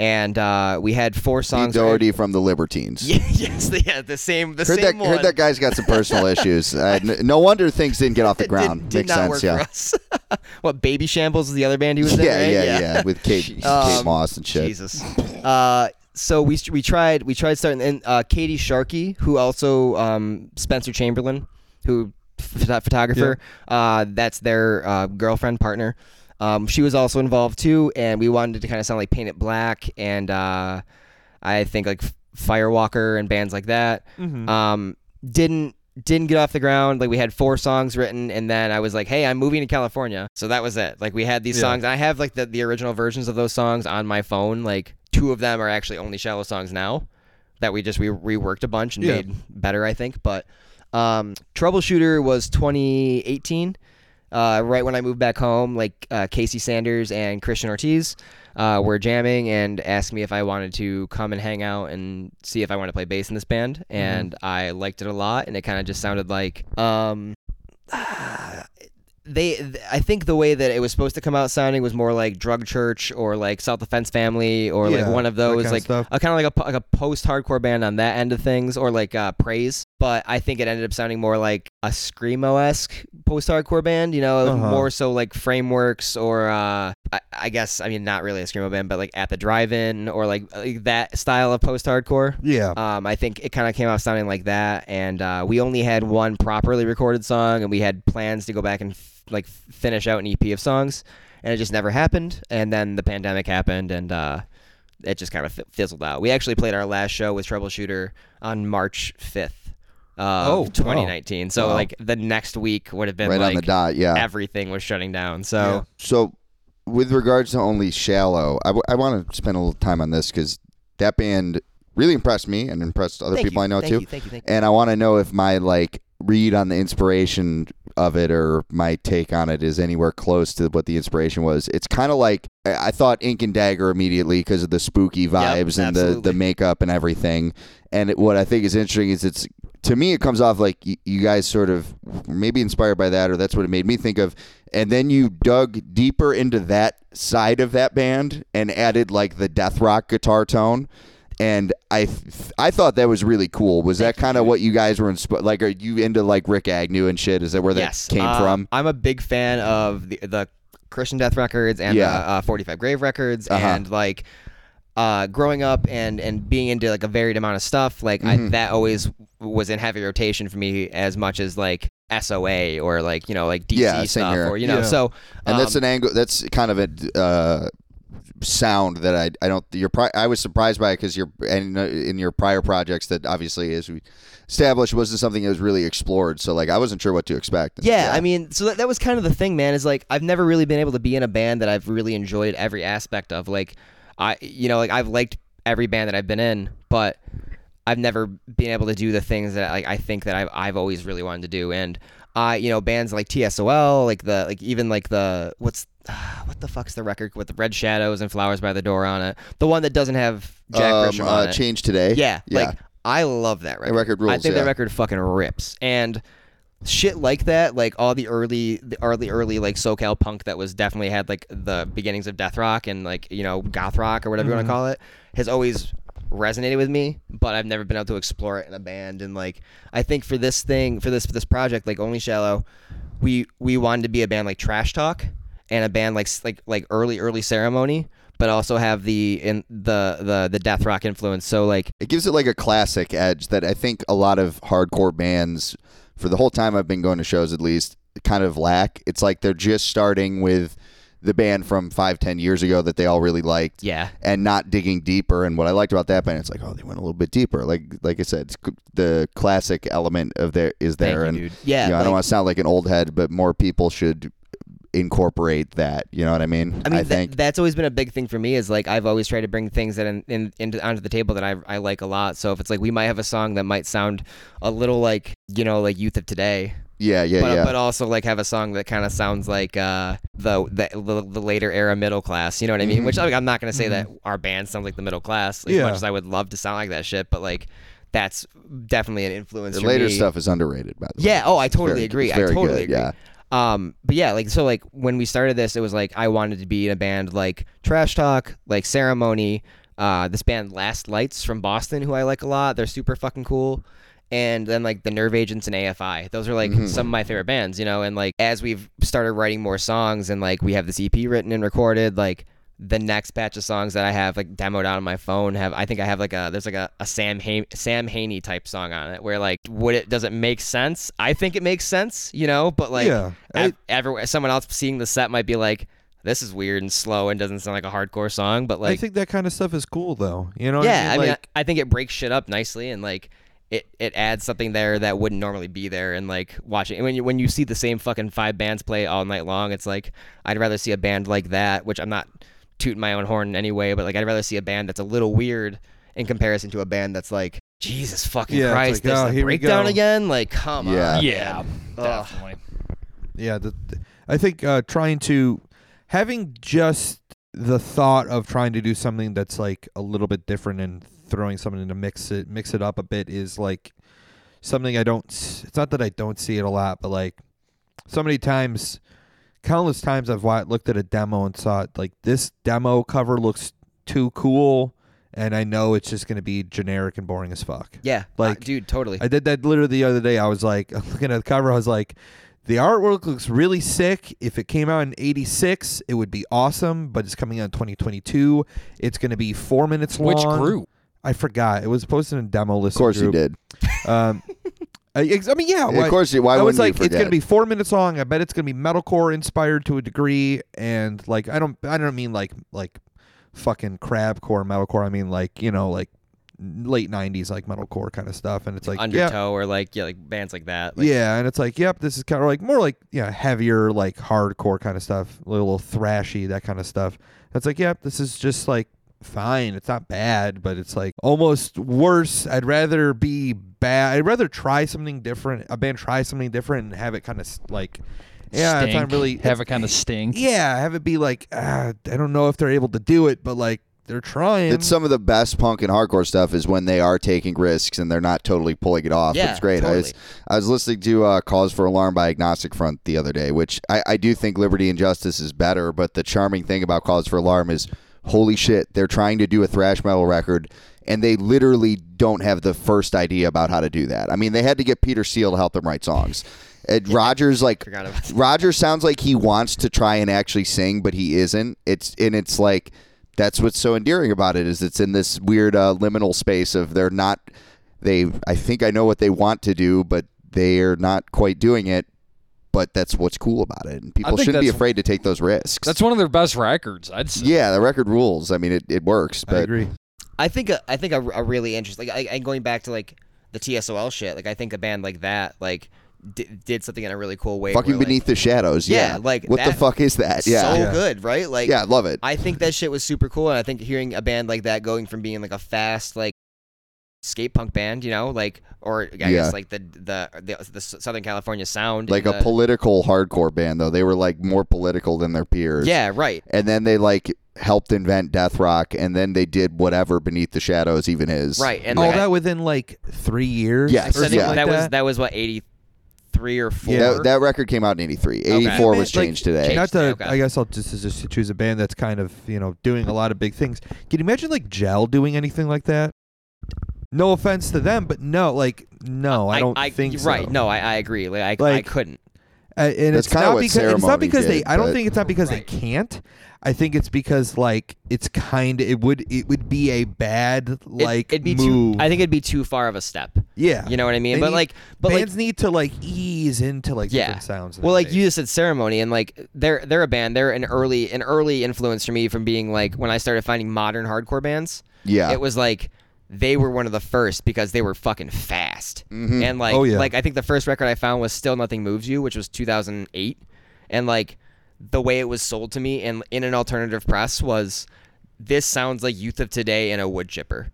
And uh, we had four Pete songs. Doherty from the Libertines. Yeah, yes, the, yeah, the same, the Heard same that, one. heard that guy's got some personal issues. Uh, no wonder things didn't get off the ground. Did, did Makes sense, yeah. what Babyshambles is the other band he was in? Yeah, right? yeah, yeah, With Kate, Um, Kate Moss and shit. Jesus. Uh, so we we tried we tried starting and uh, Katie Sharkey, who also um, Spencer Chamberlain, who ph- photographer. Uh, that's their uh, girlfriend partner. Um, she was also involved too, and we wanted to kind of sound like Paint It Black and uh, I think like Firewalker and bands like that. Mhm. Um, didn't didn't get off the ground. Like we had four songs written, and then I was like, "Hey, I'm moving to California." So that was it. Like we had these Yeah. songs. I have like the the original versions of those songs on my phone. Like two of them are actually only shallow songs now that we just we reworked a bunch and Yeah. made better, I think. But um, Troubleshooter was 2018. Uh, right when I moved back home, like uh, Casey Sanders and Christian Ortiz uh, were jamming and asked me if I wanted to come and hang out and see if I wanted to play bass in this band, and I liked it a lot. And it kind of just sounded like um, they. th- I think the way that it was supposed to come out sounding was more like Drug Church or like Self Defense Family or Yeah, like one of those kinda like stuff. a kind of like a like a post hardcore band on that end of things or like uh, Praise. But I think it ended up sounding more like a screamo esque post-hardcore band, you know, uh-huh. more so like frameworks or uh, I, I, guess I mean not really a screamo band, but like at the drive-in or like, like that style of post-hardcore. Yeah. Um, I think it kind of came off sounding like that, and uh, we only had one properly recorded song, and we had plans to go back and f- like finish out an EP of songs, and it just never happened. And then the pandemic happened, and uh, it just kind of fizzled out. We actually played our last show with Troubleshooter on March 5th Oh, wow. 2019. So Wow. like the next week would have been right like on the dot. Yeah. everything was shutting down. So Yeah. So, with regards to only shallow, I, w- I want to spend a little time on this because that band really impressed me and impressed other Thank people you, I know thank too. You, thank you, thank you. And I want to know if my like read on the inspiration of it or my take on it is anywhere close to what the inspiration was. It's kind of like I I thought Ink and Dagger immediately because of the spooky vibes and the the makeup and everything. And it, what I think is interesting is it's to me it comes off like you guys sort of maybe inspired by that or that's what it made me think of. And then you dug deeper into that side of that band and added like the death rock guitar tone and I th- I thought that was really cool. Was that kind of what you guys were inspired? like? Are you into like Rikk Agnew and shit? Is that where yes, that came uh, from? I'm a big fan of the, the Christian Death records and Yeah. the uh, 45 Grave records, Uh-huh. and like uh, growing up and and being into like a varied amount of stuff. Like I, Mhm. that always was in heavy rotation for me as much as like SOA or like you know like DC Yeah, stuff here. or you know Yeah. so And that's um, an angle. That's kind of a uh, sound that I I don't. Your pri- I was surprised by because you're and uh, in your prior projects that obviously as we established wasn't something that was really explored. So like I wasn't sure what to expect. Yeah, I mean, so that, that was kind of the thing, man. Is like I've never really been able to be in a band that I've really enjoyed every aspect of. Like, I, you know, like I've liked every band that I've been in, but I've never been able to do the things that like I think that I've I've always really wanted to do. And I, you know, bands like TSOL, like the like even like the what's what the fuck's the record with the Red Shadows and Flowers by the Door on it? The one that doesn't have Jack um, uh, on it. Change today. Yeah, yeah. like I love that record. record rules. I think yeah. that record fucking rips. And shit like that, like all the early, the early, early like SoCal punk that was definitely had like the beginnings of death rock and like you know goth rock or whatever you want to mm-hmm. call it, has always resonated with me. But I've never been able to explore it in a band. And like I think for this thing, for this for this project, like Only Shallow, we we wanted to be a band like Trash Talk and a band like like like early early ceremony. But also have the in the the the death rock influence. So like it gives it like a classic edge that I think a lot of hardcore bands, for the whole time I've been going to shows at least, kind of lack. It's like they're just starting with the band from five, ten years ago that they all really liked. yeah, And not digging deeper, and what I liked about that band, it's like, oh, they went a little bit deeper. Like, like I said, it's, c- the classic element of there is there, you, and dude. Yeah, you know, I don't want to sound like an old head, but more people should incorporate that. You know what I mean? I mean, I think. that's always been a big thing for me. Is like I've always tried to bring things that in, in, into onto the table that I I like a lot. So if it's like we might have a song that might sound a little like you know like Youth of Today, yeah, yeah, but yeah. but also like have a song that kind of sounds like uh the, the the the later era middle class. You know what I mean? Mhm. Which like, I'm not gonna say that our band sounds like the middle class as Yeah. much as I would love to sound like that shit, but like that's definitely an influence. the later me. stuff is underrated, by the way. Yeah. Oh, I totally very- agree. I totally good, agree. yeah. Um, but yeah, like so, like when we started this, it was like I wanted to be in a band like Trash Talk, like Ceremony. Uh, this band Last Lights from Boston, who I like a lot. They're super fucking cool. And then like the Nerve Agents and AFI. Those are like Mhm. some of my favorite bands, you know. And like as we've started writing more songs and like we have this EP written and recorded, like the next batch of songs that I have like demoed out on my phone have I think I have like a there's like a, a Sam ha- Samhain type song on it where like would it does it make sense? I think it makes sense, you know, but like Yeah, I- ev- everyone someone else seeing the set might be like this is weird and slow and doesn't sound like a hardcore song, but like I think that kind of stuff is cool though. You know? yeah, I I mean, mean, like, I, I think it breaks shit up nicely and like it, it adds something there that wouldn't normally be there and like watching and when you when you see the same fucking five bands play all night long, it's like I'd rather see a band like that, which I'm not tooting my own horn in any way, but like I'd rather see a band that's a little weird in comparison to a band that's like Jesus fucking Yeah, Christ, like, this oh, the here breakdown again. Like, come Yeah. on. Yeah. Ugh. definitely. yeah, the, the- I think uh, trying to having just the thought of trying to do something that's like a little bit different and throwing something to mix it mix it up a bit is like something I don't. It's not that I don't see it a lot, but like so many times, countless times I've wa- looked at a demo and saw it like this demo cover looks too cool, and I know it's just gonna be generic and boring as fuck. Yeah, Like, uh, dude, totally. I did that literally the other day. I was like looking at the cover. I was like, the artwork looks really sick. If it came out in '86, it would be awesome. But it's coming out in 2022. It's going to be four minutes long. Which group? I forgot. It was posted in a demo list. Of course you did. Um, Uh, I, I mean, yeah. why- of course. Why I was wouldn't like, you it's gonna be four minutes long. I bet it's gonna be metalcore inspired to a degree, and like I don't, I don't mean like like fucking crabcore metalcore. I mean like you know like late '90s like metalcore kind of stuff. And it's like yeah, Undertow or like yeah, like bands like that. Like, yeah, and it's like, yep, this is kind of like more like yeah, heavier, like hardcore kind of stuff, a little thrashy, that kind of stuff. It's like, yep, this is just like fine. It's not bad, but it's like almost worse. I'd rather be bad. I'd rather try something different. A band try something different and have it kind of like, yeah, it's not really have it kind of stink. yeah, have it be like, ah, I don't know if they're able to do it, but like they're trying. It's some of the best punk and hardcore stuff is when they are taking risks and they're not totally pulling it off. Yeah, it's great. I was. I was listening to uh, "Cause for Alarm" by Agnostic Front the other day, which I, I do think "Liberty and Justice" is better. But the charming thing about "Cause for Alarm" is, holy shit, they're trying to do a thrash metal record, and they literally don't have the first idea about how to do that. I mean, they had to get Peter Steele to help them write songs. And Rogers like Forgot about that. Roger sounds like he wants to try and actually sing, but he isn't. It's and it's like that's what's so endearing about it is it's in this weird uh, liminal space of they're not they. I think I know what they want to do, but they are not quite doing it. But that's what's cool about it, and people shouldn't be afraid to take those risks. That's one of their best records, I'd say. yeah, the record rules. I mean, it, it works, I but agree. I think a, I think a, a really interesting like I, I going back to like the TSOL shit. Like I think a band like that like di- did something in a really cool way. fucking where, like, beneath the shadows. Yeah, Yeah, like what the fuck is that? Yeah, so Yeah. good, right? Like yeah, I love it. I think that shit was super cool, and I think hearing a band like that going from being like a fast like skate punk band, you know, like or I Yeah. guess like the the the, the Southern California sound, like a the- political hardcore band, though they were like more political than their peers. yeah, right. and then they like helped invent death rock and then they did whatever beneath the shadows even is Right, and All like, I- that within like three years. Yes, or so I think that like was that was what eighty three or four. that, that record came out in 83 84 was Like, changed today Changed. Not to, Okay. I guess I'll just, just choose a band that's kind of you know doing a lot of big things. Can you imagine like Gel doing anything like that? No offense to them, but no, like no, I, don't think so. Right? No, I, I agree. Like I, Like, I couldn't. Uh, and That's it's kinda not what because it's not Ceremony because they. I don't think it's not because Right. they can't. I think it's because like it's kind. It would it would be a bad like it'd be move. too. I think it'd be too far of a step. yeah, You know what I mean? They but need- like, but like, bands need to like ease into like Yeah. different sounds. Well, like nowadays. you just said ceremony, and like they're they're a band. They're an early an early influence for me from being like when I started finding modern hardcore bands. yeah It was like they were one of the first because they were fucking fast. Mhm. And like Oh, yeah. like I think the first record I found was Still Nothing Moves You, which was 2008, and like the way it was sold to me in in an alternative press was this sounds like Youth of Today in a wood chipper,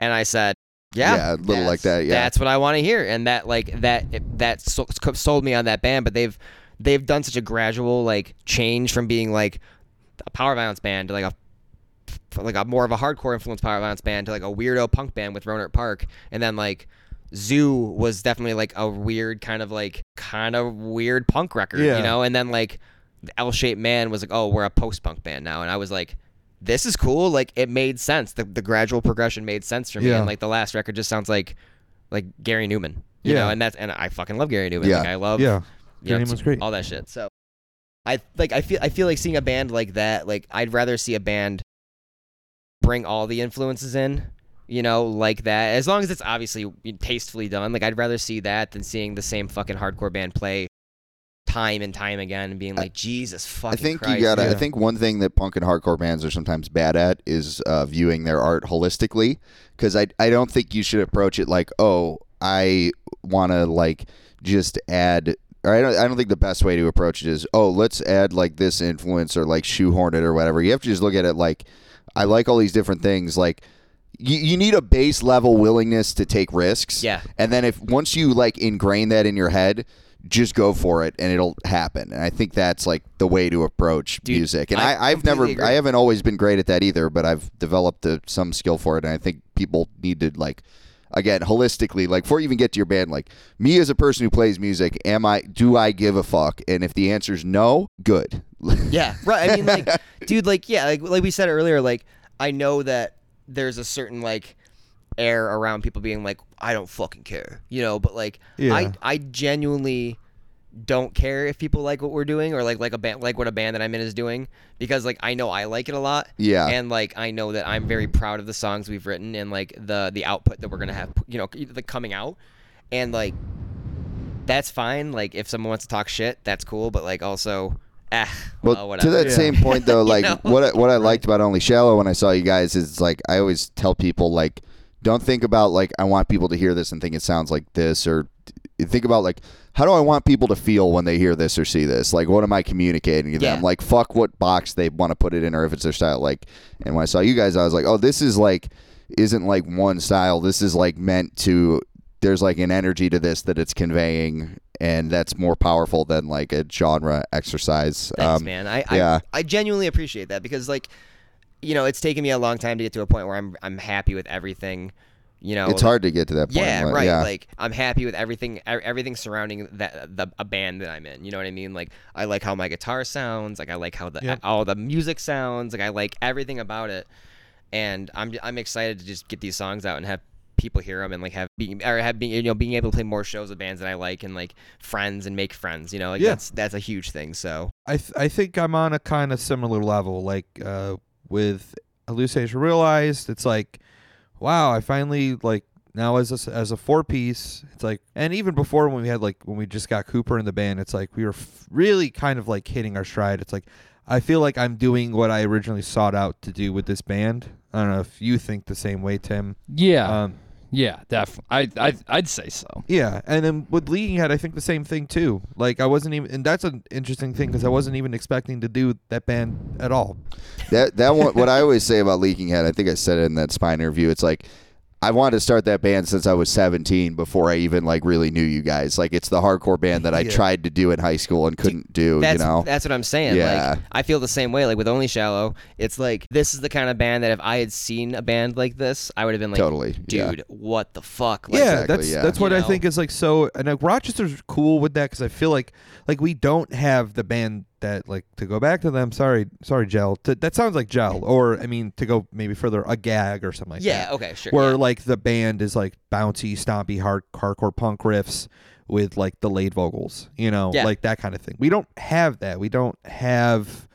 and I said. Yeah, Yeah, a little like that, yeah. that's what I want to hear, and that like that that sold me on that band. But they've they've done such a gradual like change from being like a powerviolence band to like a like a more of a hardcore influence powerviolence band to like a weirdo punk band with Rohnert Park, and then like Zoo was definitely like a weird kind of like kind of weird punk record, Yeah. you know, and then like L-shaped man was like, oh, we're a post punk band now, and I was like. This is cool. Like it made sense. The, the gradual progression made sense for me. Yeah. And like the last record just sounds like like Gary Numan. You Yeah. know, and that's and I fucking love Gary Numan. Yeah. Like I love yeah, Gary Numan's great. all that shit. So I like I feel I feel like seeing a band like that. Like I'd rather see a band bring all the influences in, you know, like that. As long as it's obviously tastefully done. Like I'd rather see that than seeing the same fucking hardcore band play time and time again and being like, Jesus I think Christ. you gotta. I think one thing that punk and hardcore bands are sometimes bad at is uh, viewing their art holistically. Because I, I don't think you should approach it like, oh, I want to like just add. Or I don't. I don't think the best way to approach it is, oh, let's add like this influence or like shoehorn it or whatever. You have to just look at it like, I like all these different things. Like, you, you need a base level willingness to take risks. Yeah. And then if once you like ingrain that in your head, just go for it and it'll happen. And I think that's like the way to approach Dude, music. And I I've never, agree. I haven't always been great at that either, but I've developed uh some skill for it. And I think people need to like, again, holistically, like before you even get to your band, like me as a person who plays music, am I, do I give a fuck? And if the answer is no, good. Yeah, right. I mean, like, dude, like, yeah, like, like we said earlier, like, I know that there's a certain like air around people being like, I don't fucking care, you know, but like, Yeah. I, I genuinely don't care if people like what we're doing or like like a band like what a band that I'm in is doing because like I know I like it a lot. Yeah. And like I know that I'm very proud of the songs we've written and like the the output that we're gonna have, you know, the coming out, and like that's fine. Like if someone wants to talk shit, that's cool. But like also, ah, well, Well, to that Yeah. same point though, like know? what I, what I liked about Only Shallow when I saw you guys is like I always tell people like don't think about like I want people to hear this and think it sounds like this or think about like how do I want people to feel when they hear this or see this? Like what am I communicating to them? Like fuck what box they want to put it in or if it's their style. Like and when I saw you guys I was like, "Oh, this is like isn't like one style. This is like meant to there's like an energy to this that it's conveying and that's more powerful than like a genre exercise. Thanks, Um, man. I, yeah. I I genuinely appreciate that because like, you know, it's taken me a long time to get to a point where I'm I'm happy with everything. You know, It's hard to get to that point. Yeah, but right. Yeah. Like I'm happy with everything, everything surrounding that the a band that I'm in. You know what I mean? Like I like how my guitar sounds. Like I like how the Yep. all the music sounds. Like I like everything about it, and I'm I'm excited to just get these songs out and have people hear them and like have being or have being you know being able to play more shows with bands that I like and like friends and make friends. You know, like Yeah. that's that's a huge thing. So I th- I think I'm on a kind of similar level. Like uh, with Hallucination Realized, it's like, wow, I finally like now as a, as a four piece. It's like, and even before when we had like when we just got Cooper in the band, it's like we were f- really kind of like hitting our stride. It's like I feel like I'm doing what I originally sought out to do with this band. I don't know if you think the same way, Tim. Yeah, Um, yeah, definitely. I, I, I'd say so. Yeah, and then with Leaking Head, I think the same thing too. Like I wasn't even, and that's an interesting thing because I wasn't even expecting to do that band at all. that that one. What I always say about Leaking Head, I think I said it in that Spine interview. It's like I wanted to start that band since I was 17 before I even like really knew you guys. Like it's the hardcore band that I Yeah. tried to do in high school and couldn't do. that's you know. that's what I'm saying. Yeah. Like I feel the same way. Like with Only Shallow, it's like this is the kind of band that if I had seen a band like this, I would have been like, Totally, yeah. dude, what the fuck? Like, yeah, Exactly, that's yeah. that's what You I think is like so. And like, Rochester's cool with that because I feel like like we don't have the band that like to go back to them. Sorry, sorry, Gel. To, that sounds like Gel, or I mean to go maybe further, a gag or something like yeah, that. Yeah, okay, sure. Where yeah. like the band is like bouncy, stompy, hard hardcore punk riffs with like delayed vocals, you know, Yeah. like that kind of thing. We don't have that. We don't have.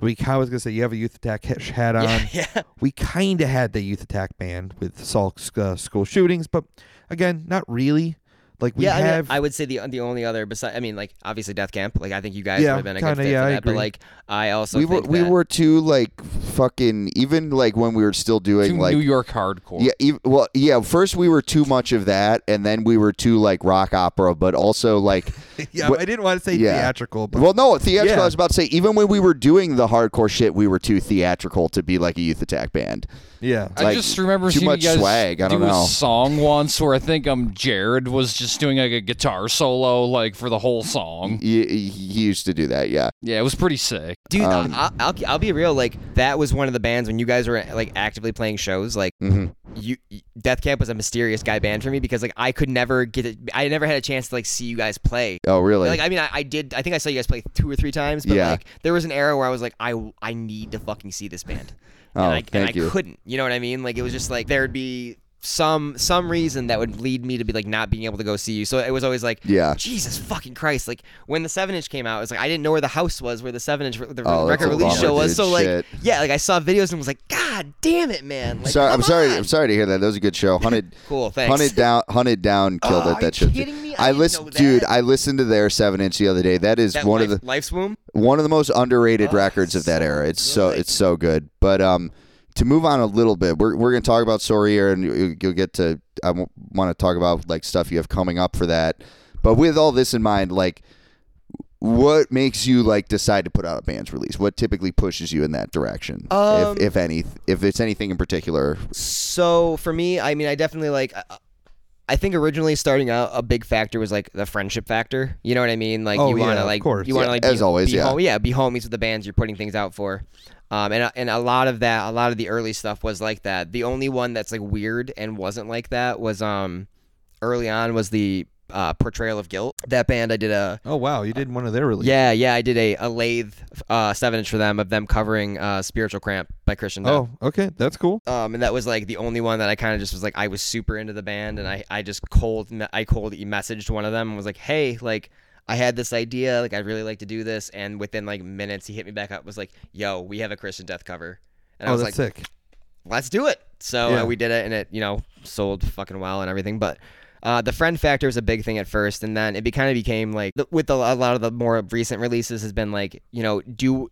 We I was gonna say you have a youth attack hat on. yeah, yeah. We kind of had the youth attack band with Salk's uh, school shootings, but again, not really. Like we yeah, I, mean, have. I would say the the only other beside, I mean, like obviously Death Camp. Like I think you guys Yeah, would have been a good kinda, fit yeah, for that. But like I also we were think we were too like fucking even like when we were still doing Too like New York hardcore. Yeah, ev well, yeah. First, we were too much of that, and then we were too like rock opera, but also like, yeah, what- I didn't want to say yeah. theatrical, but well, no, theatrical. Yeah. I was about to say, even when we were doing the hardcore shit, we were too theatrical to be like a youth attack band. yeah, I just remember too seeing much you guys swag, I do don't know. a song once where I think um Jared was just doing like a guitar solo like for the whole song. He, he used to do that, yeah. Yeah, it was pretty sick. Dude, Um, I, I'll, I'll be real. Like that was one of the bands when you guys were like actively playing shows. Like hmm you, Death Camp was a mysterious guy band for me because like I could never get it. I never had a chance to like see you guys play. Oh, really? Like I mean, I, I did. I think I saw you guys play two or three times. But Yeah. like there was an era where I was like, I I need to fucking see this band. Oh, and I, and thank I you. couldn't. You know what I mean? Like it was just like there'd be some some reason that would lead me to be like not being able to go see you. So it was always like, Yeah. Jesus fucking Christ! Like when the seven inch came out, it was like I didn't know where the house was, where the seven inch the Oh, record release bummer, show was. dude. So like, Shit. yeah, like I saw videos and was like, God damn it, man! Like, sorry, I'm sorry. on. I'm sorry to hear that. That was a good show. Hunted, Cool, thanks. hunted down, hunted down, killed Oh, it. That shit. I didn't listened, dude. I listened to their seven inch the other day. That is That one life, of the Life's Womb. one of the most underrated Oh, records of that era. It's so it's so good. But um, to move on a little bit, we're we're gonna talk about Sore Ear here, and you- you'll get to. I want to talk about like stuff you have coming up for that. But with all this in mind, like, what makes you like decide to put out a band's release? What typically pushes you in that direction, Um, if if any, if it's anything in particular? So for me, I mean, I definitely like. I- I think originally starting out, a big factor was like the friendship factor. You know what I mean? Like Oh, you want yeah, to of like course. you want to Yeah, like as be, always, be yeah. home- yeah, be homies with the bands you're putting things out for. Um, and and a lot of that, a lot of the early stuff was like that. The only one that's like weird and wasn't like that was um, early on was the uh, portrayal of guilt. That band I did a Oh wow, you did one of their releases. yeah yeah I did a, a lathe uh, seven inch for them of them covering uh, spiritual cramp by Christian. Oh, okay, that's cool. Um, and that was like the only one that I kind of just was like I was super into the band, and I I just cold I cold messaged one of them and was like, hey, like I had this idea, like I'd really like to do this, and within like minutes he hit me back up was like, yo, we have a Christian Death cover, and I oh, was that's like, sick. let's do it. So Yeah. uh, we did it, and it you know sold fucking well and everything, but. Uh, the friend factor was a big thing at first, and then it be, kind of became like with the, a lot of the more recent releases has been like, you know, do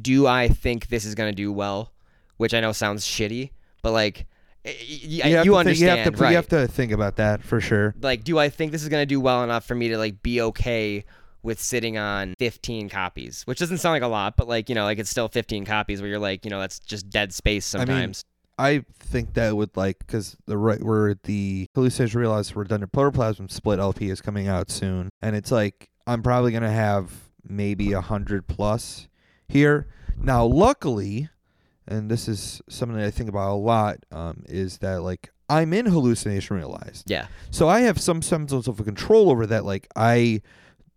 do I think this is gonna do well? Which I know sounds shitty, but like, You, you, have to think- understand, you have to, right? You have to think about that for sure. like, do I think this is gonna do well enough for me to like be okay with sitting on 15 copies? Which doesn't sound like a lot, but like, you know, like it's still 15 copies where you're like, you know, that's just dead space sometimes. I think that would like because the right where the hallucination realized redundant protoplasm split LP is coming out soon, and it's like I'm probably gonna have maybe a hundred plus here. Now, luckily, and this is something that I think about a lot, um, is that like I'm in hallucination realized, yeah, so I have some semblance of a control over that. Like I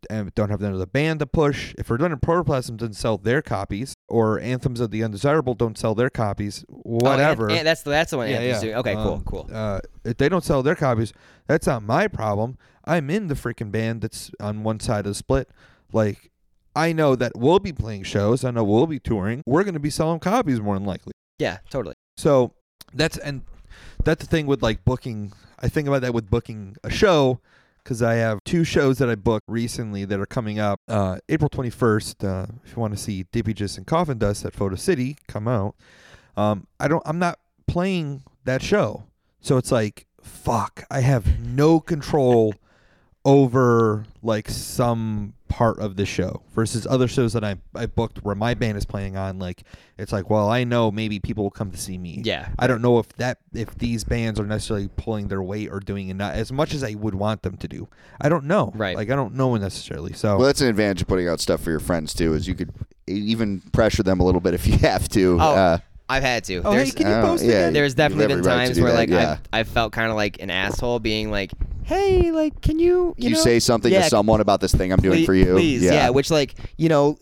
don't have another band to push. If Redundant Protoplasm doesn't sell their copies, or Anthems of the Undesirable don't sell their copies, whatever. Oh, and, and that's the that's the one. yeah, yeah. doing. Okay, cool, Um, cool. Uh, if they don't sell their copies, that's not my problem. I'm in the freaking band that's on one side of the split. Like, I know that we'll be playing shows. I know we'll be touring. We're going to be selling copies more than likely. Yeah, totally. So that's and that's the thing with like booking. I think about that with booking a show because I have two shows that I booked recently that are coming up. Uh, April 21st. Uh, if you want to see Dippiges and Coffin Dust at Photo City, come out. Um, I don't. I'm not playing that show, so it's like fuck. I have no control over like some part of the show versus other shows that I I booked where my band is playing on. Like it's like, well, I know maybe people will come to see me. Yeah, I don't know if that if these bands are necessarily pulling their weight or doing it not as much as I would want them to do. I don't know. Right. Like I don't know necessarily. So Well, that's an advantage of putting out stuff for your friends too, is you could even pressure them a little bit if you have to. Oh, uh, I've had to. oh, hey, There's, can you Oh, post yeah. again? there's definitely been every right times where that, like yeah. I've, I've felt kind of like an asshole being like, hey, like, can you, you, you know, say something yeah, to someone about this thing I'm doing Please- for you. Please, yeah. yeah. Which like you know,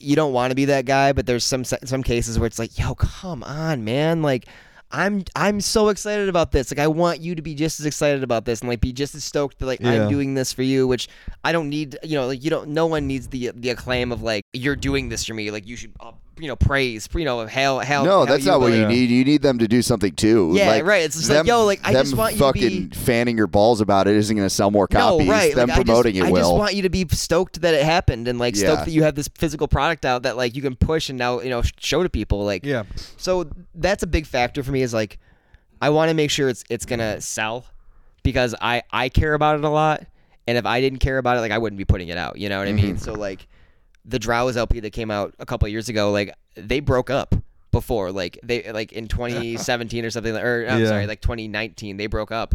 you don't want to be that guy, but there's some some cases where it's like, yo, come on, man, like. I'm I'm so excited about this. Like I want you to be just as excited about this and like be just as stoked that like Yeah. I'm doing this for you, which I don't need. You know, like you don't. No one needs the the acclaim of like you're doing this for me. Like you should, uh, you know, praise. You know, hail, hail. no, hail that's you, not what you Yeah. need. You need them to do something too. Yeah, like, right. It's just them, like, yo, like I just want you to fucking be. fanning your balls about it isn't going to sell more copies. No, right. Them like, promoting I just, it will. I just want you to be stoked that it happened and like Yeah. stoked that you have this physical product out that like you can push and now you know show to people. Like, yeah. so that's a big factor for me. Is like, I want to make sure it's it's gonna sell because I I care about it a lot, and if I didn't care about it, like I wouldn't be putting it out. You know what I mean? Mhm. So like, the Drowse LP that came out a couple of years ago, like they broke up before like they like in 2017 or something or I'm Yeah. sorry like 2019 they broke up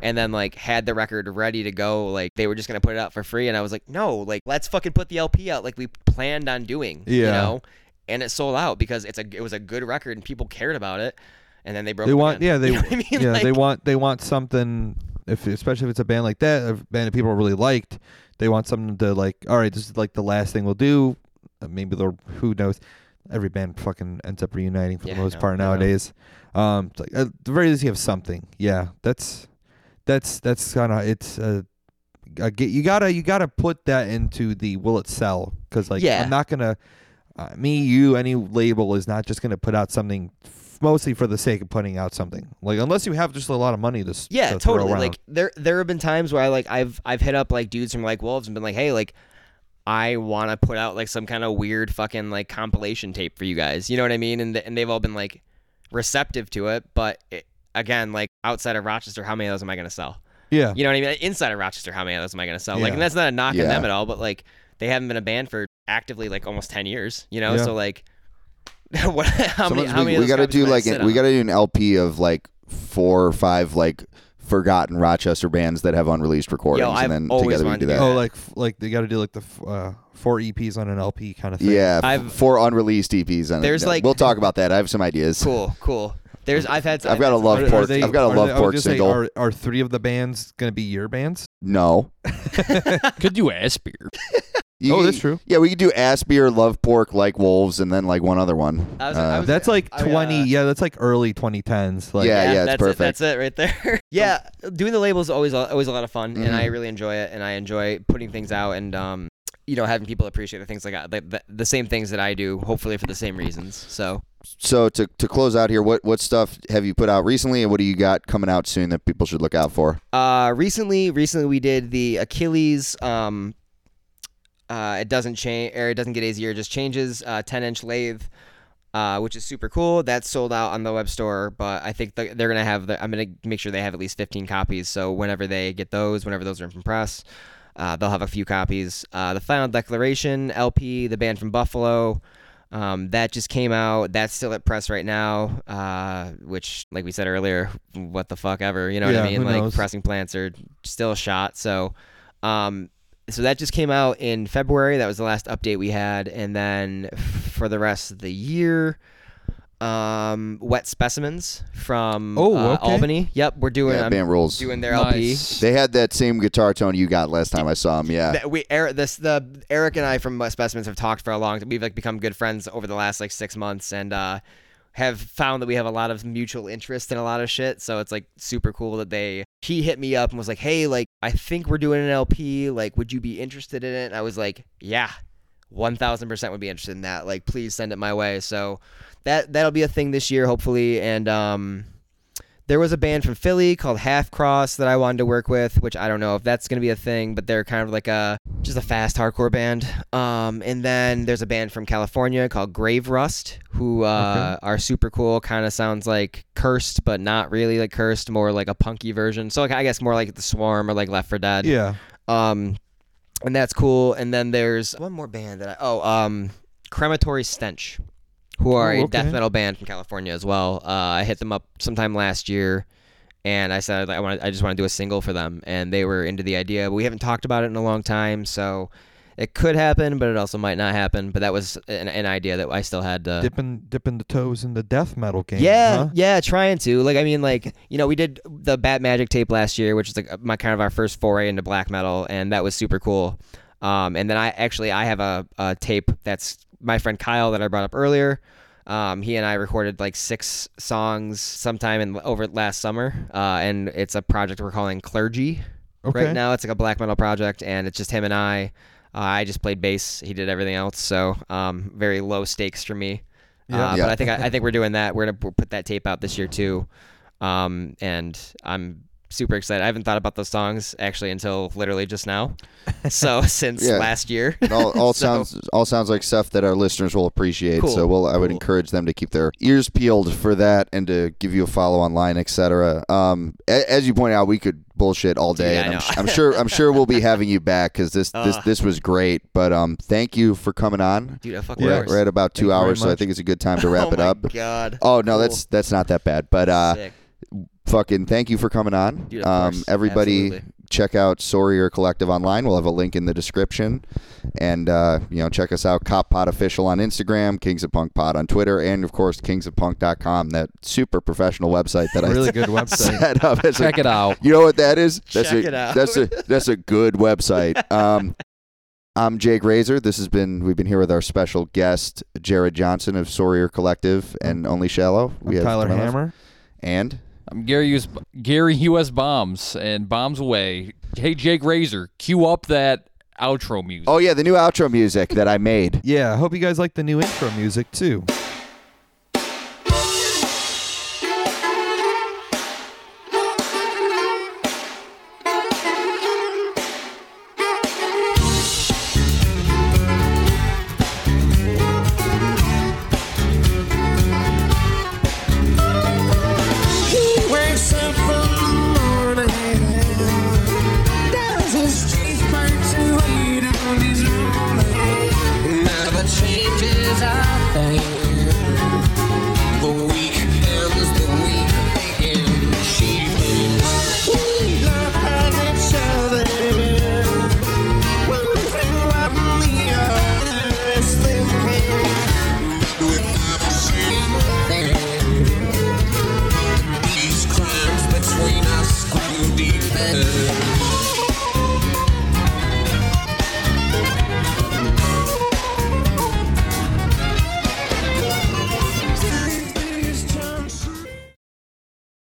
and then like had the record ready to go like they were just gonna put it out for free and I was like no like let's fucking put the LP out like we planned on doing you Yeah. know and it sold out because it's a it was a good record and people cared about it and then they broke They want again. yeah they You know I mean? yeah they want they want something if especially if it's a band like that a band that people really liked they want something to like all right this is like the last thing we'll do Uh, maybe they'll who knows every band fucking ends up reuniting for Yeah, the most know, part know. nowadays. Um, it's like, at the very least, you have something. Yeah, that's that's that's kind of it's. Uh, I get you gotta you gotta put that into the will it sell because like Yeah. I'm not gonna uh, me you any label is not just gonna put out something mostly for the sake of putting out something like unless you have just a lot of money to Yeah, to totally. around. Like there there have been times where I like I've I've hit up like dudes from like Wolves and been like, "Hey, like I want to put out like some kind of weird fucking like compilation tape for you guys." You know what I mean? And th- and they've all been like receptive to it, but it, again, like outside of Rochester, how many of those am I going to sell? yeah You know what I mean? Inside of Rochester, how many of those am I going to sell? Like and that's not a knock Yeah. on them at all, but like they haven't been a band for actively like almost 10 years, you know? Yeah. So like what how many how we, many of we gotta do like an, we gotta do an LP of like four or five like forgotten Rochester bands that have unreleased recordings, I've and then always together we do to that. oh like like they got to do like the uh, four EPs on an LP kind of thing Yeah, I've, four unreleased EPs. On There's, it. like- we'll talk about that. I have some ideas. Cool, cool. There's I've had I've got a love Are- are pork. they- I've got a are love they- pork gonna say, single. are, are three of the bands gonna be your bands? no. Could do ass beer. You- oh, that's true. Yeah, we could do ass beer, love pork, like wolves, and then like one other one. I was- Uh, I was- That's like I, uh, twenty. yeah, that's like early 2010s. Like, Yeah, yeah, it's that's perfect. It, that's it right there. yeah, doing the label is always a- always a lot of fun, and I Mhm. really enjoy it, and I enjoy putting things out, and um, you know, having people appreciate the things like I, the, the, the same things that I do, hopefully for the same reasons. So, So to to close out here, what what stuff have you put out recently, and what do you got coming out soon that people should look out for? uh, recently, recently we did the Achilles. Um, uh, it doesn't change, or it doesn't get easier, it just changes. Uh, ten inch lathe. Uh, which is super cool. That's sold out on the web store, but I think th- they're gonna have. The, I'm gonna make sure they have at least 15 copies. So whenever they get those, whenever those are in press, uh, they'll have a few copies. Uh, the Final Declaration LP, the band from Buffalo, um, that just came out. That's still at press right now. Uh, which, like we said earlier, what the fuck ever. You know what I mean? Like knows? pressing plants are still shot. So, um, so that just came out in February. That was the last update we had, and then for the rest of the year, um, wet specimens from Oh, uh, okay. Albany. Yep, we're doing. Yeah, I'm band rules. doing their LP. They had that same guitar tone you got last time I saw them. Yeah. That we Eric, this the Eric and I from Wet Specimens have talked for a long. time. We've like become good friends over the last like six months, and uh, have found that we have a lot of mutual interest in a lot of shit. So it's like super cool that they. He hit me up and was like, "Hey, like I think we're doing an LP. Like, would you be interested in it?" And I was like, "Yeah, one thousand percent would be interested in that. Like, please send it my way." So that that'll be a thing this year, hopefully, and um. There was a band from Philly called Half Cross that I wanted to work with, which I don't know if that's gonna be a thing, but they're kind of like a just a fast hardcore band. Um, and then there's a band from California called Grave Rust, who uh, are super cool. Kind of sounds like Cursed, but not really like Cursed, more like a punky version. So like I guess more like the Swarm or like Left for Dead. Yeah. Um, and that's cool. And then there's one more band that I oh um, Crematory Stench, who are Oh, a death metal band from California as well. Uh, I hit them up sometime last year, and I said I want I just want to do a single for them, and they were into the idea. But we haven't talked about it in a long time, so. It could happen, but it also might not happen. But that was an, an idea that I still had to. dipping dipping the toes in the death metal game. Yeah, huh? yeah, trying to. Like, I mean, like, you know, we did the Bat Magic tape last year, which is like my kind of our first foray into black metal, and that was super cool. Um, and then I actually I have a, a tape that's my friend Kyle that I brought up earlier. Um, he and I recorded like six songs sometime in over last summer, uh, and it's a project we're calling Clergy. Okay. Right now, it's like a black metal project, and it's just him and I. Uh, I just played bass. He did everything else, so um, very low stakes for me. Yeah. Uh, Yeah. But I think I, I think we're doing that. We're gonna put that tape out this year too, um, and I'm super excited. I haven't thought about those songs actually until literally just now. So since Yeah. last year. It all, all So- sounds all sounds like stuff that our listeners will appreciate. Cool, So we'll I would cool. encourage them to keep their ears peeled for that and to give you a follow online, etc. Um, a- as you point out, we could bullshit all day, Yeah, I and I'm, I'm sure I'm sure we'll be having you back because this this this was great. But um, thank you for coming on. Dude, I fucking We're, Yeah. at, we're at about two Thank hours, so I think it's a good time to wrap oh it my up. God. Oh no, Cool. that's that's not that bad. But uh, Sick. Fucking thank you for coming on. Dude, of um, everybody Absolutely. check out Sore Ear Collective online. We'll have a link in the description. And uh, you know, check us out, KOPPOD Official on Instagram, Kings of Punk Pod on Twitter, and of course KingsofPunk.com, that super professional website that really I good website. set up. As a- Check it out. you know what that is? That's Check a, it out. That's a that's a good website. Um, I'm Jake Razor. This has been we've been here with our special guest Jared Johnson of Sore Ear Collective and Only Shallow. I'm Tyler Hammer. and I'm Gary US, Gary US Bombs and Bombs Away. Hey Jake Razor, cue up that outro music. oh yeah, the new outro music that I made. Yeah, I hope you guys like the new intro music too.